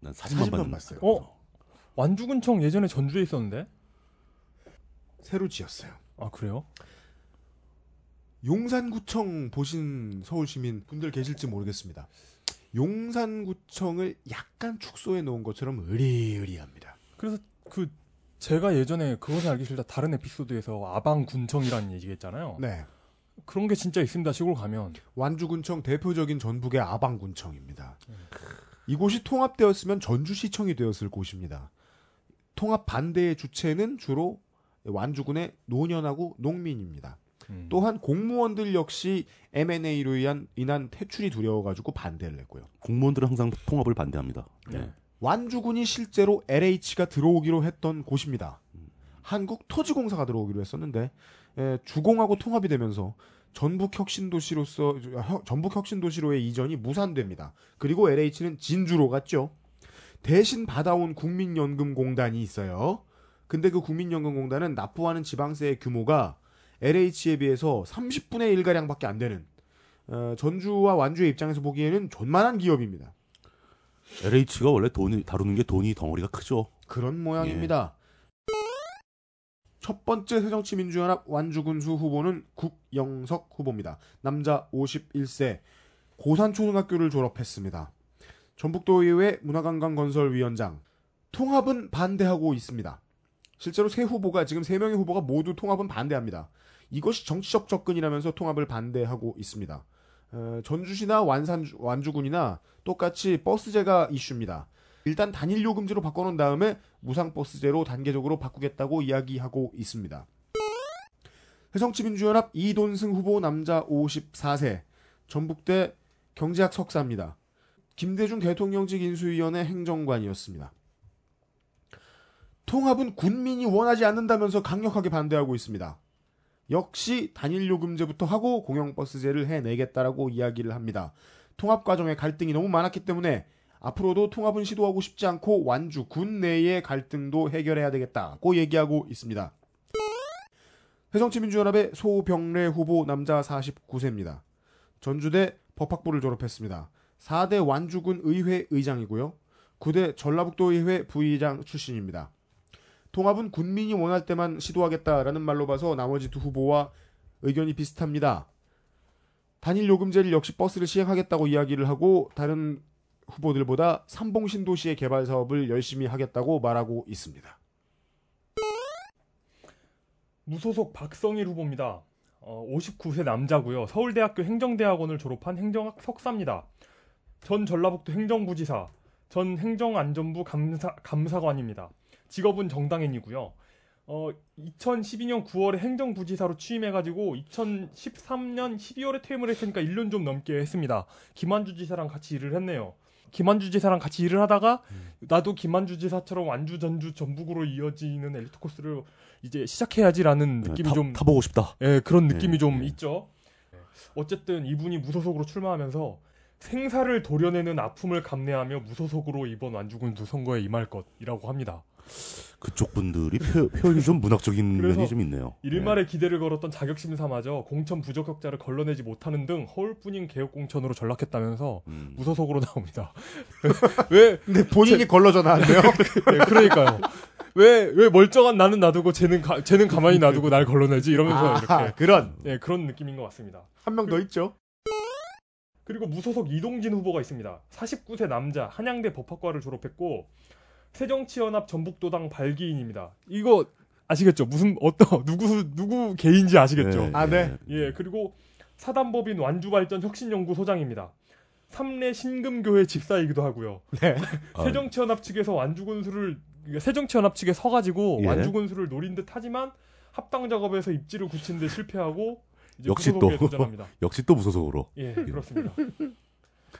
Speaker 4: 난 사진만,
Speaker 2: 사진만. 봤어요.
Speaker 3: 어? 완주 군청 예전에 전주에 있었는데?
Speaker 2: 새로 지었어요.
Speaker 3: 아 그래요?
Speaker 2: 용산구청 보신 서울 시민 분들 계실지 모르겠습니다. 용산구청을 약간 축소해 놓은 것처럼 으리으리합니다.
Speaker 3: 그래서 그 제가 예전에 그것을 알기 싫다 다른 에피소드에서 아방군청이라는 얘기했잖아요.
Speaker 2: 네.
Speaker 3: 그런 게 진짜 있습니다. 시골 가면.
Speaker 2: 완주군청 대표적인 전북의 아방군청입니다. 이곳이 통합되었으면 전주시청이 되었을 곳입니다. 통합 반대의 주체는 주로 완주군의 노년하고 농민입니다.
Speaker 3: 음.
Speaker 2: 또한 공무원들 역시 M&A로 인한, 인한 퇴출이 두려워가지고 반대를 했고요.
Speaker 4: 공무원들은 항상 통합을 반대합니다.
Speaker 3: 네.
Speaker 4: 예.
Speaker 2: 완주군이 실제로 LH가 들어오기로 했던 곳입니다. 한국 토지공사가 들어오기로 했었는데 에, 주공하고 통합이 되면서 전북 혁신도시로서 혀- 전북 혁신도시로의 이전이 무산됩니다. 그리고 LH는 진주로 갔죠. 대신 받아온 국민연금공단이 있어요. 근데 그 국민연금공단은 납부하는 지방세의 규모가 LH에 비해서 30분의 1가량밖에 안 되는 어, 전주와 완주의 입장에서 보기에는 존만한 기업입니다.
Speaker 4: LH가 원래 돈이 다루는 게 돈이 덩어리가 크죠.
Speaker 2: 그런 모양입니다. 첫 번째 새정치민주연합 완주군수 후보는 국영석 후보입니다. 남자 51세, 고산초등학교를 졸업했습니다. 전북도의회 문화관광건설위원장, 통합은 반대하고 있습니다. 실제로 세 후보가 지금 세 명의 후보가 모두 통합은 반대합니다. 이것이 정치적 접근이라면서 통합을 반대하고 있습니다. 어, 전주시나 완산 완주군이나 똑같이 버스제가 이슈입니다. 일단 단일 요금제로 바꿔놓은 다음에 무상 버스제로 단계적으로 바꾸겠다고 이야기하고 있습니다. 새정치민주연합 이돈승 후보 남자 54세 전북대 경제학 석사입니다. 김대중 대통령직 인수위원회 행정관이었습니다. 통합은 군민이 원하지 않는다면서 강력하게 반대하고 있습니다. 역시 단일 요금제부터 하고 공영버스제를 해내겠다라고 이야기를 합니다. 통합 과정에 갈등이 너무 많았기 때문에 앞으로도 통합은 시도하고 싶지 않고 완주 군 내의 갈등도 해결해야 되겠다고 얘기하고 있습니다. 새정치민주연합의 소병래 후보 남자 49세입니다. 전주대 법학부를 졸업했습니다. 4대 완주군 의회 의장이고요. 9대 전라북도 의회 부의장 출신입니다. 통합은 군민이 원할 때만 시도하겠다라는 말로 봐서 나머지 두 후보와 의견이 비슷합니다. 단일 요금제를 역시 버스를 시행하겠다고 이야기를 하고 다른 후보들보다 삼봉 신도시의 개발 사업을 열심히 하겠다고 말하고 있습니다.
Speaker 3: 무소속 박성일 후보입니다. 어, 59세 남자고요. 서울대학교 행정대학원을 졸업한 행정학 석사입니다. 전 전라북도 행정부지사, 전 행정안전부 감사, 감사관입니다. 직업은 정당인이고요. 어, 2012년 9월에 행정부지사로 취임해가지고 2013년 12월에 퇴임을 했으니까 1년 좀 넘게 했습니다. 김한주 지사랑 같이 일을 했네요. 김한주 지사랑 같이 일을 하다가 나도 김한주 지사처럼 완주 전주 전북으로 이어지는 엘리트 코스를 이제 시작해야지라는 느낌이
Speaker 4: 타,
Speaker 3: 좀
Speaker 4: 타보고 싶다.
Speaker 3: 예, 그런 느낌이
Speaker 4: 예,
Speaker 3: 좀
Speaker 4: 예.
Speaker 3: 있죠. 어쨌든 이분이 무소속으로 출마하면서 생사를 도려내는 아픔을 감내하며 무소속으로 이번 완주군수 선거에 임할 것이라고 합니다.
Speaker 4: 그쪽 분들이 표, 표현이 좀 문학적인 면이 좀 있네요.
Speaker 3: 일말의 기대를 걸었던 자격심사마저 공천 부적격자를 걸러내지 못하는 등 허울뿐인 개혁공천으로 전락했다면서
Speaker 4: 네. 음.
Speaker 3: 무소속으로 나옵니다. 왜?
Speaker 2: 근데 본인이 걸러져 나왔네요.
Speaker 3: 네, 그러니까요. 왜, 왜 멀쩡한 나는 놔두고 쟤는, 가, 쟤는 가만히 놔두고 날 걸러내지? 이러면서
Speaker 2: 아,
Speaker 3: 이렇게.
Speaker 2: 그런
Speaker 3: 예, 그런 느낌인 것 같습니다.
Speaker 2: 한 명 더 있죠.
Speaker 3: 그리고 무소속 이동진 후보가 있습니다. 49세 남자, 한양대 법학과를 졸업했고 새정치연합 전북도당 발기인입니다. 이거 아시겠죠? 무슨 어떤 누구 누구 개인지 아시겠죠?
Speaker 4: 네,
Speaker 2: 아, 네.
Speaker 3: 예, 그리고 사단법인 완주발전 혁신연구소장입니다. 삼례 신금교회 집사이기도 하고요.
Speaker 2: 네.
Speaker 4: 아,
Speaker 3: 새정치연합 측에서 완주군수를 그러니까 새정치연합 측에 서가지고
Speaker 4: 예.
Speaker 3: 완주군수를 노린 듯 하지만 합당 작업에서 입지를 굳힌 데 실패하고 이제
Speaker 4: 역시 또. 역시 또 무소속으로.
Speaker 3: 예, 그렇습니다.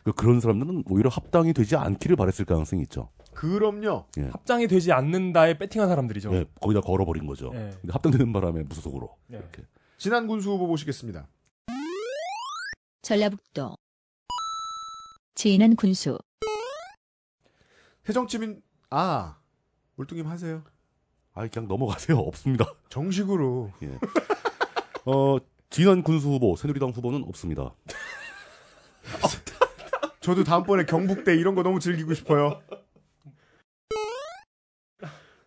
Speaker 4: 그, 그런 사람들은 오히려 합당이 되지 않기를 바랬을 가능성이 있죠.
Speaker 2: 그럼요.
Speaker 3: 합장이 되지 않는다에 배팅한 사람들이죠.
Speaker 4: 예, 거기다 걸어버린 거죠.
Speaker 3: 예.
Speaker 4: 근데 합당되는 바람에 무소속으로.
Speaker 3: 예.
Speaker 4: 이렇게.
Speaker 2: 지난 군수 후보 보시겠습니다.
Speaker 1: 전라북도 진안 군수
Speaker 2: 새정치민 아 물뚱임 하세요.
Speaker 4: 아, 그냥 넘어가세요. 없습니다.
Speaker 2: 정식으로
Speaker 4: 예. 어, 진안 군수 후보, 새누리당 후보는 없습니다.
Speaker 2: 저도 다음번에 경북대 이런 거 너무 즐기고 싶어요.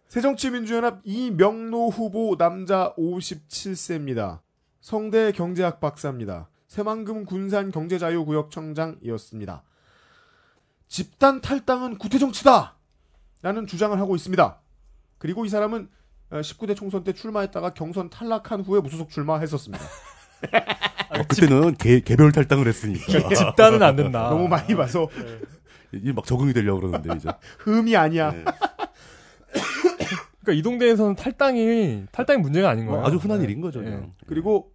Speaker 2: 새정치민주연합 이명노 후보 남자 57세입니다. 성대 경제학 박사입니다. 새만금 군산 경제자유구역청장이었습니다. 집단 탈당은 구태정치다! 라는 주장을 하고 있습니다. 그리고 이 사람은 19대 총선 때 출마했다가 경선 탈락한 후에 무소속 출마했었습니다.
Speaker 4: 어, 그때는 개, 개별 탈당을 했으니까.
Speaker 3: 집단은 안 된다.
Speaker 2: 너무 많이 봐서
Speaker 4: 이게 막 적응이 되려고 그러는데, 이제.
Speaker 2: 흠이 아니야.
Speaker 4: 예.
Speaker 3: 그러니까 이동대에서는 탈당이 탈당이 문제가 아닌 거예요.
Speaker 4: 아주 흔한 일인 거죠.
Speaker 3: 예.
Speaker 4: 그냥.
Speaker 2: 그리고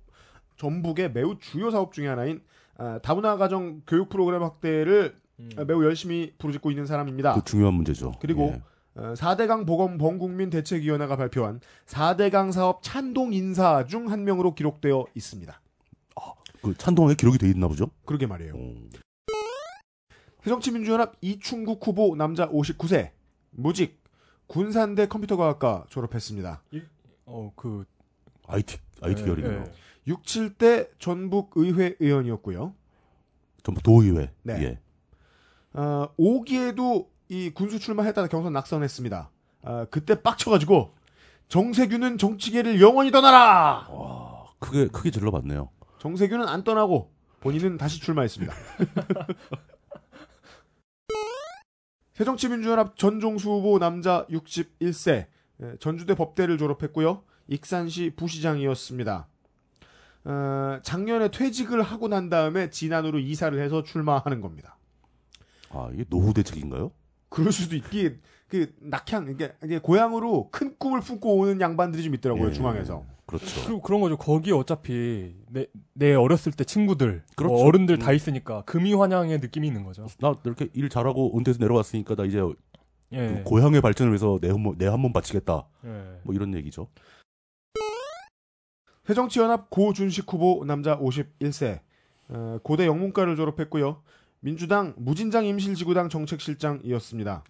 Speaker 2: 전북의 매우 주요 사업 중의 하나인 아, 다문화 가정 교육 프로그램 확대를
Speaker 3: 음.
Speaker 2: 아, 매우 열심히 부르짖고 있는 사람입니다.
Speaker 4: 그 중요한 문제죠.
Speaker 2: 그리고
Speaker 4: 예.
Speaker 2: 어, 4대강 보건 범국민 대책위원회가 발표한 4대강 사업 찬동 인사 중 한 명으로 기록되어 있습니다.
Speaker 4: 그 찬동에 기록이 돼 있나 보죠?
Speaker 2: 그러게 말이에요.
Speaker 4: 어.
Speaker 2: 새정치민주연합 이충국 후보 남자 59세 무직 군산대 컴퓨터과학과 졸업했습니다.
Speaker 3: 어, 그
Speaker 4: IT, IT
Speaker 3: 예,
Speaker 4: 계열이네요.
Speaker 3: 예.
Speaker 2: 67대 전북 의회 의원이었고요.
Speaker 4: 전부 도의회.
Speaker 2: 네.
Speaker 4: 예.
Speaker 2: 어, 5기에도 이 군수 출마했다가 경선 낙선했습니다. 아, 그때 빡쳐가지고 정세균은 정치계를 영원히 떠나라.
Speaker 4: 와, 크게, 크게 질러봤네요.
Speaker 2: 정세균은 안 떠나고 본인은 다시 출마했습니다. 새정치민주연합 전종수 후보 남자 61세 예, 전주대 법대를 졸업했고요. 익산시 부시장이었습니다. 어, 작년에 퇴직을 하고 난 다음에 진안으로 이사를 해서 출마하는 겁니다.
Speaker 4: 아, 이게 노후 대책인가요?
Speaker 2: 그럴 수도 있기 그 낙향 이게, 이게 고향으로 큰 꿈을 품고 오는 양반들이 좀 있더라고요
Speaker 4: 예.
Speaker 2: 중앙에서
Speaker 4: 그렇죠.
Speaker 3: 그리고 그런 거죠. 거기 어차피 내, 내 어렸을 때 친구들,
Speaker 4: 그렇죠.
Speaker 3: 뭐 어른들 다
Speaker 4: 음.
Speaker 3: 있으니까 금이 환영의 느낌이 있는 거죠.
Speaker 4: 나 이렇게 일 잘하고 은퇴해서 내려왔으니까 나 이제
Speaker 3: 예.
Speaker 4: 고향의 발전을 위해서 내한내한몸 바치겠다.
Speaker 3: 예.
Speaker 4: 뭐 이런 얘기죠.
Speaker 2: 새정치연합 고준식 후보 남자 51세 어, 고대 영문과를 졸업했고요 민주당 무진장 임실지구당 정책실장이었습니다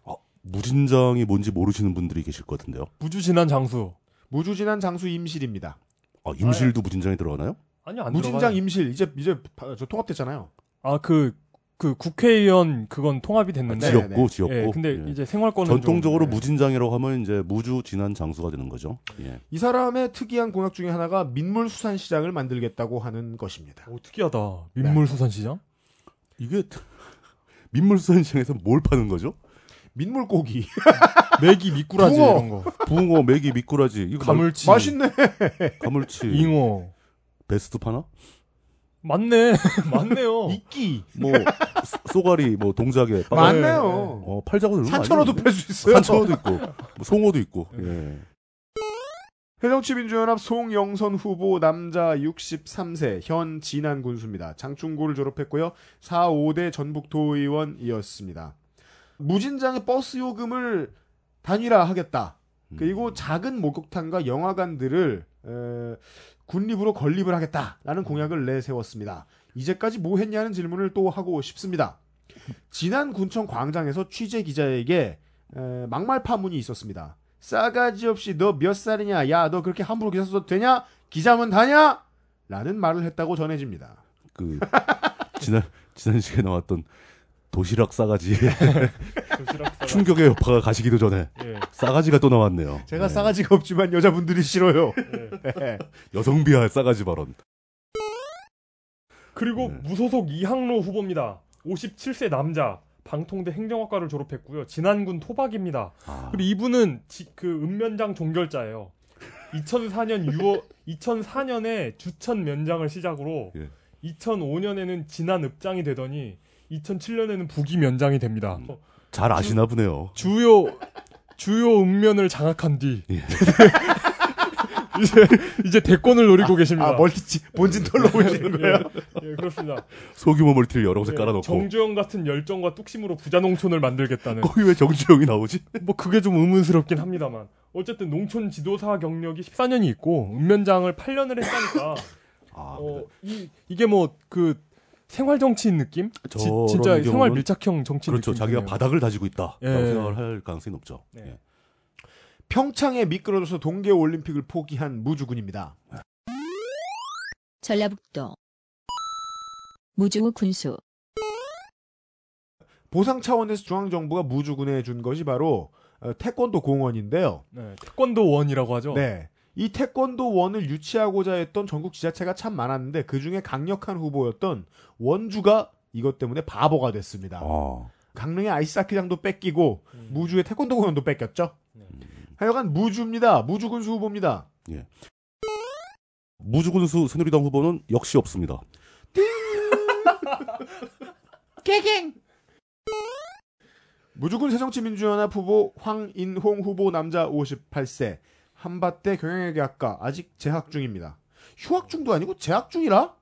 Speaker 4: 무진장이 뭔지 모르시는 분들이 계실 것 같은데요.
Speaker 3: 무주진한 장수.
Speaker 2: 무주진한 장수 임실입니다
Speaker 4: 아, 임실도 무진장에 들어가나요?
Speaker 3: 아니요, 안
Speaker 2: 무진장
Speaker 3: 들어가요.
Speaker 2: 임실 이제 이제 바- 저 통합됐잖아요
Speaker 3: 아, 그, 그 국회의원 그건 통합이 됐는데.
Speaker 2: 네,
Speaker 4: 지역구,
Speaker 2: 네.
Speaker 4: 지역구.
Speaker 3: 예, 근데
Speaker 4: 예.
Speaker 3: 이제 생활권은
Speaker 4: 전통적으로
Speaker 3: 좀, 예.
Speaker 4: 무진장이라고 하면 이제 무주 진한 장수가 되는 거죠. 예.
Speaker 2: 이 사람의 특이한 공약 중에 하나가 민물수산시장을 만들겠다고 하는 것입니다
Speaker 3: 오, 특이하다. 민물수산시장?
Speaker 4: 이게 민물수산시장에서 뭘 파는 거죠?
Speaker 2: 민물고기.
Speaker 3: 메기, 미꾸라지
Speaker 2: 붕어.
Speaker 3: 이런 거.
Speaker 4: 붕어, 메기, 미꾸라지, 이거
Speaker 3: 가물치,
Speaker 2: 맛있네.
Speaker 4: 말- 가물치,
Speaker 3: 잉어.
Speaker 4: 베스트 파나?
Speaker 3: 맞네. 맞네요.
Speaker 2: 이끼.
Speaker 4: 뭐 쏘- 쏘가리, 뭐 동작에 빠-
Speaker 2: 많네요.
Speaker 4: 어, 팔자고
Speaker 2: 산천어도? 팰 수 있어요.
Speaker 4: 산천어도 있고, 뭐 송어도 있고. 예.
Speaker 2: 새정치민주연합 송영선 후보 남자 63세 현 진안 군수입니다. 장충고를 졸업했고요. 4, 5대 전북도의원이었습니다. 무진장의 버스 요금을 단일화 하겠다.
Speaker 4: 음.
Speaker 2: 그리고 작은 목욕탕과 영화관들을 에, 군립으로 건립을 하겠다라는 공약을 내세웠습니다. 이제까지 뭐 했냐는 질문을 또 하고 싶습니다. 지난 군청 광장에서 취재 기자에게 에, 막말 파문이 있었습니다. 싸가지 없이 너 몇 살이냐? 야, 너 그렇게 함부로 기사 써도 되냐? 기자면 다냐? 라는 말을 했다고 전해집니다.
Speaker 4: 그 지난 지난 시간에 나왔던 도시락 싸가지
Speaker 3: 도시락 싸가.
Speaker 4: 충격의 여파가 가시기도 전에
Speaker 3: 예.
Speaker 4: 싸가지가 또 나왔네요.
Speaker 2: 제가
Speaker 4: 네.
Speaker 2: 싸가지가 없지만 여자분들이 싫어요.
Speaker 3: 예.
Speaker 2: 네.
Speaker 4: 여성 비하 싸가지 발언.
Speaker 3: 그리고
Speaker 4: 네.
Speaker 3: 무소속 이항로 후보입니다. 57세 남자. 방통대 행정학과를 졸업했고요. 진안군 토박입니다.
Speaker 4: 아,
Speaker 3: 그리고 이분은 지- 그 읍면장 종결자예요. 2004년 6월 2004년에 주천 면장을 시작으로
Speaker 4: 예.
Speaker 3: 2005년에는 진안 읍장이 되더니 2007년에는 부기 면장이 됩니다.
Speaker 4: 음. 잘 아시나 보네요.
Speaker 3: 주요 주요 읍면을 장악한 뒤
Speaker 4: 예.
Speaker 3: 이제 이제 대권을 노리고 계십니다.
Speaker 2: 아, 멀티 본진 털러 오시는 거예요?
Speaker 3: 예, 그렇습니다.
Speaker 4: 소규모 멀티를 여러 곳에
Speaker 3: 예,
Speaker 4: 깔아놓고
Speaker 3: 정주영 같은 열정과 뚝심으로 부자 농촌을 만들겠다는
Speaker 4: 거기 왜 정주영이 나오지?
Speaker 3: 뭐 그게 좀 의문스럽긴 합니다만 어쨌든 농촌 지도사 경력이 14년이 있고 읍면장을 8년을 했다니까
Speaker 4: 아,
Speaker 3: 어, 이 이게 뭐그 생활 정치인 느낌? 지, 진짜
Speaker 4: 경우는
Speaker 3: 생활 밀착형 정치인
Speaker 4: 그렇죠.
Speaker 3: 느낌.
Speaker 4: 자기가 바닥을 다지고 있다라고
Speaker 3: 예.
Speaker 4: 생각을 할 가능성이 높죠.
Speaker 3: 네.
Speaker 4: 예.
Speaker 2: 평창에 미끄러져서 동계 올림픽을 포기한 무주군입니다.
Speaker 1: 전라북도 무주 군수
Speaker 2: 보상 차원에서 중앙정부가 무주군에 준 것이 바로 어, 태권도 공원인데요.
Speaker 3: 네, 태권도 원이라고 하죠.
Speaker 2: 네. 이 태권도 원을 유치하고자 했던 전국 지자체가 참 많았는데 그 중에 강력한 후보였던 원주가 이것 때문에 바보가 됐습니다.
Speaker 4: 아,
Speaker 2: 강릉의 아이스하키장도 뺏기고
Speaker 3: 음.
Speaker 2: 무주의 태권도 공원도 뺏겼죠.
Speaker 3: 네.
Speaker 2: 하여간 무주입니다. 무주군수 후보입니다.
Speaker 4: 무주군수 새누리당 후보는 역시 없습니다.
Speaker 2: 무주군 새정치민주연합 후보 황인홍 후보 남자 58세 한밭대 경영회계학과 아직 재학 중입니다. 휴학 중도 아니고 재학 중이라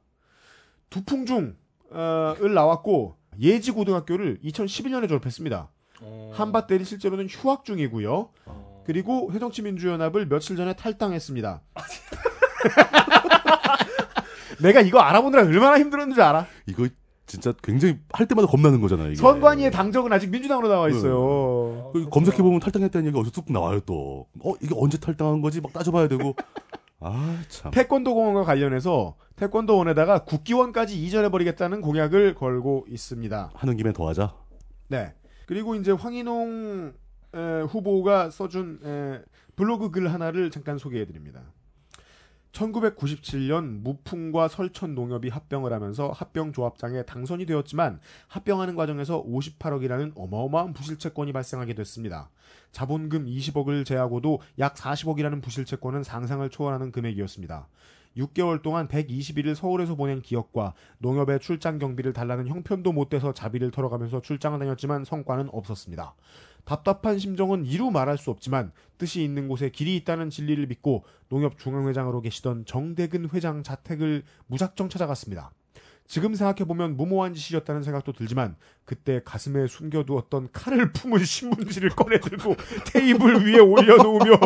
Speaker 2: 두풍 중을 나왔고 예지 고등학교를 2011년에 졸업했습니다.
Speaker 3: 어.
Speaker 2: 한밭대리 실제로는 휴학 중이고요.
Speaker 3: 어.
Speaker 2: 그리고 새정치민주연합을 며칠 전에 탈당했습니다. 내가 이거 알아보느라 얼마나 힘들었는지 알아?
Speaker 4: 이거 진짜 굉장히 할 때마다 겁나는 거잖아요. 이게.
Speaker 2: 선관위의 당적은 아직 민주당으로 나와
Speaker 3: 어.
Speaker 2: 있어요.
Speaker 4: 그 검색해 보면 탈당했다는 얘기가 어디서 뚝 나와요 또. 어 이게 언제 탈당한 거지? 막 따져봐야 되고. 아 참.
Speaker 2: 태권도 공원과 관련해서 태권도원에다가 국기원까지 이전해 버리겠다는 공약을 걸고 있습니다.
Speaker 4: 하는 김에 더 하자.
Speaker 2: 네. 그리고 이제 황인홍 에, 후보가 써준 에, 블로그 글 하나를 잠깐 소개해 드립니다. 1997년 무풍과 설천 농협이 합병을 하면서 합병 조합장에 당선이 되었지만 합병하는 과정에서 58억이라는 어마어마한 부실채권이 발생하게 됐습니다. 자본금 20억을 제하고도 약 40억이라는 부실채권은 상상을 초월하는 금액이었습니다. 6개월 동안 121일 서울에서 보낸 기억과 농협의 출장 경비를 달라는 형편도 못 대서 자비를 털어가면서 출장을 다녔지만 성과는 없었습니다. 답답한 심정은 이루 말할 수 없지만 뜻이 있는 곳에 길이 있다는 진리를 믿고 농협 중앙회장으로 계시던 정대근 회장 자택을 무작정 찾아갔습니다. 지금 생각해보면 무모한 짓이었다는 생각도 들지만 그때 가슴에 숨겨두었던 칼을 품은 신문지를 꺼내들고 테이블 위에 올려놓으며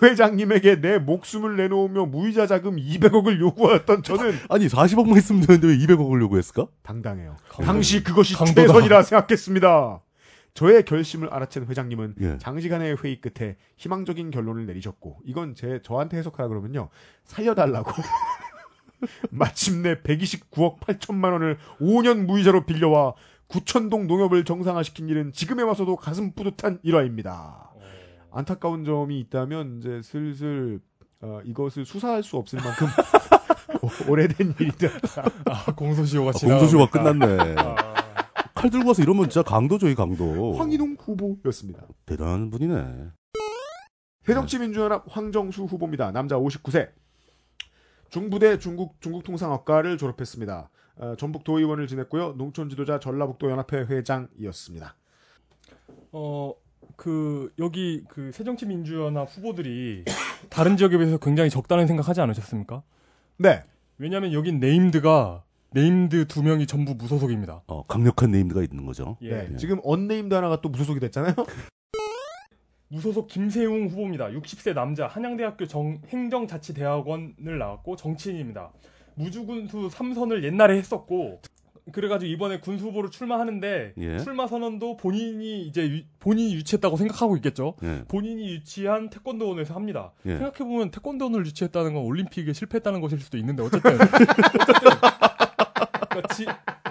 Speaker 2: 회장님에게 내 목숨을 내놓으며 무이자 자금 200억을 요구하였던 저는
Speaker 4: 아니 40억만 있으면 되는데 왜 200억을 요구했을까?
Speaker 2: 당당해요. 당시 그것이
Speaker 3: 강도다.
Speaker 2: 최선이라 생각했습니다. 저의 결심을 알아챈 회장님은
Speaker 4: 예.
Speaker 2: 장시간의 회의 끝에 희망적인 결론을 내리셨고 이건 제 저한테 해석하라 그러면요 살려달라고 마침내 129억 8천만 원을 5년 무이자로 빌려와 구천동 농협을 정상화시킨 일은 지금에 와서도 가슴 뿌듯한 일화입니다. 안타까운 점이 있다면 이제 슬슬 어, 이것을 수사할 수 없을 만큼 오- 오래된 일이다.
Speaker 3: 아, 공소시효가
Speaker 4: 아,
Speaker 3: 지나.
Speaker 4: 공소시효가 끝났네.
Speaker 3: 아,
Speaker 4: 칼 들고 와서 이러면 진짜 강도죠, 이 강도.
Speaker 2: 황인홍 후보였습니다.
Speaker 4: 대단한 분이네.
Speaker 2: 새정치 민주연합 황정수 후보입니다. 남자 59세. 중부대 중국 중국통상학과를 졸업했습니다. 어, 전북 도의원을 지냈고요. 농촌지도자 전라북도 연합회 회장이었습니다.
Speaker 3: 어, 그, 여기 그 새정치민주연합 후보들이 다른 지역에 비해서 굉장히 적다는 생각하지 않으셨습니까?
Speaker 2: 네.
Speaker 3: 왜냐면 여긴 named가, named 두 명이 전부 무소속입니다.
Speaker 4: 어, 강력한 named가 있는 거죠.
Speaker 3: 예.
Speaker 2: 네. 지금 unnamed 하나가 또 무소속이 됐잖아요.
Speaker 3: 무소속 김세웅 후보입니다. 60세 남자, 한양대학교 정, 행정자치대학원을 나왔고 정치인입니다. 무주군수 3선을 옛날에 했었고 그래가지고 이번에 군수 후보로 출마하는데
Speaker 4: 예.
Speaker 3: 출마 선언도 본인이 이제 유- 본인이 유치했다고 생각하고 있겠죠.
Speaker 4: 예.
Speaker 3: 본인이 유치한 태권도원에서 합니다.
Speaker 4: 예.
Speaker 3: 생각해 보면 태권도원을 유치했다는 건 올림픽에 실패했다는 것일 수도 있는데 어쨌든 어쨌든 그러니까 지-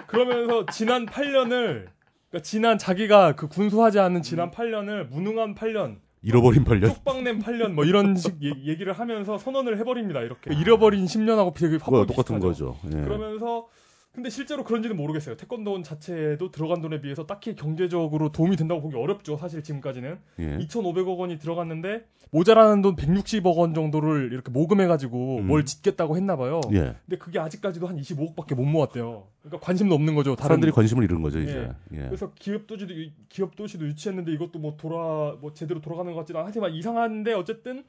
Speaker 3: 그러면서 지난 8년을 그러니까 지난 자기가 그 군수하지 않은 지난 8년을 무능한 8년
Speaker 4: 잃어버린 8년.
Speaker 3: 쪽방낸 8년 뭐 이런 식 얘- 얘기를 하면서 선언을 해버립니다 이렇게 잃어버린 10년하고 되게
Speaker 4: 똑같은. 거죠. 예.
Speaker 3: 그러면서 근데 실제로 그런지는 모르겠어요. 태권도원 자체도 들어간 돈에 비해서 딱히 경제적으로 도움이 된다고 보기 어렵죠. 사실 지금까지는
Speaker 4: 예.
Speaker 3: 2,500억 원이 들어갔는데 모자라는 돈 160억 원 정도를 이렇게 모금해 가지고
Speaker 4: 음.
Speaker 3: 뭘 짓겠다고 했나 봐요.
Speaker 4: 예.
Speaker 3: 근데 그게 아직까지도 한 25억밖에 못 모았대요. 그러니까 관심도 없는 거죠. 다른
Speaker 4: 사람들이 관심을 잃은 거죠, 이제. 예.
Speaker 3: 그래서 기업 도시도 기업 도시도 유치했는데 이것도 뭐 돌아 뭐 제대로 돌아가는 것 같지는 않지만 이상한데 어쨌든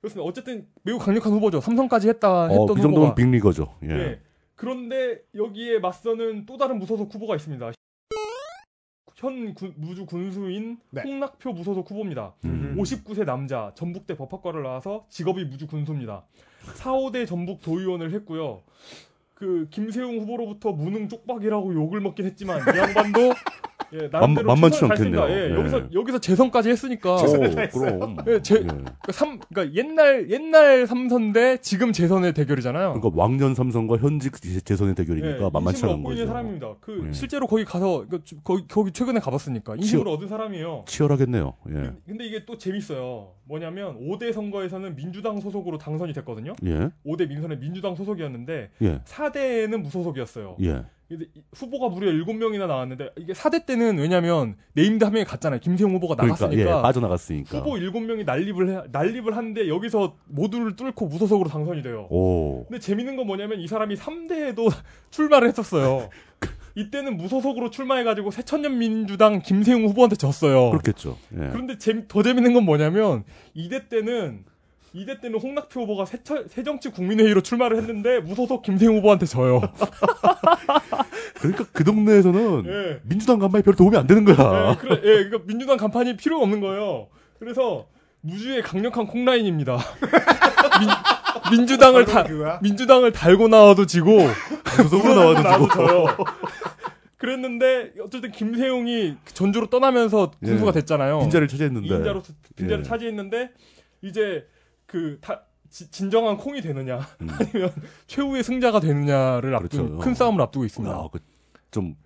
Speaker 3: 그렇습니다. 어쨌든 매우 강력한 후보죠. 삼성까지 했다 했던
Speaker 4: 어, 그
Speaker 3: 후보가.
Speaker 4: 정도면 빅리거죠. 예.
Speaker 3: 예. 그런데 여기에 맞서는 또 다른 무소속 후보가 있습니다. 현 군- 무주 군수인
Speaker 2: 네.
Speaker 3: 홍낙표 무소속 후보입니다.
Speaker 4: 음.
Speaker 3: 59세 남자, 전북대 법학과를 나와서 직업이 무주 군수입니다. 4, 5대 전북 도의원을 했고요. 그 김세웅 후보로부터 무능 쪽박이라고 욕을 먹긴 했지만 이 양반도 예,
Speaker 4: 만- 만만치. 않겠네요.
Speaker 3: 예,
Speaker 4: 예.
Speaker 3: 여기서 여기서 재선까지 했으니까
Speaker 4: 오, 그럼.
Speaker 3: 예, 제-
Speaker 4: 예.
Speaker 3: 그러니까 삼 그러니까 옛날 옛날 삼선 대 지금 재선의 대결이잖아요.
Speaker 4: 그러니까 왕년 삼성과 현직 재선의 대결이니까
Speaker 3: 예,
Speaker 4: 만만치
Speaker 3: 인심을
Speaker 4: 않은 거죠.
Speaker 3: 사람입니다. 그
Speaker 4: 예.
Speaker 3: 실제로 거기 가서 그 주- 거기, 거기 최근에 가봤으니까 인심을 얻은 사람이에요.
Speaker 4: 치열하겠네요. 예.
Speaker 3: 근- 근데 이게 또 재밌어요. 뭐냐면 5대 선거에서는 민주당 소속으로 당선이 됐거든요.
Speaker 4: 예.
Speaker 3: 5대 민선의 민주당 소속이었는데
Speaker 4: 예.
Speaker 3: 4대에는 무소속이었어요.
Speaker 4: 예.
Speaker 3: 후보가 무려 7명이나 나왔는데 이게 4대 때는 왜냐면 named 한 명이 갔잖아요. 김세웅 후보가
Speaker 4: 그러니까
Speaker 3: 나갔으니까
Speaker 4: 예, 빠져나갔으니까.
Speaker 3: 후보 7명이 난립을 해, 난립을 하는데 여기서 모두를 뚫고 무소속으로 당선이 돼요.
Speaker 4: 오.
Speaker 3: 근데 재밌는 건 뭐냐면 이 사람이 3대에도 출마를 했었어요. 이때는 무소속으로 출마해가지고 새천년 민주당 김세웅 후보한테 졌어요.
Speaker 4: 그렇겠죠. 예.
Speaker 3: 그런데 재미- 더 재밌는 건 뭐냐면 2대 때는 2대 때는 홍낙표 후보가 새정치 국민회의로 출마를 했는데 무소속 김세웅 후보한테 져요.
Speaker 4: 그러니까 그 동네에서는
Speaker 3: 예.
Speaker 4: 민주당 간판이 별 도움이 안 되는 거야.
Speaker 3: 예, 그래, 예, 그러니까 민주당 간판이 필요가 없는 거예요. 그래서 무주의 강력한 콩라인입니다. 민, 주당을 다? 민주당을 달고 나와도 지고
Speaker 4: 무소속으로 나와도.
Speaker 3: 져요. 그랬는데 어쨌든 김세용이 전주로 떠나면서 군수가
Speaker 4: 예.
Speaker 3: 됐잖아요.
Speaker 4: 빈자를 차지했는데.
Speaker 3: 인자로 빈자를
Speaker 4: 예.
Speaker 3: 차지했는데 이제 그 다, 지- 진정한 콩이 되느냐
Speaker 4: 음.
Speaker 3: 아니면 최후의 승자가 되느냐를 앞둔
Speaker 4: 그렇죠.
Speaker 3: 큰 싸움을 앞두고 있습니다.
Speaker 4: 야, 그, 좀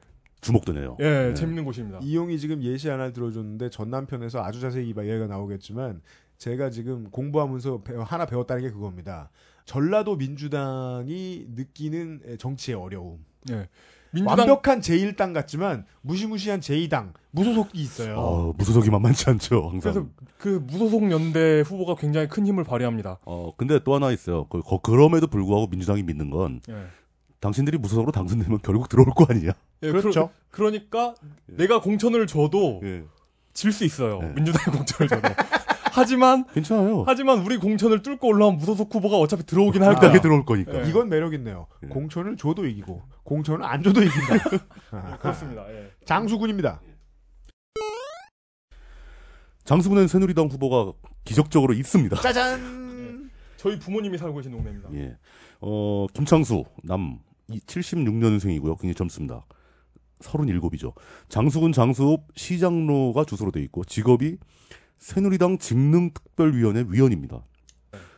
Speaker 4: 주목되네요.
Speaker 3: 예,
Speaker 4: 네.
Speaker 3: 재밌는 곳입니다.
Speaker 2: 이용이 지금 예시 하나를 들어줬는데 전 남편에서 아주 자세히 이 얘기가 나오겠지만 제가 지금 공부하면서 배- 하나 배웠다는 게 그겁니다. 전라도 민주당이 느끼는 정치의 어려움.
Speaker 3: 예. 민주당
Speaker 2: 완벽한 제1당 같지만 무시무시한 제2당 무소속이 있어요.
Speaker 4: 어, 무소속이 만만치 않죠, 항상.
Speaker 3: 그래서 그 무소속 연대 후보가 굉장히 큰 힘을 발휘합니다.
Speaker 4: 어, 근데 또 하나 있어요. 그, 거- 그럼에도 불구하고 민주당이 믿는 건
Speaker 3: 예.
Speaker 4: 당신들이 무소속으로 당선되면 결국 들어올 거 아니냐.
Speaker 3: 예,
Speaker 2: 그렇죠.
Speaker 3: 그러, 니까 내가 공천을 줘도
Speaker 4: 예.
Speaker 3: 질수 있어요.
Speaker 4: 예.
Speaker 3: 민주당이 공천을 줘도. 하지만
Speaker 4: 괜찮아요.
Speaker 3: 하지만 우리 공천을 뚫고 올라온 무소속 후보가 어차피 들어오긴 할 거야.
Speaker 4: 들어올 거니까.
Speaker 3: 예.
Speaker 2: 이건 매력 있네요.
Speaker 4: 예.
Speaker 2: 공천을 줘도 이기고 공천을 안 줘도 이긴다. 아,
Speaker 3: 그렇습니다. 예.
Speaker 2: 장수군입니다.
Speaker 4: 장수군엔 새누리당 후보가 기적적으로 있습니다.
Speaker 2: 짜잔.
Speaker 3: 저희 부모님이 살고 계신 동네입니다.
Speaker 4: 예. 어, 김창수, 남, 76년생이고요. 굉장히 젊습니다. 37이죠. 장수군 장수읍 시장로가 주소로 돼 있고, 직업이 새누리당 직능특별위원회 위원입니다.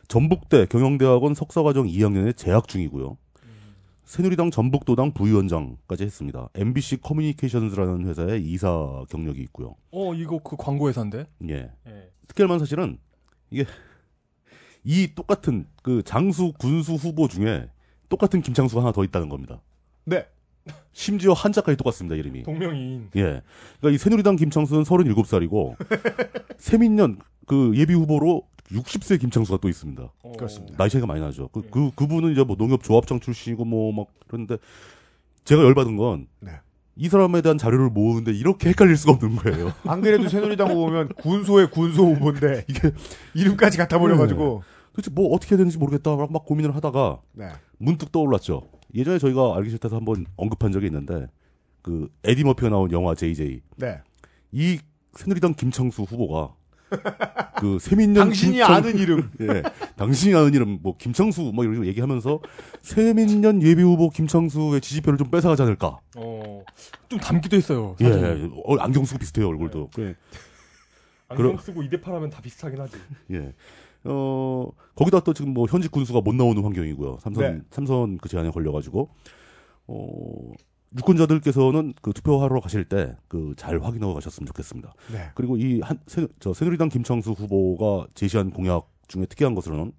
Speaker 4: 전북대 경영대학원 석사과정 2학년에 재학 중이고요. 새누리당 전북도당 부위원장까지 했습니다. MBC 커뮤니케이션즈라는 회사의 이사 경력이 있고요.
Speaker 3: 어, 이거 그 광고 회사인데.
Speaker 4: 예.
Speaker 3: 예.
Speaker 4: 특별한 사실은 이게 이 똑같은 그 장수 군수 후보 중에 똑같은 김창수가 하나 더 있다는 겁니다.
Speaker 2: 네.
Speaker 4: 심지어 한자까지 똑같습니다, 이름이.
Speaker 3: 동명이인.
Speaker 4: 예. 그러니까 이 새누리당 김창수는 37살이고 세민년 그 예비 후보로 60세 김창수가 또 있습니다.
Speaker 3: 어,
Speaker 2: 그렇습니다.
Speaker 4: 나이 차이가 많이 나죠. 그,
Speaker 3: 예.
Speaker 4: 그, 그분은 이제 뭐 농협조합장 출신이고 뭐 막 그런데 제가 열받은 건이
Speaker 2: 네.
Speaker 4: 사람에 대한 자료를 모으는데 이렇게 헷갈릴 수가 없는 거예요.
Speaker 2: 안 그래도 새누리당 후보 보면 군소의 군소 후보인데 이게 이름까지 갖다 버려가지고
Speaker 4: 도대체 뭐 어떻게 해야 되는지 모르겠다 막, 막 고민을 하다가
Speaker 2: 네.
Speaker 4: 문득 떠올랐죠. 예전에 저희가 알기 싫다서 한번 언급한 적이 있는데 그 에디 머피가 나온 영화 JJ
Speaker 2: 네.
Speaker 4: 이 새누리당 김창수 후보가 그 세민년
Speaker 2: 당신이
Speaker 4: 김창-
Speaker 2: 아는 이름.
Speaker 4: 예, 당신이 아는 이름 뭐 김창수 뭐 이런 거 얘기하면서 세민년 예비 후보 김창수의 지지표를 좀 뺏어가지 않을까.
Speaker 3: 어, 좀 닮기도 했어요.
Speaker 4: 예. 어, 안경 쓰고 비슷해요 얼굴도. 예,
Speaker 3: 안경 쓰고 이대팔 하면 다 비슷하긴 하지.
Speaker 4: 예. 어 거기다 또 지금 뭐 현직 군수가 못 나오는 환경이고요. 삼선
Speaker 2: 네.
Speaker 4: 삼선 그 제한에 걸려가지고 어 유권자들께서는 그 투표하러 가실 때 그 잘 확인하고 가셨으면 좋겠습니다.
Speaker 2: 네.
Speaker 4: 그리고 이한 저 새누리당 김창수 후보가 제시한 공약 중에 특이한 것으로는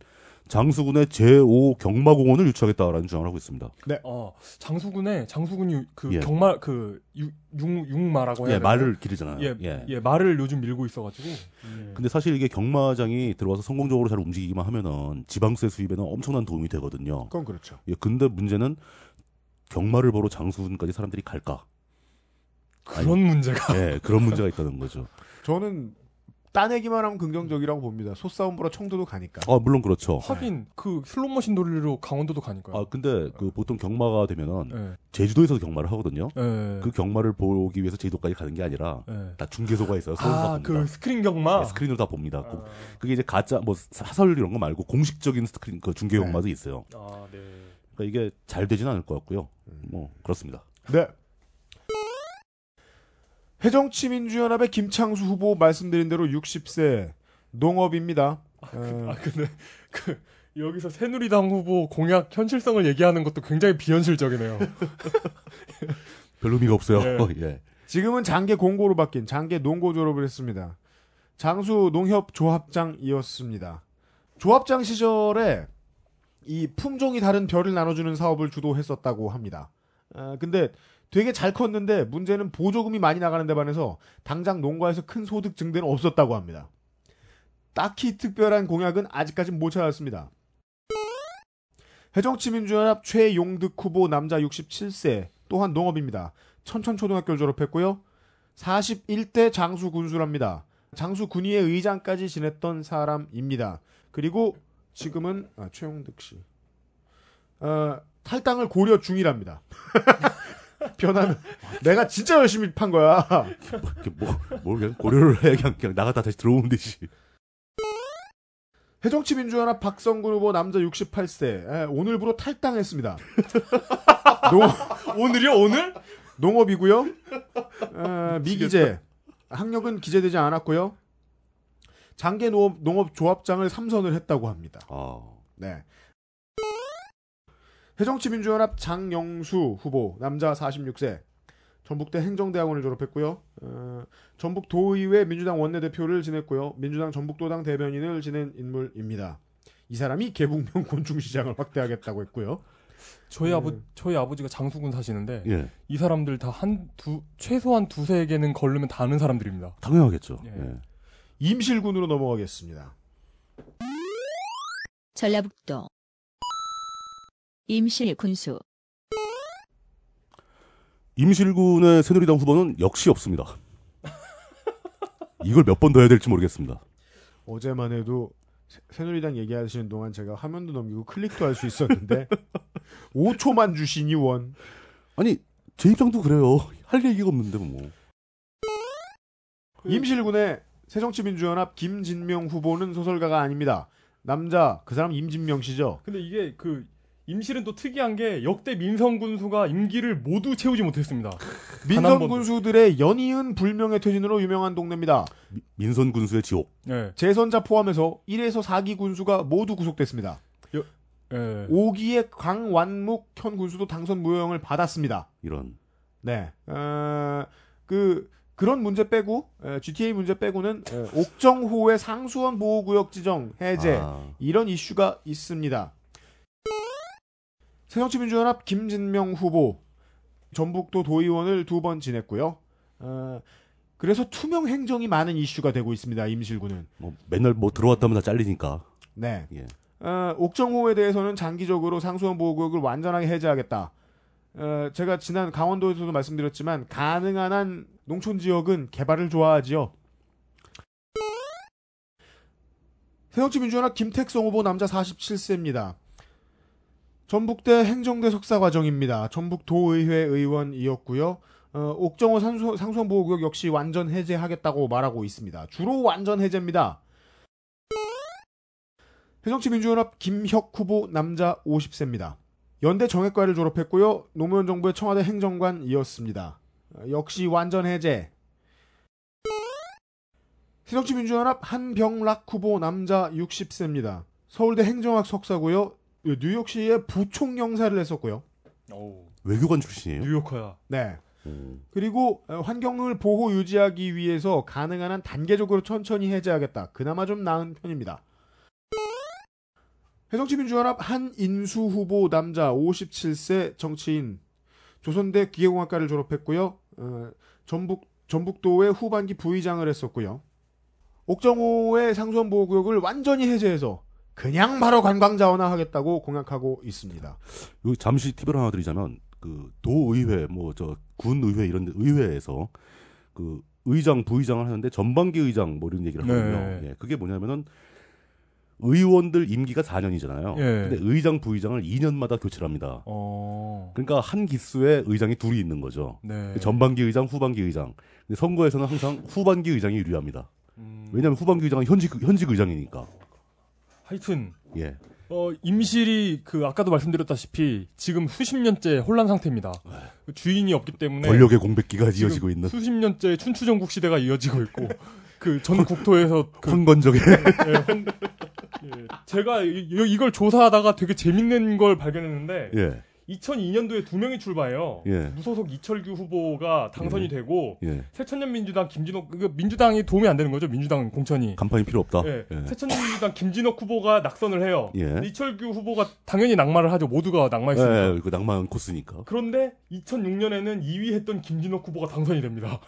Speaker 4: 장수군의 제5 경마공원을 유치하겠다라는 주장을 하고 있습니다.
Speaker 3: 어, 장수군에 장수군이 그
Speaker 4: 예.
Speaker 3: 경마 그 육, 육, 육마라고 해야
Speaker 4: 예,
Speaker 3: 되나?
Speaker 4: 말을 기르잖아요.
Speaker 3: 예,
Speaker 4: 예.
Speaker 3: 예, 말을 요즘 밀고 있어가지고. 예.
Speaker 4: 근데 사실 이게 경마장이 들어와서 성공적으로 잘 움직이기만 하면은 지방세 수입에는 엄청난 도움이 되거든요.
Speaker 2: 그건 그렇죠.
Speaker 4: 예, 근데 문제는 경마를 보러 장수군까지 사람들이 갈까?
Speaker 3: 그런 문제가.
Speaker 4: 예, 그런 문제가 있다는 거죠.
Speaker 2: 저는 따내기만 하면 긍정적이라고 봅니다. 소싸움 보러 청도도 가니까.
Speaker 4: 아, 물론 그렇죠.
Speaker 3: 하긴 그 슬롯머신 돌리러 강원도도 가니까요.
Speaker 4: 아, 근데 그 보통 경마가 되면은
Speaker 3: 예.
Speaker 4: 제주도에서 경마를 하거든요.
Speaker 3: 예.
Speaker 4: 그 경마를 보기 위해서 제주도까지 가는 게 아니라
Speaker 3: 예.
Speaker 4: 다 중계소가 있어요. 서울서
Speaker 3: 아,
Speaker 4: 봅니다.
Speaker 3: 그 스크린 경마.
Speaker 4: 네, 스크린으로 다 봅니다.
Speaker 3: 아,
Speaker 4: 그- 그게 이제 가짜 뭐 사설 이런 거 말고 공식적인 스크린 그 중계
Speaker 2: 네.
Speaker 4: 경마도 있어요.
Speaker 3: 아, 네.
Speaker 4: 그러니까 이게 잘 되지는 않을 것 같고요.
Speaker 2: 음.
Speaker 4: 뭐 그렇습니다.
Speaker 2: 네. 새정치민주연합의 김창수 후보 말씀드린 대로 60세 농업입니다. 어,
Speaker 3: 아, 근데 그 여기서 새누리당 후보 공약 현실성을 얘기하는 것도 굉장히 비현실적이네요.
Speaker 4: 별 의미가 없어요.
Speaker 3: 예.
Speaker 4: 예.
Speaker 2: 지금은 장계 공고로 바뀐 장계 농고 졸업을 했습니다. 장수 농협 조합장이었습니다. 조합장 시절에 이 품종이 다른 벼를 나눠주는 사업을 주도했었다고 합니다. 아, 근데 되게 잘 컸는데 문제는 보조금이 많이 나가는 데 반해서 당장 농가에서 큰 소득 증대는 없었다고 합니다. 딱히 특별한 공약은 아직까지 못 찾았습니다. 해정치민주연합 최용득 후보 남자 67세 또한 농업입니다. 천천초등학교를 졸업했고요. 41대 장수 군수랍니다. 장수 군의회 의장까지 지냈던 사람입니다. 그리고 지금은 아, 최용득 씨 어, 탈당을 고려 중이랍니다. 변하는 내가 진짜 열심히 판 거야.
Speaker 4: 이렇게 뭐, 뭘 그냥 고려를 해 그냥, 그냥 나갔다 다시 들어오면 되지.
Speaker 2: 해정치민주연합 박성근 후보 남자 68세 에, 오늘부로 탈당했습니다. 농,
Speaker 3: 오늘이요, 오늘?
Speaker 2: 농업이고요. 어, 미기재 학력은 기재되지 않았고요. 장계 농업, 농업 조합장을 삼선을 했다고 합니다.
Speaker 4: 아,
Speaker 2: 네. 해정치민주연합 장영수 후보 남자 46세 전북대 행정대학원을 졸업했고요. 어, 전북 도의회 민주당 원내대표를 지냈고요. 민주당 전북도당 대변인을 지낸 인물입니다. 이 사람이 개북명 곤충시장을 확대하겠다고 했고요.
Speaker 3: 저희
Speaker 2: 음.
Speaker 3: 아버 저희 아버지가 장수군 사시는데
Speaker 4: 예,
Speaker 3: 이 사람들 다 한 두 최소한 두세 개는 걸르면 다 아는 사람들입니다.
Speaker 4: 당연하겠죠.
Speaker 3: 예.
Speaker 4: 예.
Speaker 2: 임실군으로 넘어가겠습니다.
Speaker 1: 전라북도 임실 군수
Speaker 4: 임실군의 새누리당 후보는 역시 없습니다. 이걸 몇 번 더 해야 될지 모르겠습니다.
Speaker 2: 어제만 해도 새- 새누리당 얘기하시는 동안 제가 화면도 넘기고 클릭도 할 수 있었는데 5초만 주시니 원.
Speaker 4: 아니 제 입장도 그래요. 할 얘기가 없는데 뭐.
Speaker 2: 임실군의 새정치민주연합 김진명 후보는 소설가가 아닙니다. 남자 그 사람 임진명 씨죠.
Speaker 3: 근데 이게 그 임실은 또 특이한 게 역대 민성 군수가 임기를 모두 채우지 못했습니다.
Speaker 2: 민선. 군수들의 연이은 불명예 퇴진으로 유명한 동네입니다.
Speaker 4: 미- 민선 군수의 지옥.
Speaker 3: 예.
Speaker 2: 재선자 포함해서 1에서 4기 군수가 모두 구속됐습니다.
Speaker 3: 예.
Speaker 2: 5기의 강완묵 현 군수도 당선 무효형을 받았습니다.
Speaker 4: 이런.
Speaker 2: 네. 어, 그 그런 문제 빼고 에, GTA 문제 빼고는 에, 옥정호의 상수원 보호구역 지정 해제
Speaker 4: 아,
Speaker 2: 이런 이슈가 있습니다. 새정치민주연합 김진명 후보 전북도 도의원을 두 번 지냈고요. 어, 그래서 투명 행정이 많은 이슈가 되고 있습니다. 임실구는.
Speaker 4: 뭐 맨날 뭐 들어왔다면 다 잘리니까.
Speaker 2: 네.
Speaker 4: 예.
Speaker 2: 어, 옥정호에 대해서는 장기적으로 상수원 보호구역을 완전하게 해제하겠다. 어, 제가 지난 강원도에서도 말씀드렸지만 가능한 한 농촌 지역은 개발을 좋아하지요. 새정치민주연합 김택성 후보 남자 47세입니다. 전북대 행정대 석사 과정입니다. 전북도의회 의원이었고요. 어, 옥정호 상수, 상수원보호구역 역시 완전 해제하겠다고 말하고 있습니다. 주로 완전 해제입니다. 새정치민주연합 김혁 후보 남자 50세입니다. 연대 정액과를 졸업했고요. 노무현 정부의 청와대 행정관이었습니다. 어, 역시 완전 해제. 새정치민주연합 한병락 후보 남자 60세입니다. 서울대 행정학 석사고요. 뉴욕시의 부총영사를 했었고요.
Speaker 3: 오,
Speaker 4: 외교관 출신이에요.
Speaker 3: 뉴요커야.
Speaker 2: 네.
Speaker 4: 음.
Speaker 2: 그리고 어, 환경을 보호 유지하기 위해서 가능한 한 단계적으로 천천히 해제하겠다. 그나마 좀 나은 편입니다. 해정치민주연합 한인수 후보 남자 57세 정치인 조선대 기계공학과를 졸업했고요. 어, 전북 전북도의 후반기 부의장을 했었고요. 옥정호의 상수원 보호구역을 완전히 해제해서 그냥 바로 관광 자원화 하겠다고 공약하고 있습니다.
Speaker 4: 여기 잠시 팁을 하나 드리자면 그 도의회 뭐 저 군의회 이런 데 의회에서 그 의장 부의장을 하는데 전반기 의장 뭐 이런 얘기를
Speaker 3: 네.
Speaker 4: 하거든요. 예, 그게 뭐냐면은 의원들 임기가 4년이잖아요.
Speaker 3: 예.
Speaker 4: 근데 의장 부의장을 2년마다 교체를 합니다.
Speaker 3: 어.
Speaker 4: 그러니까 한 기수에 의장이 둘이 있는 거죠.
Speaker 3: 네.
Speaker 4: 전반기 의장, 후반기 의장. 근데 선거에서는 항상 후반기 의장이 유리합니다.
Speaker 3: 음,
Speaker 4: 왜냐하면 후반기 의장은 현직 현직 의장이니까.
Speaker 3: 하여튼
Speaker 4: 예.
Speaker 3: 어, 임실이 그 아까도 말씀드렸다시피 지금 수십 년째 혼란 상태입니다. 그 주인이 없기 때문에
Speaker 4: 권력의 공백기가 이어지고 있는
Speaker 3: 수십 년째 춘추전국 시대가 이어지고 있고 그 전 국토에서 그
Speaker 4: 황건적의
Speaker 3: 예, 혼- 예, 제가 이, 이걸 조사하다가 되게 재밌는 걸 발견했는데
Speaker 4: 예.
Speaker 3: 2002년도에 두 명이 출마해요.
Speaker 4: 예.
Speaker 3: 무소속 이철규 후보가 당선이
Speaker 4: 예.
Speaker 3: 되고
Speaker 4: 예.
Speaker 3: 새천년 민주당 김진호 그 민주당이 도움이 안 되는 거죠. 민주당 공천이.
Speaker 4: 간판이 필요 없다.
Speaker 3: 예.
Speaker 4: 예.
Speaker 3: 새천년 민주당 김진옥 후보가 낙선을 해요.
Speaker 4: 예.
Speaker 3: 이철규 후보가 당연히 낙마를 하죠. 모두가 낙마했으니까.
Speaker 4: 예, 그 낭만 코스니까.
Speaker 3: 그런데 2006년에는 2위 했던 김진옥 후보가 당선이 됩니다.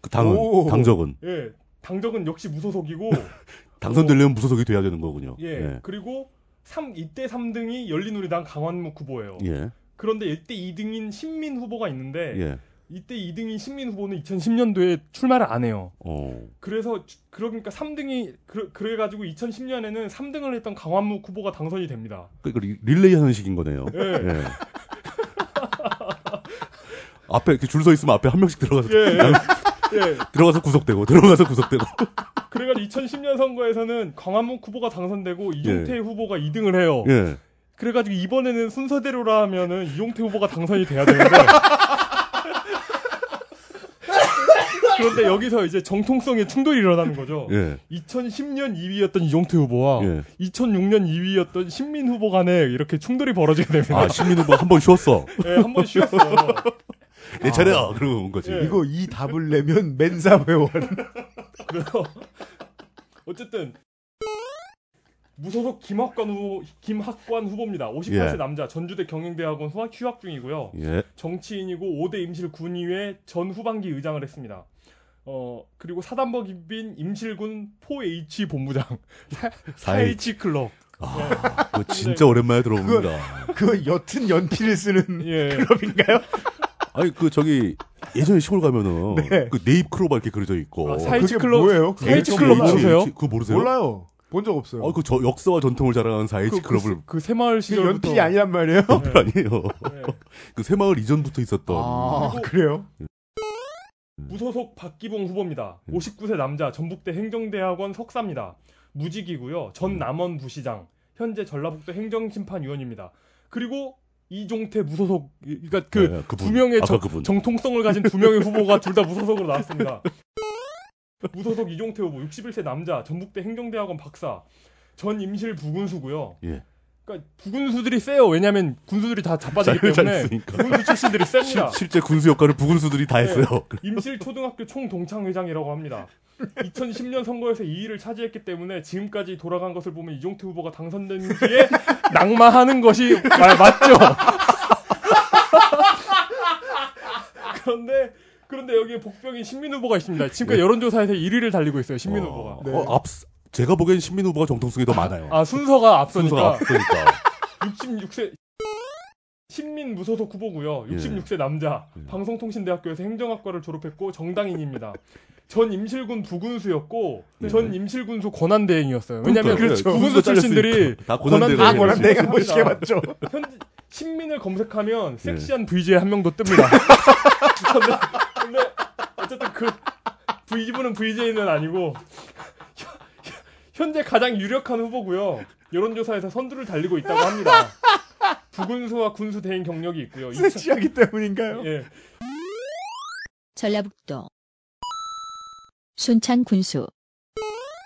Speaker 4: 그 당은
Speaker 2: 오.
Speaker 4: 당적은
Speaker 3: 예. 당적은 역시 무소속이고
Speaker 4: 당선되려면 무소속이 돼야 되는 거군요.
Speaker 3: 예.
Speaker 4: 예.
Speaker 3: 그리고 3 이때 3등이 열린우리당 강환묵 후보예요.
Speaker 4: 예.
Speaker 3: 그런데 이때 2등인 신민 후보가 있는데
Speaker 4: 예.
Speaker 3: 이때 2등인 신민 후보는 2010년도에 출마를 안 해요.
Speaker 4: 어.
Speaker 3: 그래서 주- 그러니까 3등이 그래, 가지고 2010년에는 3등을 했던 강환묵 후보가 당선이 됩니다.
Speaker 4: 그러니까 리- 릴레이 하는 식인 거네요.
Speaker 3: 예.
Speaker 4: 예. 앞에 이렇게 줄 서 있으면 앞에 한 명씩 들어가서
Speaker 3: 예. 예.
Speaker 4: 들어가서 구속되고 들어가서 구속되고.
Speaker 3: 그래가지고 2010년 선거에서는 강한묵 후보가 당선되고 이종태 후보가 2등을 해요.
Speaker 4: 예.
Speaker 3: 그래가지고 이번에는 순서대로라 하면은 이종태 후보가 당선이 돼야 되는데. 그런데 여기서 이제 정통성의 충돌이 일어나는 거죠.
Speaker 4: 예.
Speaker 3: 2010년 2위였던 이종태 후보와
Speaker 4: 예.
Speaker 3: 2006년 2위였던 신민 후보 간에 이렇게 충돌이 벌어지게 됩니다.
Speaker 4: 아, 시민 후보 한 번 쉬었어.
Speaker 3: 예, 한번 쉬었어요.
Speaker 4: 내 차례야. 그러고 온 거지.
Speaker 3: 예.
Speaker 2: 이거 이 답을 내면 멘사 회원.
Speaker 3: 그래서 어쨌든 무소속 김학관 후보 김학관 후보입니다. 58세
Speaker 4: 예.
Speaker 3: 남자 전주대 경영대학원 후학 휴학 중이고요.
Speaker 4: 예.
Speaker 3: 정치인이고 5대 임실 군의회 전 후반기 의장을 했습니다. 어 그리고 사단법인 임실군 4H 본부장 4H 클럽
Speaker 4: 그거 진짜 오랜만에 들어봅니다.
Speaker 2: 그 옅은 연필을 쓰는
Speaker 3: 예
Speaker 2: 클럽인가요?
Speaker 4: 아니 그 저기 예전에 시골 가면은
Speaker 2: 네.
Speaker 4: 그 네잎 크로바 이렇게 그려져 있고.
Speaker 3: 아, 사이치
Speaker 2: 그게
Speaker 3: 클럽
Speaker 2: 뭐예요?
Speaker 3: 클럽
Speaker 4: H,
Speaker 3: 모르세요?
Speaker 4: 그거 모르세요?
Speaker 2: 몰라요. 본 적 없어요.
Speaker 4: 어, 그저 역사와 전통을 자랑하는 4H 클럽을
Speaker 3: 그, 그 새마을
Speaker 2: 그
Speaker 3: 시절부터
Speaker 2: 연필이 아니란 말이에요?
Speaker 3: 네.
Speaker 4: 아니에요.
Speaker 3: 네.
Speaker 4: 그 새마을 이전부터 있었던.
Speaker 2: 아,
Speaker 3: 그리고-
Speaker 2: 그래요?
Speaker 3: 무소속 박기봉 후보입니다. 59세 남자 전북대 행정대학원 석사입니다. 무직이고요. 전 남원 부시장, 현재 전라북도 행정심판위원입니다. 그리고 이종태 무소속 그러니까 그
Speaker 4: 네.
Speaker 3: 두 명의 정,
Speaker 4: 그분.
Speaker 3: 정통성을 가진 두 명의 후보가 둘 다 무소속으로 나왔습니다. 무소속 이종태 후보 61세 남자 전북대 행정대학원 박사 전 임실 부군수고요.
Speaker 4: 예.
Speaker 3: 그러니까 부군수들이 세요. 왜냐하면 군수들이 다 자빠지기 때문에. 부군수 출신들이 셉니다.
Speaker 4: 실, 실제 군수 역할을 부군수들이 다
Speaker 3: 네.
Speaker 4: 했어요.
Speaker 3: 임실 초등학교 총동창회장이라고 합니다. 2010년 선거에서 2위를 차지했기 때문에 지금까지 돌아간 것을 보면 이종태 후보가 당선된 뒤에 낙마하는 것이 마- 맞죠. 그런데 그런데 여기에 복병인 신민 후보가 있습니다. 지금까지 여론조사에서 1위를 달리고 있어요. 신민 후보가.
Speaker 2: 네.
Speaker 4: 어, 앞 제가 보기엔 신민 후보가 정통성이 더 많아요.
Speaker 3: 아 순서가
Speaker 4: 순서가
Speaker 3: 앞서니까
Speaker 4: 앞서니까.
Speaker 3: 66세 신민 무소속 후보고요.
Speaker 4: 예.
Speaker 3: 66세 남자.
Speaker 4: 예.
Speaker 3: 방송통신대학교에서 행정학과를 졸업했고 정당인입니다. 전 임실군 부군수였고
Speaker 4: 예.
Speaker 3: 전 임실군수 권한대행이었어요. 왜냐하면
Speaker 4: 그러니까,
Speaker 3: 부군수
Speaker 4: 군수가
Speaker 3: 출신들이
Speaker 4: 다
Speaker 3: 권한대행.
Speaker 4: 권한대행.
Speaker 2: 한 번씩. 해봤죠.
Speaker 3: 현 신민을 검색하면
Speaker 4: 예.
Speaker 3: 섹시한 VJ 한 명도 뜹니다. 근데, 근데 어쨌든 그 VJ분은 VJ는 아니고 현- 현재 가장 유력한 후보고요. 여론조사에서 선두를 달리고 있다고 합니다. 부군수와 군수 대행 경력이 있고요.
Speaker 2: 섹시하기 때문인가요?
Speaker 3: 예.
Speaker 1: 전라북도 순창 군수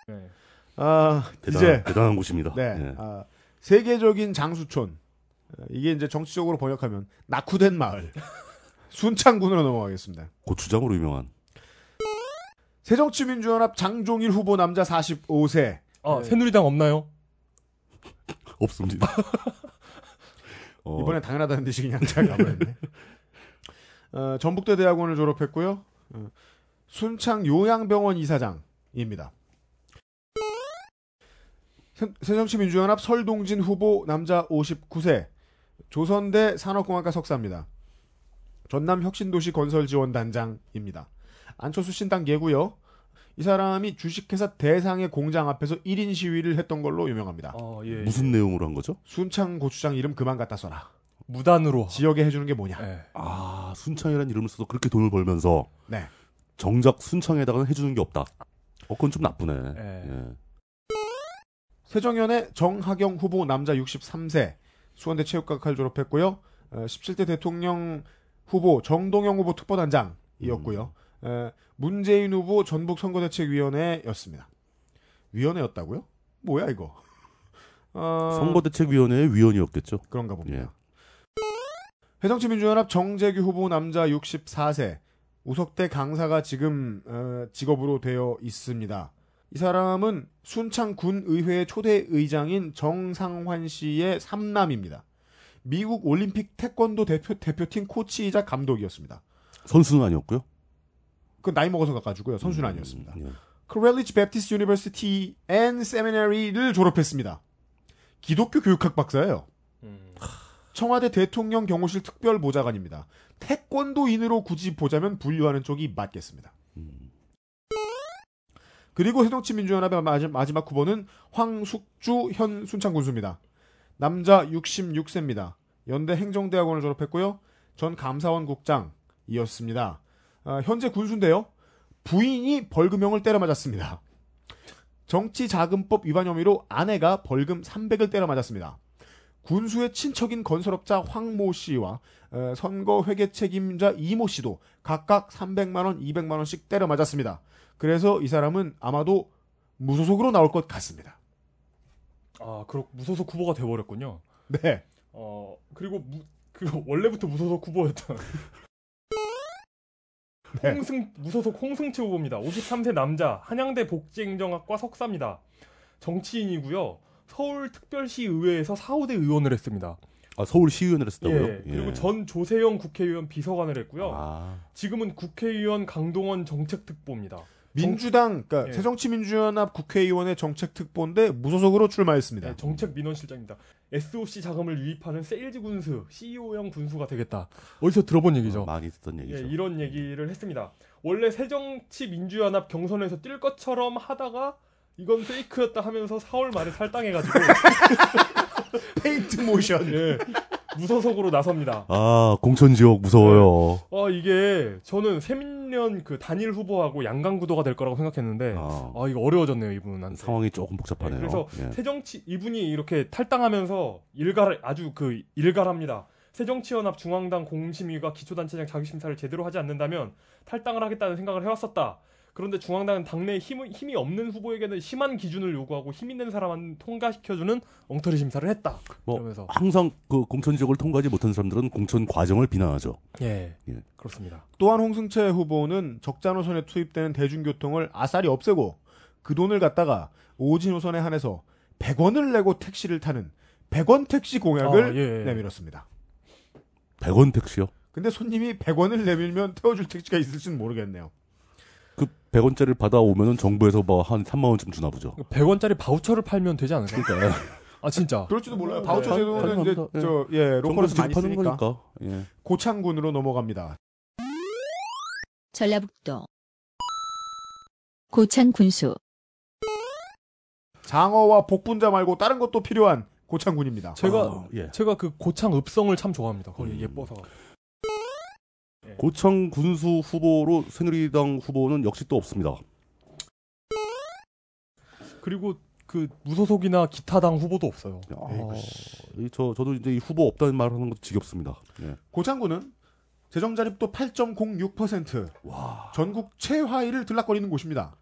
Speaker 3: 네.
Speaker 2: 아,
Speaker 4: 대단,
Speaker 2: 이제
Speaker 4: 대단한 곳입니다.
Speaker 2: 네.
Speaker 4: 예.
Speaker 2: 아, 세계적인 장수촌. 어, 이게 이제 정치적으로 번역하면 낙후된 마을. 순창군으로 넘어가겠습니다.
Speaker 4: 고추장으로 유명한.
Speaker 2: 새정치민주연합 장종일 후보 남자 45세.
Speaker 3: 아,
Speaker 2: 네.
Speaker 3: 새누리당 없나요?
Speaker 4: 없습니다. 어,
Speaker 2: 이번에 당연하다는 듯이 그냥 잘 가버렸네. 어, 전북대 대학원을 졸업했고요. 어, 순창 요양병원 이사장입니다. 새- 새정치민주연합 설동진 후보 남자 59세. 조선대 산업공학과 석사입니다. 전남 혁신도시 건설지원단장입니다. 안철수 신당 예고요. 이 사람이 주식회사 대상의 공장 앞에서 1인 시위를 했던 걸로 유명합니다.
Speaker 3: 어, 예.
Speaker 4: 무슨 내용으로 한 거죠?
Speaker 2: 순창 고추장 이름 그만 갖다 써라.
Speaker 3: 무단으로.
Speaker 2: 지역에 해주는 게 뭐냐?
Speaker 3: 예.
Speaker 4: 아, 순창이라는 이름을 써서 그렇게 돈을 벌면서
Speaker 2: 네.
Speaker 4: 정작 순창에다가는 해주는 게 없다. 어, 그건 좀 나쁘네.
Speaker 3: 예.
Speaker 4: 예.
Speaker 2: 세정연의 정하경 후보 남자 63세 수원대 체육학과를 졸업했고요. 어, 17대 대통령 후보 정동영 후보 특보단장이었고요. 에, 문재인 후보 전북 선거대책위원회였습니다. 위원회였다고요? 뭐야 이거? 어,
Speaker 4: 선거대책위원회의 위원이었겠죠.
Speaker 2: 그런가 봅니다.
Speaker 4: 예.
Speaker 2: 해정치민주연합 정재규 후보 남자 64세 우석대 강사가 지금 어, 직업으로 되어 있습니다. 이 사람은 순창군의회 초대 의장인 정상환 씨의 삼남입니다. 미국 올림픽 태권도 대표 대표팀 코치이자 감독이었습니다.
Speaker 4: 선수는 아니었고요.
Speaker 2: 그 나이 먹어서 가가지고요. 선수는 아니었습니다.
Speaker 4: 음, 예.
Speaker 2: 크렐리지 Baptist University and Seminary를 졸업했습니다. 기독교 교육학 박사예요.
Speaker 3: 음.
Speaker 2: 청와대 대통령 경호실 특별 보좌관입니다. 태권도인으로 굳이 보자면 분류하는 쪽이 맞겠습니다.
Speaker 4: 음.
Speaker 2: 그리고 새정치민주연합의 마지- 마지막 후보는 황숙주 현 순창군수입니다. 남자 66세입니다. 연대 행정대학원을 졸업했고요. 전 감사원 국장이었습니다. 아, 현재 군수인데요. 부인이 벌금형을 때려 맞았습니다. 정치자금법 위반 혐의로 아내가 벌금 300을 때려 맞았습니다. 군수의 친척인 건설업자 황 모 씨와 어, 선거 회계 책임자 이 모 씨도 각각 300만 원, 200만 원씩 때려 맞았습니다. 그래서 이 사람은 아마도 무소속으로 나올 것 같습니다.
Speaker 3: 아, 그렇 무소속 후보가 돼 버렸군요.
Speaker 2: 네.
Speaker 3: 어, 그리고 무, 그 원래부터 무소속 후보였던
Speaker 2: 네.
Speaker 3: 홍승 무소속 홍승채 후보입니다. 53세 남자, 한양대 복지행정학과 석사입니다. 정치인이고요. 서울특별시 의회에서 4, 5대 의원을 했습니다.
Speaker 4: 아, 서울 시의원을 했었다고요?
Speaker 3: 예, 그리고 전 조세영 국회의원 비서관을 했고요.
Speaker 4: 아,
Speaker 3: 지금은 국회의원 강동원 정책특보입니다.
Speaker 2: 민주당, 그러니까
Speaker 3: 예.
Speaker 2: 새정치민주연합 국회의원의 정책특보인데 무소속으로 출마했습니다.
Speaker 3: 네, 정책민원실장입니다. SOC 자금을 유입하는 세일즈 군수, CEO형 군수가 되겠다. 어디서 들어본 얘기죠?
Speaker 4: 어, 많이 듣던
Speaker 3: 예,
Speaker 4: 얘기죠.
Speaker 3: 이런 얘기를 했습니다. 원래 새정치민주연합 경선에서 뛸 것처럼 하다가 이건 fake였다 하면서 4월 말에 탈당해가지고
Speaker 2: feint motion.
Speaker 3: 예, 무소속으로 나섭니다.
Speaker 4: 아, 공천지역 무서워요.
Speaker 3: 아 이게 저는 새민련 그 단일 후보하고 양강 구도가 될 거라고 생각했는데
Speaker 4: 아,
Speaker 3: 아 이거 어려워졌네요 이분한테.
Speaker 4: 상황이 조금 복잡하네요.
Speaker 3: 네, 그래서
Speaker 4: 예.
Speaker 3: 새정치 이분이 이렇게 탈당하면서 일갈 아주 그 일갈합니다. 새정치연합 중앙당 공심위가 기초단체장 자기심사를 제대로 하지 않는다면 탈당을 하겠다는 생각을 해왔었다. 그런데 중앙당은 당내에 힘, 힘이 없는 후보에게는 심한 기준을 요구하고 힘 있는 사람만 통과시켜주는 엉터리 심사를 했다.
Speaker 4: 뭐,
Speaker 3: 그러면서
Speaker 4: 항상 그 공천 지역을 통과하지 못한 사람들은 공천 과정을 비난하죠.
Speaker 3: 예,
Speaker 4: 예.
Speaker 3: 그렇습니다.
Speaker 2: 또한 홍승채 후보는 적자 노선에 투입되는 대중교통을 아싸리 없애고 그 돈을 갖다가 오지 노선에 한해서 100원을 내고 택시를 타는 100원 택시 공약을
Speaker 3: 아, 예, 예.
Speaker 2: 내밀었습니다.
Speaker 4: 100원 택시요?
Speaker 2: 근데 손님이 100원을 내밀면 태워줄 택시가 있을지는 모르겠네요.
Speaker 4: 그 100원짜리를 받아오면은 정부에서 뭐한 3만 원쯤 주나 보죠.
Speaker 3: 100원짜리 바우처를 팔면 되지 않을까?
Speaker 4: 그러니까
Speaker 3: 아 진짜.
Speaker 2: 그럴지도 몰라요.
Speaker 3: 네.
Speaker 2: 바우처 제도는 이제
Speaker 4: 가능합니다.
Speaker 2: 저 예, 로컬에서 많이 쓰니까
Speaker 4: 거니까. 예.
Speaker 2: 고창군으로 넘어갑니다.
Speaker 1: 전라북도 고창 군수
Speaker 2: 장어와 복분자 말고 다른 것도 필요한 고창군입니다.
Speaker 3: 제가
Speaker 4: 아, 예.
Speaker 3: 제가 그 고창 읍성을 참 좋아합니다. 거기
Speaker 4: 음.
Speaker 3: 예뻐서.
Speaker 4: 고창 군수 후보로 새누리당 후보는 역시 또 없습니다.
Speaker 3: 그리고 그 무소속이나 기타 당 후보도 없어요.
Speaker 4: 아, 이 저, 저도 이제 이 후보 없다는 말 하는 것도 지겹습니다. 예.
Speaker 2: 고창군은 재정 자립도 8.06%,
Speaker 4: 와,
Speaker 2: 전국 최하위를 들락거리는 곳입니다.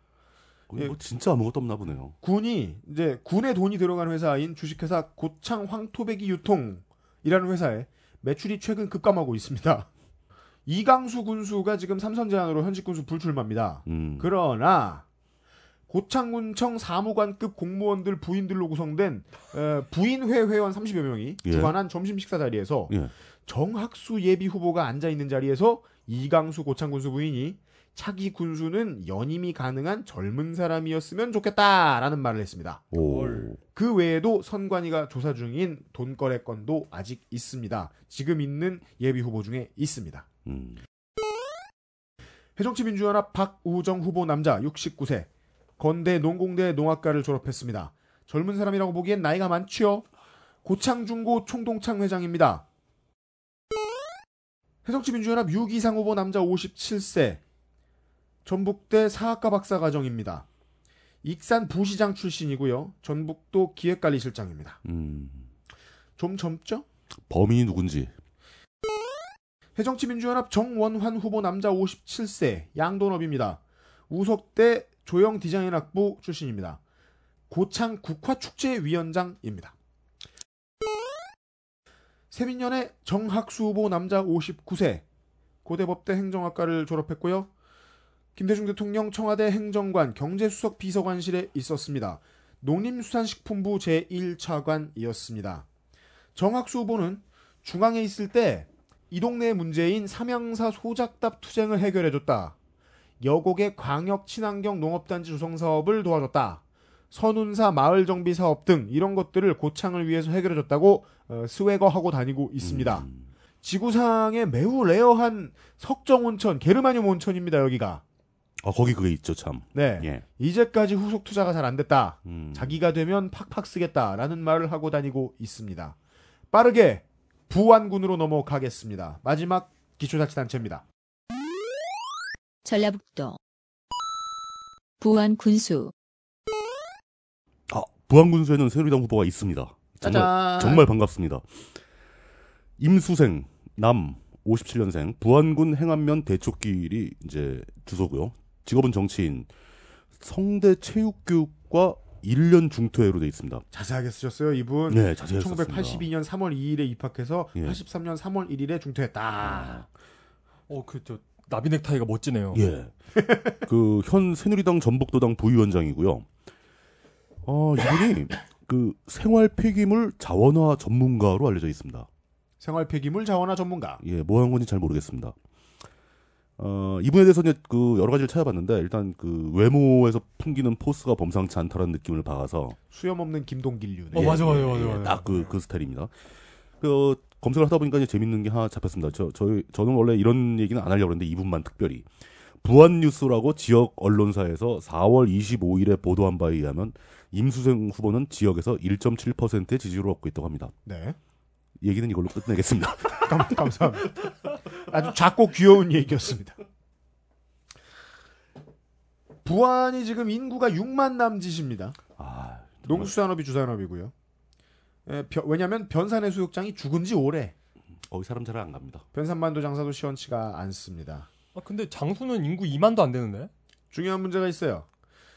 Speaker 4: 거기
Speaker 2: 예.
Speaker 4: 뭐 진짜 아무것도 없나 보네요.
Speaker 2: 군이 이제 군의 돈이 들어간 회사인 주식회사 고창 황토배기 유통이라는 회사에 매출이 최근 급감하고 있습니다. 이강수 군수가 지금 삼선 제안으로 현직 군수 불출마입니다.
Speaker 4: 음.
Speaker 2: 그러나 고창군청 사무관급 공무원들 부인들로 구성된 에, 부인회 회원 30여 명이
Speaker 4: 예.
Speaker 2: 주관한 점심 식사 자리에서
Speaker 4: 예.
Speaker 2: 정학수 예비 후보가 앉아 있는 자리에서 이강수 고창군수 부인이 차기 군수는 연임이 가능한 젊은 사람이었으면 좋겠다라는 말을 했습니다.
Speaker 4: 오.
Speaker 2: 그 외에도 선관위가 조사 중인 돈거래 건도 아직 있습니다. 지금 있는 예비 후보 중에 있습니다.
Speaker 4: 음.
Speaker 2: 해정치민주연합 박우정 후보 남자 69세 건대 농공대 농학과를 졸업했습니다. 젊은 사람이라고 보기엔 나이가 많지요. 고창중고 총동창 회장입니다. 해정치민주연합 유기상 후보 남자 57세 전북대 사학과 박사과정입니다. 익산 부시장 출신이고요. 전북도 기획관리실장입니다.
Speaker 4: 음.
Speaker 2: 좀 젊죠?
Speaker 4: 범인이 누군지.
Speaker 2: 해정치민주연합 정원환 후보 남자 57세 양돈업입니다. 우석대 조영 디자인학부 출신입니다. 고창 국화축제위원장입니다. 세민연의 정학수 후보 남자 59세 고대법대 행정학과를 졸업했고요. 김대중 대통령 청와대 행정관 경제수석 비서관실에 있었습니다. 농림수산식품부 제1차관이었습니다. 정학수 후보는 중앙에 있을 때 이 동네의 문제인 삼양사 소작답 투쟁을 해결해줬다. 여곡의 광역 친환경 농업단지 조성 사업을 도와줬다. 선운사 마을 정비 사업 등 이런 것들을 고창을 위해서 해결해줬다고 어, 스웨거하고 다니고 있습니다.
Speaker 4: 음.
Speaker 2: 지구상에 매우 rare한 석정 온천, 게르마늄 온천입니다. 여기가.
Speaker 4: 아, 거기 그게 있죠, 참.
Speaker 2: 네.
Speaker 4: 예.
Speaker 2: 이제까지 후속 투자가 잘 안 됐다.
Speaker 4: 음.
Speaker 2: 자기가 되면 팍팍 쓰겠다라는 말을 하고 다니고 있습니다. 빠르게 부안군으로 넘어가겠습니다. 마지막 기초자치단체입니다.
Speaker 1: 전라북도 부안 군수
Speaker 4: 아, 부안군수에는 새누리당 후보가 있습니다. 정말,
Speaker 2: 짜잔.
Speaker 4: 정말 반갑습니다. 임수생, 남, 57년생, 부안군 행안면 대촉길이 이제 주소고요. 직업은 정치인, 성대 체육교육과 1년 중퇴로 돼 있습니다.
Speaker 2: 자세하게 쓰셨어요, 이분.
Speaker 4: 네, 자세히 썼습니다.
Speaker 2: 1982년 3월 2일에 입학해서
Speaker 4: 예.
Speaker 2: 83년 3월 1일에 중퇴했다.
Speaker 3: 어그 저 나비 넥타이가 멋지네요.
Speaker 4: 예. 그 현 새누리당 전북도당 부위원장이고요. 어, 이분이 그 생활 폐기물 자원화 전문가로 알려져 있습니다.
Speaker 2: 생활 폐기물 자원화 전문가.
Speaker 4: 예, 뭐 한 건지 잘 모르겠습니다. 어, 이분에 대해서 이제 그 여러 가지를 찾아봤는데 일단 그 외모에서 풍기는 포스가 범상치 않다라는 느낌을 받아서
Speaker 2: 수염 없는 김동길류.
Speaker 3: 어, 맞아, 맞아, 맞아, 맞아.
Speaker 4: 딱그 그 스타일입니다. 그 검색을 하다 보니까 이제 재밌는 게 하나 잡혔습니다. 저 저희 저는 원래 이런 얘기는 안 하려고 했는데 이분만 특별히 부안 뉴스라고 지역 언론사에서 4월 25일에 보도한 바에 의하면 임수생 후보는 지역에서 1.7%의 지지를 얻고 있다고 합니다.
Speaker 2: 네.
Speaker 4: 얘기는 이걸로 끝내겠습니다.
Speaker 2: 감, 감사합니다. 아주 작고 귀여운 얘기였습니다. 부안이 지금 인구가 6만 남짓입니다.
Speaker 4: 아,
Speaker 2: 농수산업이 주산업이고요. 에, 벼- 왜냐하면 변산의 수욕장이 죽은 지 오래.
Speaker 4: 거기 사람 잘 안 갑니다.
Speaker 2: 변산반도 장사도 시원치가 않습니다.
Speaker 3: 아 근데 장수는 인구 2만도 안 되는데?
Speaker 2: 중요한 문제가 있어요.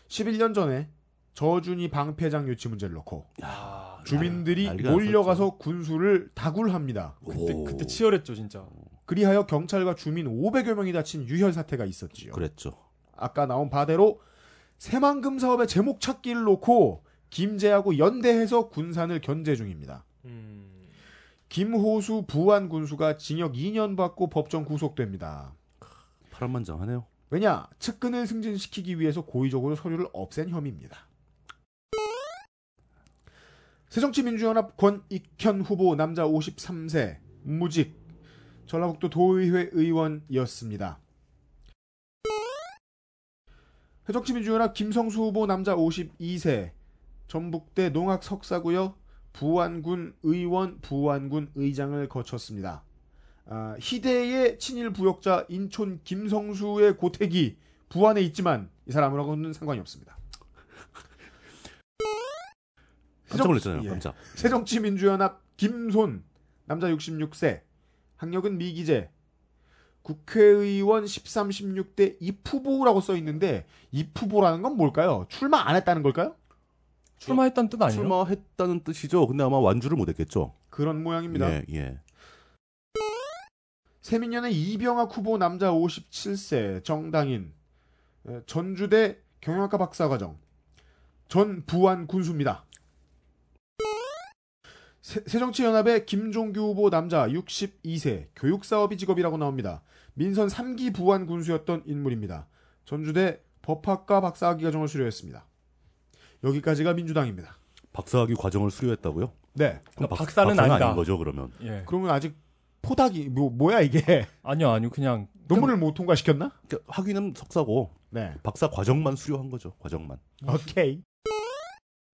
Speaker 2: 11년 전에 저준이 방패장 유치 문제를 놓고
Speaker 3: 야
Speaker 2: 주민들이
Speaker 4: 난리가
Speaker 2: 몰려가서 군수를 다굴합니다.
Speaker 3: 그때
Speaker 4: 오.
Speaker 3: 그때 치열했죠 진짜.
Speaker 2: 그리하여 경찰과 주민 500여 명이 다친 유혈 사태가 있었지요.
Speaker 4: 그랬죠.
Speaker 2: 아까 나온 바대로 새만금 사업의 제목 찾기를 놓고 김제하고 연대해서 군산을 견제 중입니다.
Speaker 3: 음.
Speaker 2: 김호수 부안 군수가 징역 2년 받고 법정 구속됩니다.
Speaker 4: 파란만장하네요.
Speaker 2: 왜냐? 측근을 승진시키기 위해서 고의적으로 서류를 없앤 혐의입니다. 새정치민주연합 권익현 후보 남자 53세 무직 전라북도 도의회 의원이었습니다. 새정치민주연합 김성수 후보 남자 52세 전북대 농학 석사고요. 부안군 의원, 부안군 의장을 거쳤습니다. 아, 희대의 친일 부역자 인촌 김성수의 고택이 부안에 있지만 이 사람하고는 상관이 없습니다.
Speaker 4: 깜짝 놀랐잖아요.
Speaker 2: 예.
Speaker 4: 깜짝.
Speaker 2: 새정치민주연합 김손 남자 66세 학력은 미기재 국회의원 13, 16대 입후보라고 써 있는데 입후보라는 건 뭘까요? 출마 안 했다는 걸까요?
Speaker 3: 출마했다는 뜻 아니에요?
Speaker 4: 출마했다는 뜻이죠. 근데 아마 완주를 못했겠죠.
Speaker 2: 그런 모양입니다.
Speaker 4: 예, 예.
Speaker 2: 세민연의 이병학 후보 남자 57세 정당인 에, 전주대 경영학과 박사과정 전 부안 군수입니다. 새, 새정치연합의 김종규 후보 남자 62세 교육사업이 직업이라고 나옵니다. 민선 3기 부안 군수였던 인물입니다. 전주대 법학과 박사학위 과정을 수료했습니다. 여기까지가 민주당입니다.
Speaker 4: 박사학위 과정을 수료했다고요?
Speaker 2: 네.
Speaker 4: 그럼
Speaker 3: 그러니까 박사는
Speaker 4: 박사는
Speaker 3: 아니다.
Speaker 4: 아닌 거죠, 그러면.
Speaker 3: 예.
Speaker 2: 그러면 아직 포닥이 뭐 뭐야 이게
Speaker 3: 아니요, 아니요. 그냥
Speaker 2: 논문을 못 통과시켰나?
Speaker 4: 그러니까 학위는 석사고
Speaker 2: 네.
Speaker 4: 박사 과정만 수료한 거죠. 과정만.
Speaker 2: 오케이.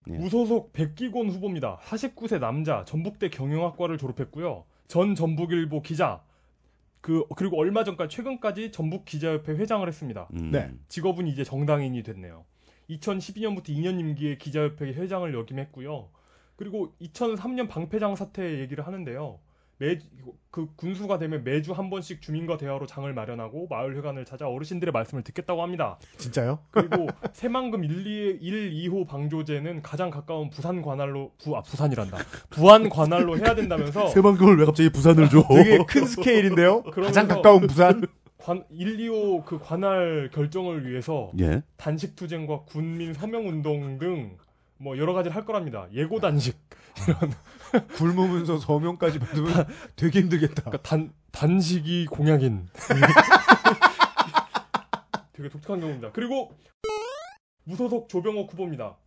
Speaker 4: 예.
Speaker 3: 무소속 백기곤 후보입니다. 49세 남자, 전북대 경영학과를 졸업했고요. 전 전북일보 기자, 그 그리고 얼마 전까지 최근까지 전북 기자협회 회장을 했습니다.
Speaker 4: 음.
Speaker 2: 네.
Speaker 3: 직업은 이제 정당인이 됐네요. 2012년부터 2년 임기에 기자협회 회장을 역임했고요. 그리고 2003년 방패장 사태 얘기를 하는데요. 매, 그 군수가 되면 매주 한 번씩 주민과 대화로 장을 마련하고 마을 회관을 찾아 어르신들의 말씀을 듣겠다고 합니다.
Speaker 2: 진짜요?
Speaker 3: 그리고 새만금 1, 2, 1, 2호 방조제는 가장 가까운 부산 관할로 부, 아, 부산이란다. 부안 관할로 해야 된다면서
Speaker 4: 새만금을 왜 갑자기 부산을 줘?
Speaker 2: 되게 큰 스케일인데요. 가장 가까운 부산.
Speaker 3: 관, 1, 2호 그 관할 결정을 위해서
Speaker 4: 예.
Speaker 3: 단식 투쟁과 군민 서명 운동 등 뭐 여러 가지를 할 거랍니다. 예고 단식.
Speaker 2: 굶으면서 서명까지 받으면 되게 힘들겠다.
Speaker 3: 그러니까 단 단식이 공약인. 되게 독특한 경우입니다. 그리고 무소속 조병옥 후보입니다.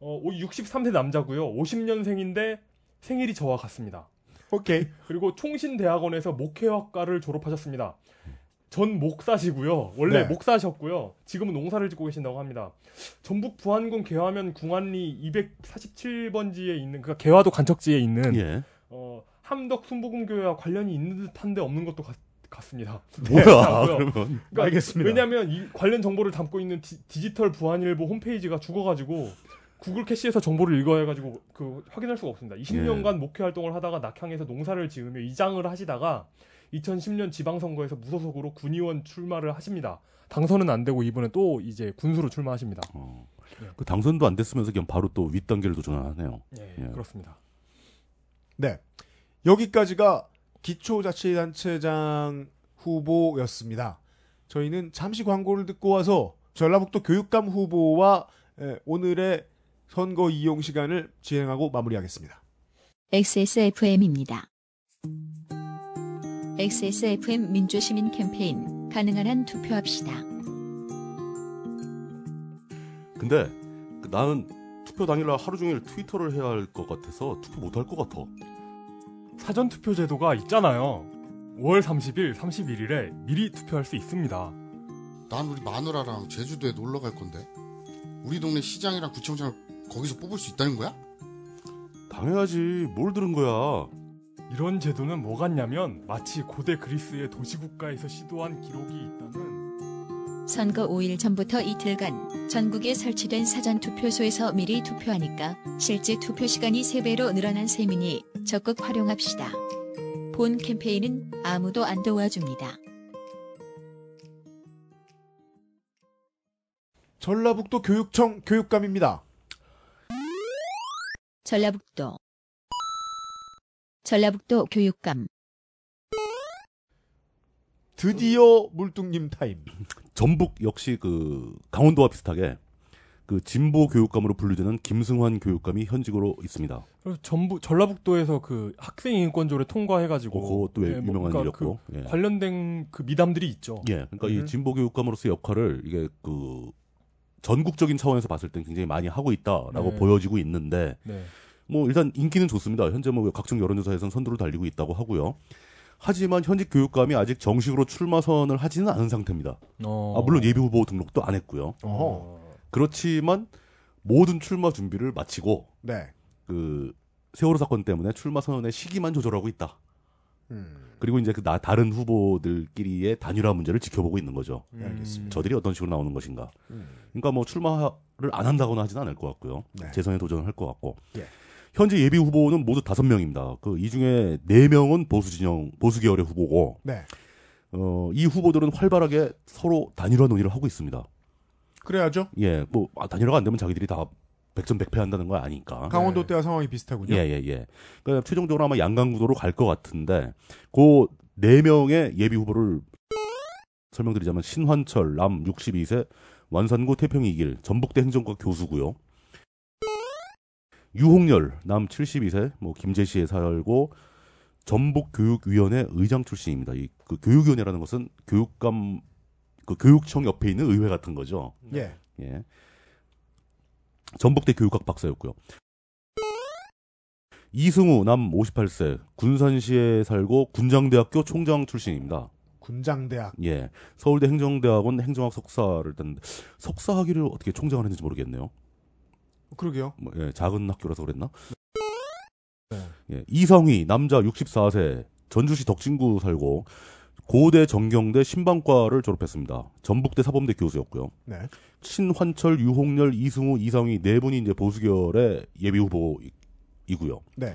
Speaker 3: 어, 63세 남자고요. 50년생인데 생일이 저와 같습니다.
Speaker 2: 오케이.
Speaker 3: 그리고 총신대학원에서 목회학과를 졸업하셨습니다. 전 목사시고요. 원래
Speaker 2: 네.
Speaker 3: 목사셨고요. 지금은 농사를 짓고 계신다고 합니다. 전북 부안군 개화면 궁안리 247번지에 있는 그러니까 개화도 간척지에 있는
Speaker 4: 예.
Speaker 3: 어, 함덕 순복음교회와 관련이 있는 듯한데 없는 것도 같, 같습니다.
Speaker 4: 뭐야,
Speaker 3: 그렇고요.
Speaker 4: 그러면.
Speaker 3: 그러니까
Speaker 2: 알겠습니다.
Speaker 3: 왜냐하면 이 관련 정보를 담고 있는 디, 지털 부안일보 홈페이지가 죽어가지고 구글 캐시에서 정보를 읽어야 해가지고 그 확인할 수가 없습니다. 20년간 목회 활동을 하다가 낙향에서 농사를 지으며 이장을 하시다가 2010년 지방선거에서 무소속으로 군의원 출마를 하십니다. 당선은 안 되고 이번에 또 이제 군수로 출마하십니다.
Speaker 4: 어.
Speaker 3: 예.
Speaker 4: 그 당선도 안 됐으면서 그냥 바로 또 윗단계를 도전하네요.
Speaker 3: 예,
Speaker 4: 예.
Speaker 3: 그렇습니다.
Speaker 2: 네. 여기까지가 기초자치단체장 후보였습니다. 저희는 잠시 광고를 듣고 와서 전라북도 교육감 후보와 에, 오늘의 선거 이용 시간을 진행하고 마무리하겠습니다.
Speaker 1: XSFM입니다. XSFM 민주시민 캠페인 가능한 한 투표합시다.
Speaker 4: 근데 그 나는 투표 당일날 하루 종일 트위터를 해야 할 것 같아서 투표 못 할 것 같아.
Speaker 3: 사전 투표 제도가 있잖아요. 5월 30일, 31일에 미리 투표할 수 있습니다.
Speaker 8: 난 우리 마누라랑 제주도에 놀러 갈 건데 우리 동네 시장이랑 구청장을 거기서 뽑을 수 있다는 거야?
Speaker 4: 당연하지. 뭘 들은 거야.
Speaker 3: 이런 제도는 뭐 같냐면 마치 고대 그리스의 도시국가에서 시도한 기록이 있다는
Speaker 1: 선거 5일 전부터 이틀간 전국에 설치된 사전 투표소에서 미리 투표하니까 실제 투표 시간이 3배로 늘어난 셈이니 적극 활용합시다. 본 캠페인은 아무도 안 도와줍니다.
Speaker 2: 전라북도 교육청 교육감입니다.
Speaker 1: 전라북도 전라북도 교육감
Speaker 2: 드디어 물뚱님 타임.
Speaker 4: 전북 역시 그 강원도와 비슷하게 그 진보 교육감으로 분류되는 김승환 교육감이 현직으로 있습니다.
Speaker 3: 그래서 전부 전라북도에서 그 학생 인권조례 통과해가지고
Speaker 4: 어, 그것도 왜
Speaker 3: 예, 뭐
Speaker 4: 유명한
Speaker 3: 그러니까
Speaker 4: 일이었고.
Speaker 3: 그
Speaker 4: 예.
Speaker 3: 관련된 그 미담들이 있죠.
Speaker 4: 예, 그러니까
Speaker 3: 음.
Speaker 4: 이 진보 교육감으로서의 역할을 이게 그 전국적인 차원에서 봤을 땐 굉장히 많이 하고 있다라고
Speaker 3: 네.
Speaker 4: 보여지고 있는데
Speaker 3: 네.
Speaker 4: 뭐 일단 인기는 좋습니다. 현재 뭐 각종 여론조사에서는 선두를 달리고 있다고 하고요. 하지만 현직 교육감이 아직 정식으로 출마 선언을 하지는 않은 상태입니다.
Speaker 3: 어.
Speaker 4: 아, 물론 예비 후보 등록도 안 했고요.
Speaker 2: 어허.
Speaker 4: 그렇지만 모든 출마 준비를 마치고
Speaker 2: 네.
Speaker 4: 그 세월호 사건 때문에 출마 선언의 시기만 조절하고 있다.
Speaker 2: 음.
Speaker 4: 그리고 이제 그 나, 다른 후보들끼리의 단일화 문제를 지켜보고 있는 거죠.
Speaker 2: 네, 알겠습니다.
Speaker 4: 저들이 어떤 식으로 나오는 것인가.
Speaker 2: 음.
Speaker 4: 그러니까 뭐 출마를 안 한다거나 하지는 않을 것 같고요.
Speaker 2: 네.
Speaker 4: 재선에 도전을 할 것 같고.
Speaker 2: 예.
Speaker 4: 현재 예비 후보는 모두 다섯 명입니다. 그 이 중에 네 명은 보수 진영, 보수 계열의 후보고,
Speaker 2: 네.
Speaker 4: 어, 이 후보들은 활발하게 서로 단일화 논의를 하고 있습니다.
Speaker 2: 그래야죠.
Speaker 4: 예, 뭐 아, 단일화가 안 되면 자기들이 다 백전백패한다는 거 아니까.
Speaker 2: 강원도 때와 상황이 비슷하군요.
Speaker 4: 예, 예, 예. 그러니까 최종적으로 아마 양강 구도로 갈 것 같은데, 그 네 명의 예비 후보를 설명드리자면 신환철, 남 62세, 완산구 태평이 길, 전북대 행정과 교수고요. 유홍열, 남 72세, 뭐 김제시에 살고 전북교육위원회 의장 출신입니다. 이 그 교육위원회라는 것은 교육감 그 교육청 옆에 있는 의회 같은 거죠.
Speaker 2: 예.
Speaker 4: 예. 전북대 교육학 박사였고요. 이승우 남 58세 군산시에 살고 군장대학교 총장 출신입니다.
Speaker 2: 군장대학.
Speaker 4: 예. 서울대 행정대학원 행정학 석사를 땄는데 석사 학위를 어떻게 총장을 했는지 모르겠네요.
Speaker 2: 그러게요.
Speaker 4: 뭐, 예, 작은 학교라서 그랬나?
Speaker 2: 네.
Speaker 4: 예. 이성희 남자 64세 전주시 덕진구 살고 고대 정경대 신방과를 졸업했습니다. 전북대 사범대 교수였고요.
Speaker 2: 네.
Speaker 4: 신환철, 유홍열, 이승우, 이상희 네 분이 이제 보수계열의 예비 후보이고요.
Speaker 2: 네.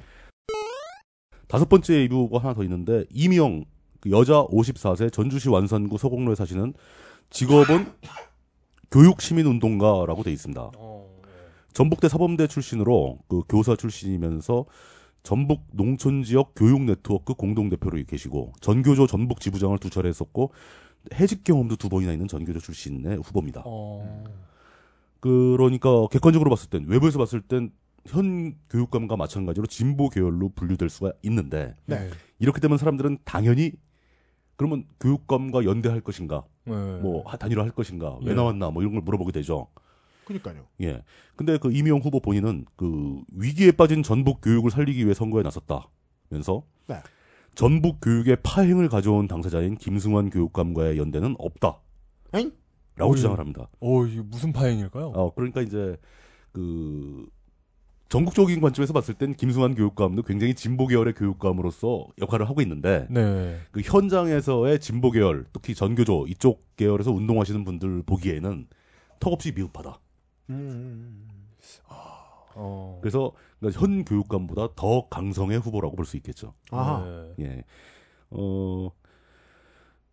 Speaker 4: 다섯 번째 예비 후보가 하나 더 있는데 이미영 그 여자 54세 전주시 완산구 서곡로에 사시는 직업은 교육시민운동가라고 돼 있습니다.
Speaker 3: 어, 예.
Speaker 4: 전북대 사범대 출신으로 그 교사 출신이면서 전북 농촌 지역 교육 네트워크 공동 대표로 계시고 전교조 전북 지부장을 두 차례 했었고 해직 경험도 두 번이나 있는 전교조 출신의 후보입니다.
Speaker 3: 어.
Speaker 4: 그러니까 객관적으로 봤을 땐 외부에서 봤을 땐 현 교육감과 마찬가지로 진보 계열로 분류될 수가 있는데
Speaker 2: 네.
Speaker 4: 이렇게 되면 사람들은 당연히 그러면 교육감과 연대할 것인가,
Speaker 3: 네.
Speaker 4: 뭐 하- 단일화할 것인가, 왜
Speaker 3: 예.
Speaker 4: 나왔나, 뭐 이런 걸 물어보게 되죠.
Speaker 2: 그니까요.
Speaker 4: 예. 근데 그 이미영 후보 본인은 그 위기에 빠진 전북 교육을 살리기 위해 선거에 나섰다면서
Speaker 2: 네.
Speaker 4: 전북 교육의 파행을 가져온 당사자인 김승환 교육감과의 연대는 없다.
Speaker 2: 엥?
Speaker 4: 라고
Speaker 3: 어이.
Speaker 4: 주장을 합니다.
Speaker 3: 어, 이게 무슨 파행일까요?
Speaker 4: 어, 그러니까 이제 그 전국적인 관점에서 봤을 땐 김승환 교육감도 굉장히 진보 계열의 교육감으로서 역할을 하고 있는데
Speaker 3: 네.
Speaker 4: 그 현장에서의 진보 계열, 특히 전교조 이쪽 계열에서 운동하시는 분들 보기에는 턱없이 미흡하다.
Speaker 2: 음.
Speaker 3: 어.
Speaker 4: 그래서 그러니까 현 교육감보다 더 강성의 후보라고 볼 수 있겠죠.
Speaker 3: 네.
Speaker 4: 예. 어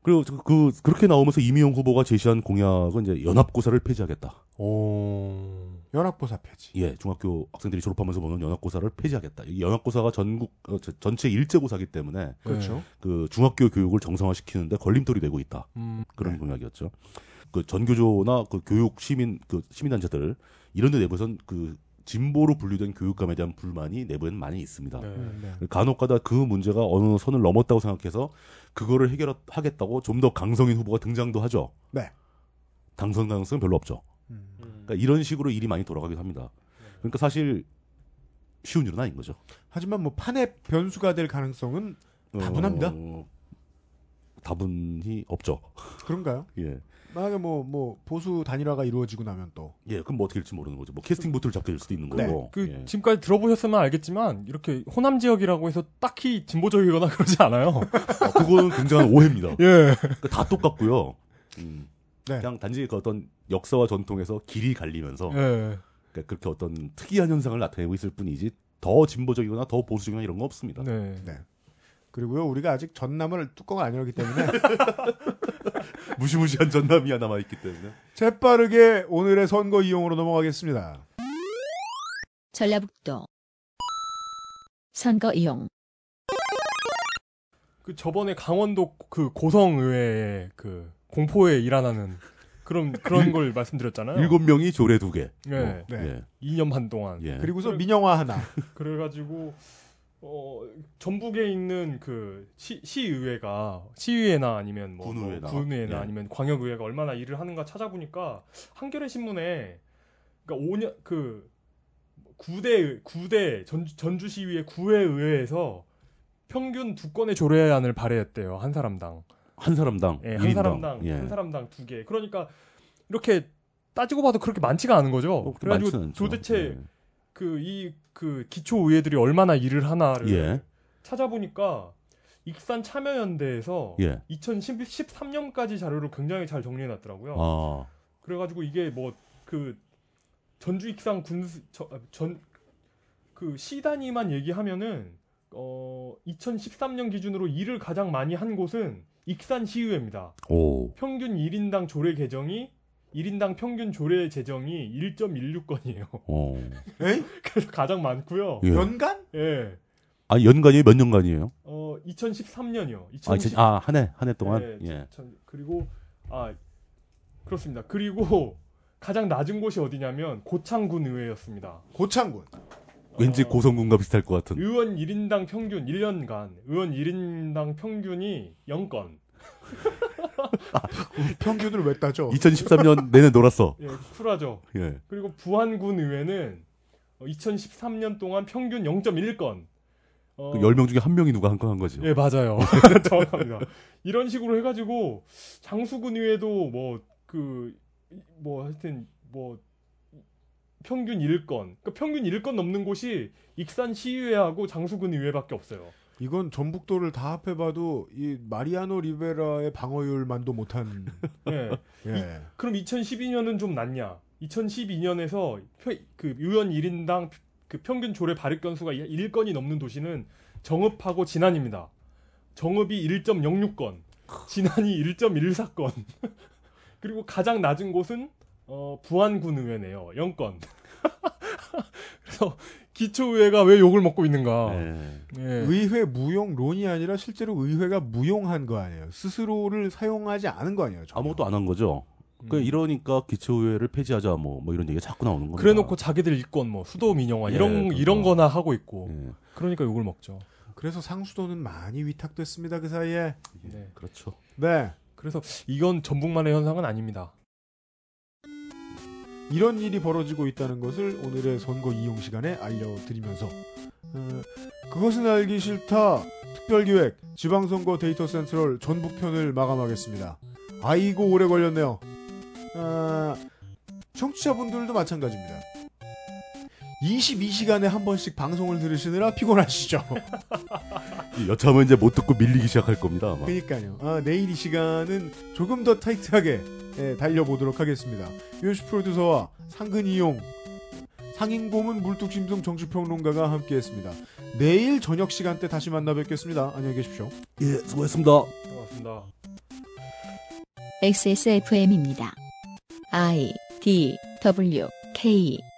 Speaker 4: 그리고 그- 그 그렇게 나오면서 이미영 후보가 제시한 공약은 이제 연합고사를 폐지하겠다.
Speaker 3: 오.
Speaker 2: 연합고사 폐지.
Speaker 4: 예, 중학교 학생들이 졸업하면서 보는 연합고사를 폐지하겠다. 이 연합고사가 전국 어, 저- 전체 일제고사기 때문에
Speaker 2: 그렇죠.
Speaker 4: 그 중학교 교육을 정상화시키는데 걸림돌이 되고 있다.
Speaker 3: 음.
Speaker 4: 그런
Speaker 2: 네.
Speaker 4: 공약이었죠. 그 전교조나 그 교육 시민 그 시민단체들 이런 데 내부에선 그 진보로 분류된 교육감에 대한 불만이 내부에는 많이 있습니다.
Speaker 3: 네.
Speaker 2: 음, 네.
Speaker 4: 간혹가다 그 문제가 어느 선을 넘었다고 생각해서 그거를 해결하겠다고 좀 더 강성인 후보가 등장도 하죠.
Speaker 2: 네.
Speaker 4: 당선 가능성은 별로 없죠.
Speaker 2: 음.
Speaker 4: 그러니까 이런 식으로 일이 많이 돌아가기도 합니다. 그러니까 사실 쉬운 일은 아닌 거죠.
Speaker 2: 하지만 뭐 판의 변수가 될 가능성은 다분합니다.
Speaker 4: 어, 다분히 없죠.
Speaker 2: 그런가요?
Speaker 4: 예.
Speaker 2: 만약에 뭐, 뭐, 보수 단일화가 이루어지고 나면 또.
Speaker 4: 예, 그럼 뭐 어떻게 될지 모르는 거죠. 뭐 캐스팅 보트를 잡게 될 수도 있는
Speaker 2: 네.
Speaker 4: 거고.
Speaker 3: 그
Speaker 4: 예.
Speaker 3: 지금까지 들어보셨으면 알겠지만 이렇게 호남 지역이라고 해서 딱히 진보적이거나 그러지 않아요.
Speaker 4: 아, 그거는 굉장한 오해입니다.
Speaker 3: 예.
Speaker 4: 그러니까 다 똑같고요. 음.
Speaker 2: 네.
Speaker 4: 그냥 단지 그 어떤 역사와 전통에서 길이 갈리면서
Speaker 3: 예.
Speaker 4: 그러니까 그렇게 어떤 특이한 현상을 나타내고 있을 뿐이지 더 진보적이거나 더 보수적이거나 이런 거 없습니다.
Speaker 3: 네.
Speaker 2: 네. 그리고요, 우리가 아직 전남을 뚜껑을 안 열었기 때문에
Speaker 4: 무시무시한 전남이 하나 남아 있기 때문에.
Speaker 2: 재빠르게 오늘의 선거 이용으로 넘어가겠습니다.
Speaker 1: 전라북도 선거 이용
Speaker 3: 그 저번에 강원도 그 고성의회에 그 공포에 일어나는 그런 그런 걸 말씀드렸잖아요.
Speaker 4: 일곱 명이 조례 두 개.
Speaker 3: 네.
Speaker 2: 네.
Speaker 4: 예.
Speaker 3: 2년 반 동안.
Speaker 4: 예.
Speaker 2: 그리고서 민영화 하나.
Speaker 3: 그래가지고 어 전북에 있는 그 시, 시의회가 시의회나 아니면 뭐
Speaker 4: 군의회나.
Speaker 3: 뭐 군의회나
Speaker 4: 예.
Speaker 3: 아니면 광역의회가 얼마나 일을 하는가 찾아보니까 한겨레 신문에 그러니까 5년 그 9대 9대 전주, 전주시의회 9회 의회에서 평균 두 건의 조례안을 발의했대요 한 사람당.
Speaker 4: 한 사람당.
Speaker 3: 예,
Speaker 4: 일
Speaker 3: 한. 사람당
Speaker 4: 예.
Speaker 3: 한 사람당 두 개. 그러니까 이렇게 따지고 봐도 그렇게 많지가 않은 거죠.
Speaker 4: 어,
Speaker 3: 그래가지고. 도대체 그이그 기초 의회들이 얼마나 일을 하나를
Speaker 4: 예.
Speaker 3: 찾아보니까 익산 참여연대에서
Speaker 4: 예.
Speaker 3: 2013년까지 자료를 굉장히 잘 정리해 놨더라고요.
Speaker 4: 아.
Speaker 3: 그래가지고 이게 뭐 그 전주 익산 군전 그 시단위만 얘기하면은 어 2013년 기준으로 일을 가장 많이 한 곳은 익산 시의회입니다.
Speaker 4: 오.
Speaker 3: 평균 1인당 조례 개정이 1인당 평균 조례 제정이 1.16건이에요.
Speaker 4: 어.
Speaker 3: 그래서 가장 많고요.
Speaker 4: 예.
Speaker 2: 연간?
Speaker 3: 예.
Speaker 4: 아, 연간이에요? 몇 년간이에요?
Speaker 3: 어 2013년이요.
Speaker 4: 아, 진- 아, 한 해, 한 해 동안?
Speaker 3: 네,
Speaker 4: 예.
Speaker 3: 전- 그리고 아 그렇습니다. 그리고 가장 낮은 곳이 어디냐면 고창군 의회였습니다.
Speaker 2: 고창군.
Speaker 4: 왠지
Speaker 3: 어,
Speaker 4: 고성군과 비슷할 것 같은.
Speaker 3: 의원 1인당 평균 1년간 의원 1인당 평균이 0건.
Speaker 2: 평균을 왜 따져?
Speaker 4: 2013년 내내 놀았어.
Speaker 3: 예, 쿨하죠.
Speaker 4: 예.
Speaker 3: 그리고 부안군 의회는 2013년 동안 평균 0.1건. 어,
Speaker 4: 그 10명 중에 한 명이 누가 한 건 한 거죠.
Speaker 3: 예, 맞아요. 정확합니다. 이런 식으로 해 가지고, 장수군 의회도 뭐, 그, 뭐, 하여튼, 뭐, 평균 1건. 그러니까 평균 1건 넘는 곳이 익산 시의회하고 장수군 의회밖에 없어요.
Speaker 2: 이건 전북도를 다 합해봐도 이 마리아노 리베라의 방어율만도 못한.
Speaker 3: 예.
Speaker 2: 예.
Speaker 3: 그럼 2012년은 좀 낫냐? 2012년에서 그 의원 1인당 그 평균 조례 발의 건수가 1건이 넘는 도시는 정읍하고 진안입니다. 정읍이 1.06건, 진안이 1.14건. 그리고 가장 낮은 곳은 어, 부안군 의회네요. 0건. 그래서 기초의회가 왜 욕을 먹고 있는가?
Speaker 4: 예.
Speaker 3: 예.
Speaker 2: 의회 무용론이 아니라 실제로 의회가 무용한 거 아니에요. 스스로를 사용하지 않은 거 아니에요. 전혀.
Speaker 4: 아무것도 안 한 거죠. 그
Speaker 3: 음.
Speaker 4: 이러니까 기초의회를 폐지하자 뭐, 뭐 이런 얘기가 자꾸 나오는 겁니다.
Speaker 3: 그래놓고 자기들 일권 뭐 수도 민영화
Speaker 4: 예,
Speaker 3: 이런
Speaker 4: 그거.
Speaker 3: 이런 거나 하고 있고
Speaker 4: 예.
Speaker 3: 그러니까 욕을 먹죠.
Speaker 2: 그래서 상수도는 많이 위탁됐습니다. 그 사이에.
Speaker 3: 네.
Speaker 4: 그렇죠.
Speaker 2: 네.
Speaker 3: 그래서 이건 전북만의 현상은 아닙니다.
Speaker 2: 이런 일이 벌어지고 있다는 것을 오늘의 선거 이용 시간에 알려드리면서 어, 그것은 알기 싫다 특별기획 지방선거 데이터 센트럴 전북편을 마감하겠습니다. 아이고 오래 걸렸네요. 아, 청취자분들도 마찬가지입니다. 22시간에 한 번씩 방송을 들으시느라 피곤하시죠?
Speaker 4: 이 여차하면 이제 못 듣고 밀리기 시작할 겁니다. 아마.
Speaker 2: 그러니까요. 아, 내일 이 시간은 조금 더 타이트하게 예, 달려보도록 하겠습니다. 유시 프로듀서와 상근 이용, 상인고문 물뚝심송 정치평론가가 함께했습니다. 내일 저녁 시간대 다시 만나 뵙겠습니다. 안녕히 계십시오.
Speaker 4: 예, 수고했습니다.
Speaker 3: 고맙습니다.
Speaker 1: XSFM입니다. I D W K